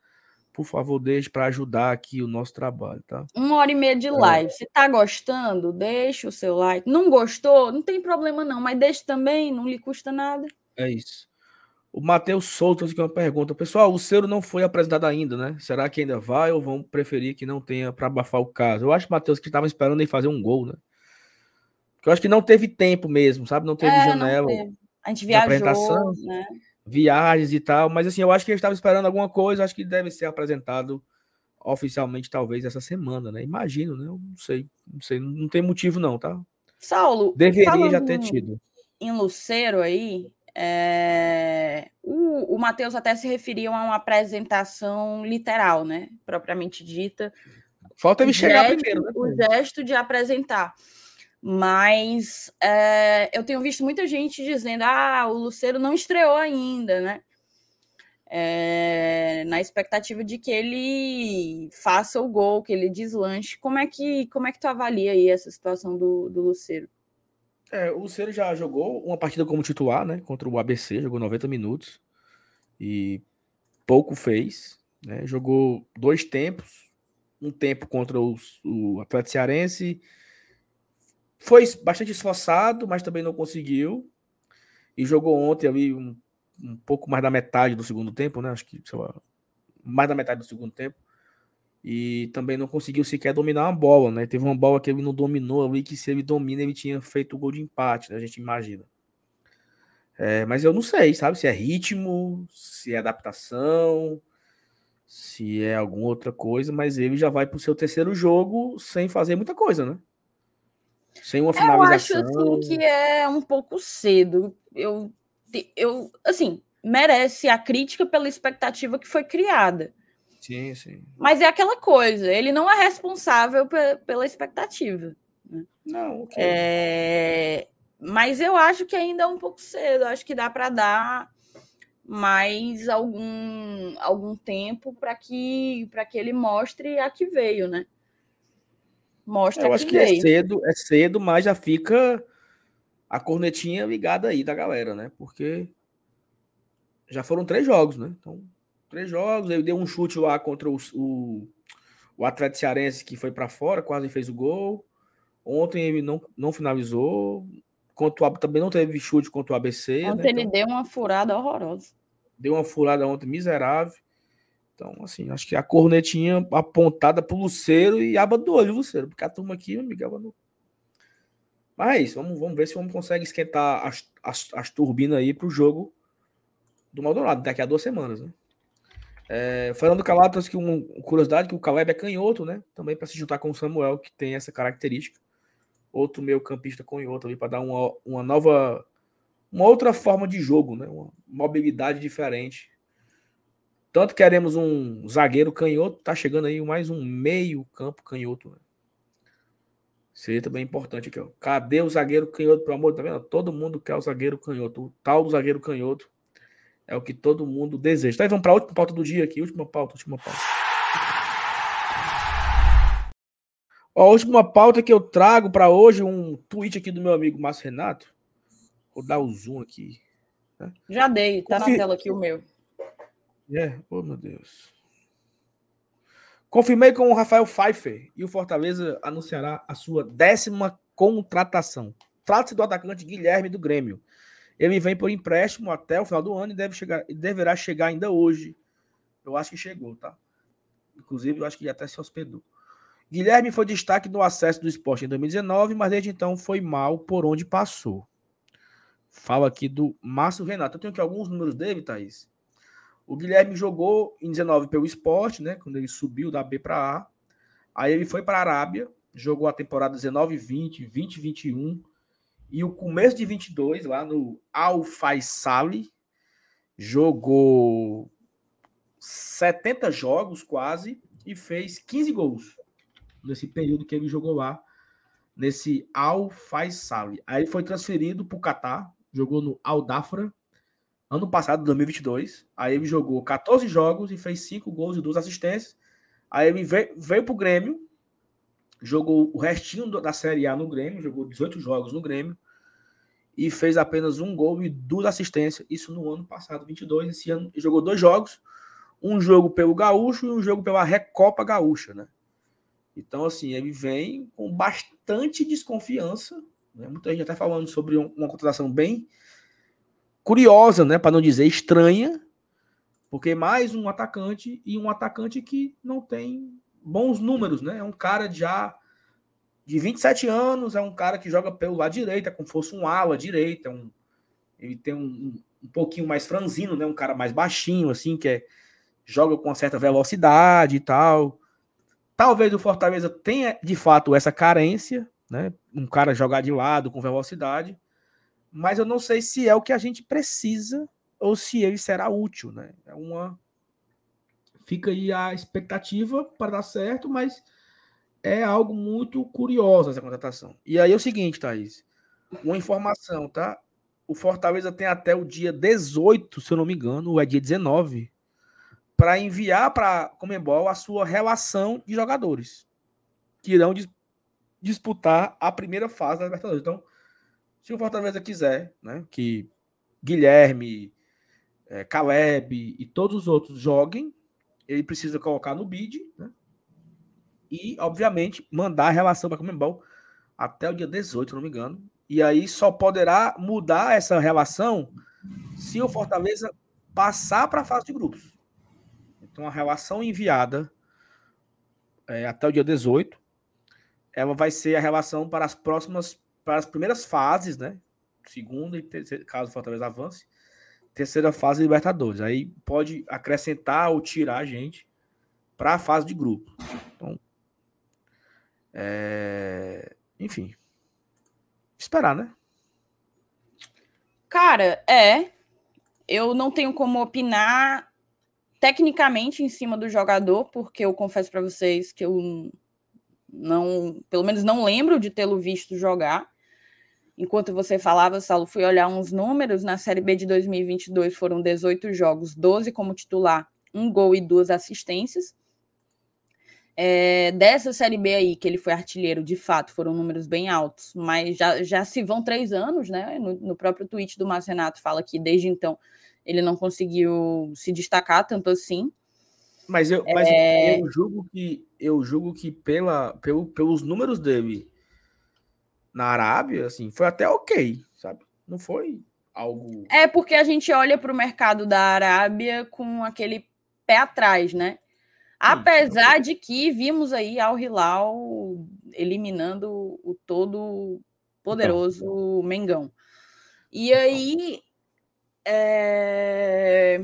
por favor, deixe para ajudar aqui o nosso trabalho, tá? Uma hora e meia de é. live. É. Se tá gostando, deixa o seu like. Não gostou? Não tem problema não, mas deixe também, não lhe custa nada. É isso. O Matheus Souto aqui uma pergunta. Pessoal, o Ciro não foi apresentado ainda, né? Será que ainda vai ou vão preferir que não tenha para abafar o caso? Eu acho, Matheus, que estava esperando ele fazer um gol, né? Porque eu acho que não teve tempo mesmo, sabe? Não teve é, janela. Não teve. A gente viajou, apresentação, né? Viagens e tal. Mas assim, eu acho que ele estava esperando alguma coisa. Acho que deve ser apresentado oficialmente, talvez, essa semana, né? Imagino, né? Eu não sei. Não sei. Não tem motivo, não, tá? Saulo, deveria já ter tido. Em Luceiro aí, é... o, o Matheus até se referiu a uma apresentação literal, né? Propriamente dita. Falta ele chegar gesto, primeiro, né? O gesto de apresentar. Mas é, eu tenho visto muita gente dizendo: ah, o Luceiro não estreou ainda, né? É, na expectativa de que ele faça o gol, que ele deslanche. Como é que, como é que tu avalia aí essa situação do, do Luceiro? É, o Luceiro já jogou uma partida como titular, né? Contra o ABC, jogou 90 minutos e pouco fez. Né? Jogou dois tempos, um tempo contra os, o Atlético Cearense foi bastante esforçado, mas também não conseguiu. E jogou ontem ali um, um pouco mais da metade do segundo tempo, né? Acho que, sei lá, mais da metade do segundo tempo. E também não conseguiu sequer dominar uma bola, né? Teve uma bola que ele não dominou ali, que se ele domina, ele tinha feito o gol de empate, né? A gente imagina. É, mas eu não sei, sabe? Se é ritmo, se é adaptação, se é alguma outra coisa, mas ele já vai para o seu terceiro jogo sem fazer muita coisa, né? Sem uma finalização. Eu acho assim, que é um pouco cedo. Eu, eu, assim, merece a crítica pela expectativa que foi criada. Sim, sim. Mas é aquela coisa, ele não é responsável pela expectativa. Né? Não, okay. é... Mas eu acho que ainda é um pouco cedo. Acho que dá para dar mais algum, algum tempo para que, que ele mostre a que veio, né? Mostra Eu acho que, que é cedo, é cedo, mas já fica a cornetinha ligada aí da galera, né? Porque já foram três jogos, né? Então, três jogos. Ele deu um chute lá contra o, o, o Atlético Cearense que foi para fora, quase fez o gol. Ontem ele não, não finalizou. Contra o, também não teve chute contra o ABC. Né? Ontem né? ele então, deu uma furada horrorosa. Deu uma furada ontem miserável. Então, assim, acho que a cornetinha apontada pro Luceiro e aba do olho, Luceiro, porque a turma aqui, Miguel, não. Mas é isso, vamos, vamos ver se vamos consegue esquentar as, as, as turbinas aí pro jogo do Maldonado, daqui a duas semanas, né? É, Fernando Calatas, que uma curiosidade, que o Caleb é canhoto, né? Também para se juntar com o Samuel, que tem essa característica. Outro meio campista canhoto ali para dar uma, uma nova, uma outra forma de jogo, né? Uma mobilidade diferente tanto queremos um zagueiro canhoto, tá chegando aí mais um meio campo canhoto. Né? Seria também importante aqui, ó. Cadê o zagueiro canhoto, pelo amor, tá vendo? Todo mundo quer o zagueiro canhoto. O tal do zagueiro canhoto é o que todo mundo deseja. Então, vamos para a última pauta do dia aqui. Última pauta, última pauta. Ó, a última pauta que eu trago para hoje, um tweet aqui do meu amigo Márcio Renato. Vou dar o zoom aqui. Né? Já dei, tá Confir... na tela aqui o meu. É, oh meu Deus. Confirmei com o Rafael Pfeiffer e o Fortaleza anunciará a sua décima contratação. Trata-se do atacante Guilherme do Grêmio. Ele vem por empréstimo até o final do ano e deve chegar, deverá chegar ainda hoje. Eu acho que chegou, tá? Inclusive, eu acho que até se hospedou. Guilherme foi destaque no acesso do esporte em 2019, mas desde então foi mal por onde passou. Fala aqui do Márcio Renato. Eu tenho aqui alguns números dele, Thaís. O Guilherme jogou em 19 pelo esporte, né? Quando ele subiu da B para A. Aí ele foi para a Arábia, jogou a temporada 19, 20, 20, 21 e o começo de 22 lá no Al Faisali jogou 70 jogos quase e fez 15 gols nesse período que ele jogou lá nesse Al Faisali. Aí foi transferido para o Catar, jogou no Al Dafra ano passado, 2022. Aí ele jogou 14 jogos e fez 5 gols e 2 assistências. Aí ele veio, veio pro Grêmio, jogou o restinho da Série A no Grêmio, jogou 18 jogos no Grêmio e fez apenas um gol e duas assistências. Isso no ano passado, 22. Esse ano jogou dois jogos, um jogo pelo Gaúcho e um jogo pela Recopa Gaúcha, né? Então, assim, ele vem com bastante desconfiança. Né? Muita gente até falando sobre uma contratação bem curiosa, né, para não dizer estranha, porque mais um atacante e um atacante que não tem bons números, né? É um cara já de 27 anos, é um cara que joga pelo lado direito, é como se fosse um ala direita, é um, ele tem um, um, um, pouquinho mais franzino, né? Um cara mais baixinho, assim, que é, joga com uma certa velocidade e tal. Talvez o Fortaleza tenha de fato essa carência, né? Um cara jogar de lado com velocidade, mas eu não sei se é o que a gente precisa ou se ele será útil, né? É uma fica aí a expectativa para dar certo, mas é algo muito curioso essa contratação. E aí é o seguinte, Thaís, uma informação, tá? O Fortaleza tem até o dia 18, se eu não me engano, ou é dia 19, para enviar para a Comembol a sua relação de jogadores que irão dis disputar a primeira fase da Libertadores. Então, se o Fortaleza quiser, né, que Guilherme, é, Caleb e todos os outros joguem, ele precisa colocar no bid, né? E, obviamente, mandar a relação para a Comembol até o dia 18, se não me engano. E aí só poderá mudar essa relação se o Fortaleza passar para a fase de grupos. Então, a relação enviada é, até o dia 18, ela vai ser a relação para as próximas, para as primeiras fases, né? Segunda e terceira, caso o Fortaleza avance, terceira fase Libertadores. Aí pode acrescentar ou tirar a gente para a fase de grupo. Então, é... enfim, esperar, né? Cara, é. Eu não tenho como opinar tecnicamente em cima do jogador, porque eu confesso para vocês que eu não, pelo menos não lembro de tê-lo visto jogar. Enquanto você falava, Saulo, fui olhar uns números. Na Série B de 2022 foram 18 jogos, 12 como titular, um gol e duas assistências. É, dessa Série B aí, que ele foi artilheiro, de fato, foram números bem altos, mas já, já se vão três anos, né? No, no próprio tweet do Márcio Renato fala que desde então ele não conseguiu se destacar tanto assim. Mas eu, mas é... eu julgo que eu julgo que pela, pelo, pelos números dele na Arábia, assim, foi até ok, sabe? Não foi algo. É porque a gente olha para o mercado da Arábia com aquele pé atrás, né? Apesar de que vimos aí Al Hilal eliminando o todo poderoso. Mengão. E aí é...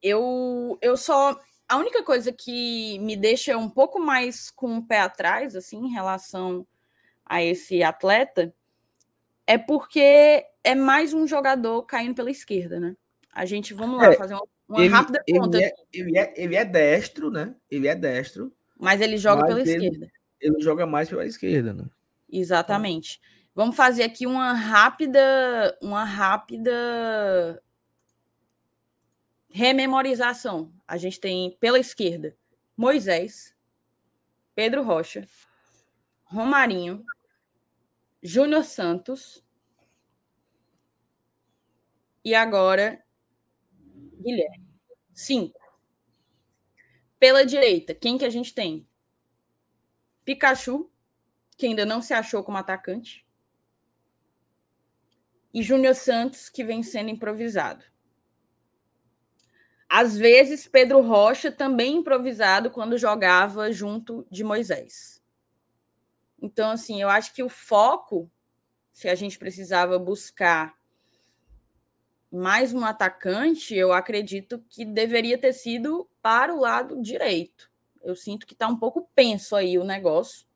eu eu só a única coisa que me deixa um pouco mais com o pé atrás assim em relação a esse atleta é porque é mais um jogador caindo pela esquerda, né? A gente, vamos lá, é, fazer uma, uma ele, rápida conta. Ele é, ele é, ele, é, destro, né? Ele é destro. Mas ele joga mas pela ele, esquerda. Ele joga mais pela esquerda, né? Exatamente. Vamos fazer aqui uma rápida, uma rápida rememorização. A gente tem pela esquerda Moisés, Pedro Rocha, Romarinho, Júnior Santos e agora Guilherme. Cinco. Pela direita, quem que a gente tem? Pikachu, que ainda não se achou como atacante. E Júnior Santos, que vem sendo improvisado. Às vezes, Pedro Rocha também improvisado quando jogava junto de Moisés. Então, assim, eu acho que o foco, se a gente precisava buscar mais um atacante, eu acredito que deveria ter sido para o lado direito. Eu sinto que está um pouco penso aí o negócio.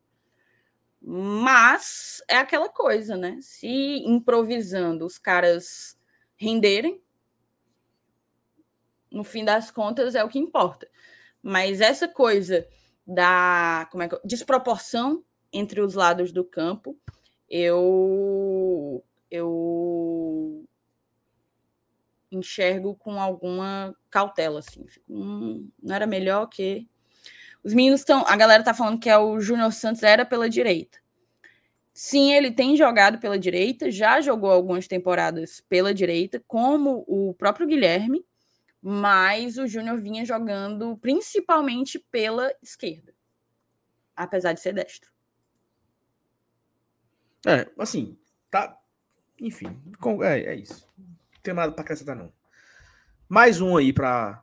Mas é aquela coisa, né? Se improvisando os caras renderem, no fim das contas é o que importa. Mas essa coisa da como é que, desproporção entre os lados do campo, eu eu enxergo com alguma cautela, assim. Hum, não era melhor que os meninos estão. A galera tá falando que é o Júnior Santos era pela direita. Sim, ele tem jogado pela direita, já jogou algumas temporadas pela direita, como o próprio Guilherme, mas o Júnior vinha jogando principalmente pela esquerda, apesar de ser destro. É, assim, tá. Enfim, é, é isso. Não tem nada para acrescentar, não. Mais um aí para.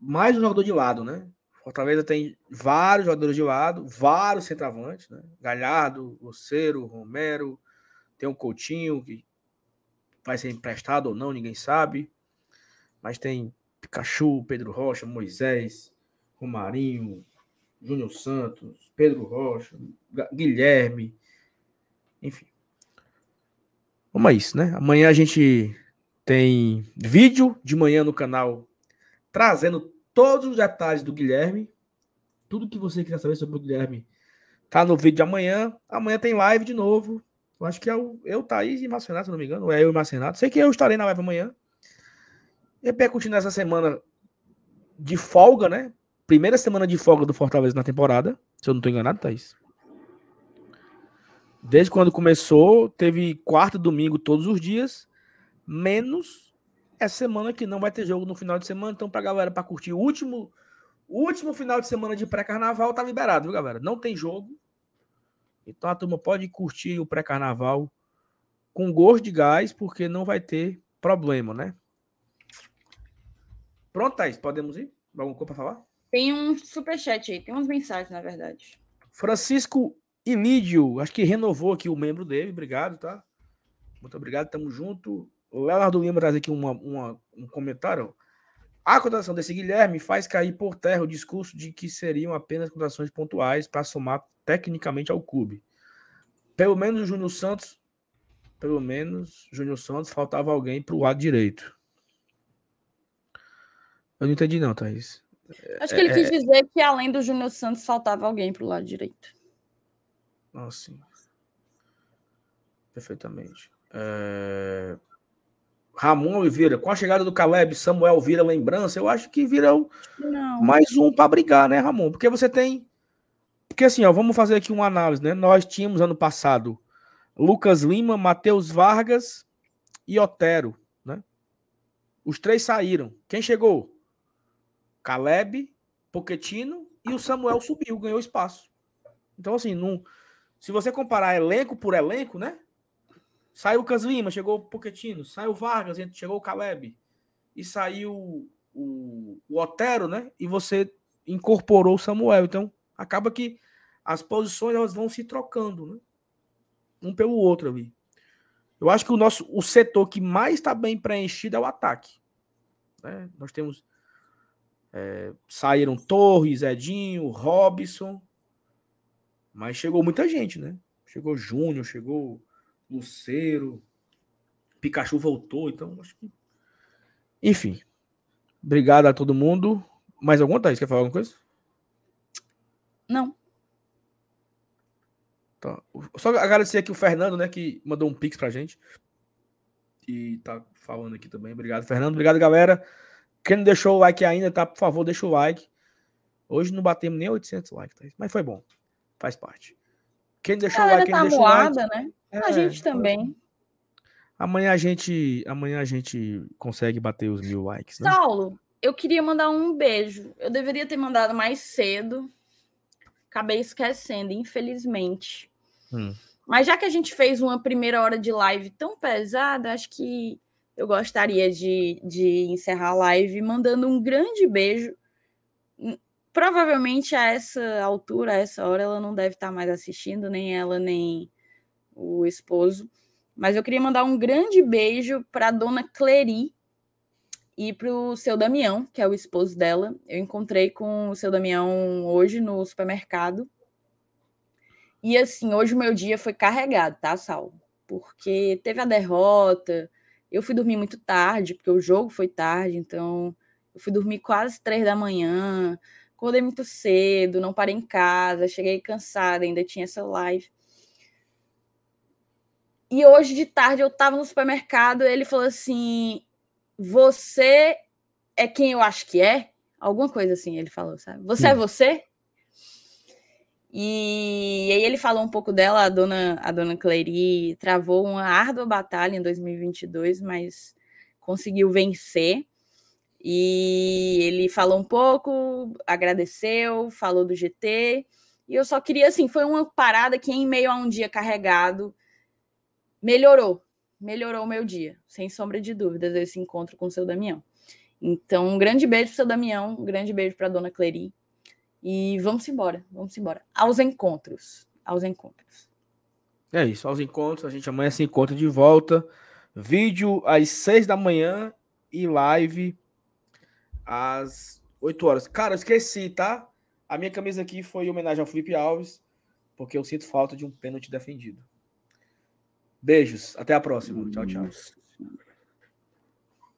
Mais um jogador de lado, né? Fortaleza tem vários jogadores de lado, vários centroavantes, né? Galhardo, Luceiro, Romero, tem um Coutinho que vai ser emprestado ou não, ninguém sabe. Mas tem Pikachu, Pedro Rocha, Moisés, Romarinho, Júnior Santos, Pedro Rocha, Guilherme, enfim. Vamos a isso, né? Amanhã a gente tem vídeo de manhã no canal trazendo todos os detalhes do Guilherme. Tudo que você quiser saber sobre o Guilherme tá no vídeo de amanhã. Amanhã tem live de novo. Eu acho que é o eu, Thaís e Marcenato, se não me engano. Ou é eu e Marcenato. Sei que eu estarei na live amanhã. Repercutindo essa semana de folga, né? Primeira semana de folga do Fortaleza na temporada. Se eu não estou enganado, Thaís. Desde quando começou, teve quarto domingo todos os dias, menos essa semana que não vai ter jogo no final de semana. Então, pra galera, para curtir o último, último final de semana de pré-carnaval, tá liberado, viu, galera? Não tem jogo. Então a turma pode curtir o pré-carnaval com gosto de gás, porque não vai ter problema, né? Pronto, Thaís, podemos ir? Alguma coisa para falar? Tem um superchat aí, tem umas mensagens, na verdade. Francisco Ilídio, acho que renovou aqui o membro dele, obrigado, tá? Muito obrigado, tamo junto. O Leonardo Lima traz aqui uma, uma, um comentário. A contratação desse Guilherme faz cair por terra o discurso de que seriam apenas contratações pontuais para somar tecnicamente ao clube. Pelo menos o Júnior Santos, pelo menos Júnior Santos faltava alguém para o lado direito. Eu não entendi não, Thaís. Acho que ele é... quis dizer que além do Júnior Santos faltava alguém para o lado direito. Ah, sim. Perfeitamente. É... Ramon Oliveira, com a chegada do Caleb, Samuel vira lembrança, eu acho que vira Não. mais um para brigar, né, Ramon? Porque você tem porque assim, ó, vamos fazer aqui uma análise, né? Nós tínhamos ano passado Lucas Lima, Matheus Vargas e Otero, né? Os três saíram. Quem chegou? Caleb, Poquetino e o Samuel subiu, ganhou espaço. Então, assim, não, se você comparar elenco por elenco, né? Saiu o Lucas Lima, chegou o Poquetino, saiu o Vargas, chegou o Caleb e saiu o, o Otero, né? E você incorporou o Samuel. Então, acaba que as posições elas vão se trocando, né? Um pelo outro ali. Eu acho que o nosso o setor que mais está bem preenchido é o ataque. Né? Nós temos é, saíram Torres, Edinho, Robson, mas chegou muita gente, né? Chegou Júnior, chegou Luceiro, Pikachu voltou, então acho que. Enfim. Obrigado a todo mundo. Mais alguma, Thaís? Quer falar alguma coisa? Não. Tá. Só agradecer aqui o Fernando, né, que mandou um pix pra gente. E tá falando aqui também. Obrigado, Fernando. Obrigado, galera. Quem não deixou o like ainda, tá? Por favor, deixa o like. Hoje não batemos nem 800 likes, tá? mas foi bom. Faz parte. Quem deixou o like, quem tá deixou moada, like, né? É, a gente também. Amanhã a gente, amanhã a gente consegue bater os mil likes. Né? Saulo, eu queria mandar um beijo. Eu deveria ter mandado mais cedo, acabei esquecendo, infelizmente. Hum. Mas já que a gente fez uma primeira hora de live tão pesada, acho que eu gostaria de, de encerrar a live mandando um grande beijo. Provavelmente a essa altura, a essa hora, ela não deve estar mais assistindo, nem ela, nem o esposo. Mas eu queria mandar um grande beijo para dona Clery, e para o seu Damião, que é o esposo dela. Eu encontrei com o seu Damião hoje no supermercado. E assim, hoje o meu dia foi carregado, tá, Sal? Porque teve a derrota, eu fui dormir muito tarde, porque o jogo foi tarde, então eu fui dormir quase três da manhã, acordei muito cedo, não parei em casa, cheguei cansada, ainda tinha essa live. E hoje de tarde eu tava no supermercado, ele falou assim: você é quem eu acho que é? Alguma coisa assim, ele falou, sabe? Você é você? E, e aí ele falou um pouco dela, a dona, a dona Clery travou uma árdua batalha em 2022, mas conseguiu vencer. E ele falou um pouco, agradeceu, falou do GT. E eu só queria, assim, foi uma parada que em meio a um dia carregado melhorou, melhorou o meu dia, sem sombra de dúvidas, esse encontro com o seu Damião. Então, um grande beijo para o seu Damião, um grande beijo para a dona Clery. E vamos embora, vamos embora. Aos encontros, aos encontros. É isso, aos encontros. A gente amanhã se encontra de volta. Vídeo às seis da manhã e live às 8 horas. Cara, esqueci, tá? A minha camisa aqui foi em homenagem ao Felipe Alves, porque eu sinto falta de um pênalti defendido. Beijos, até a próxima. Tchau, tchau.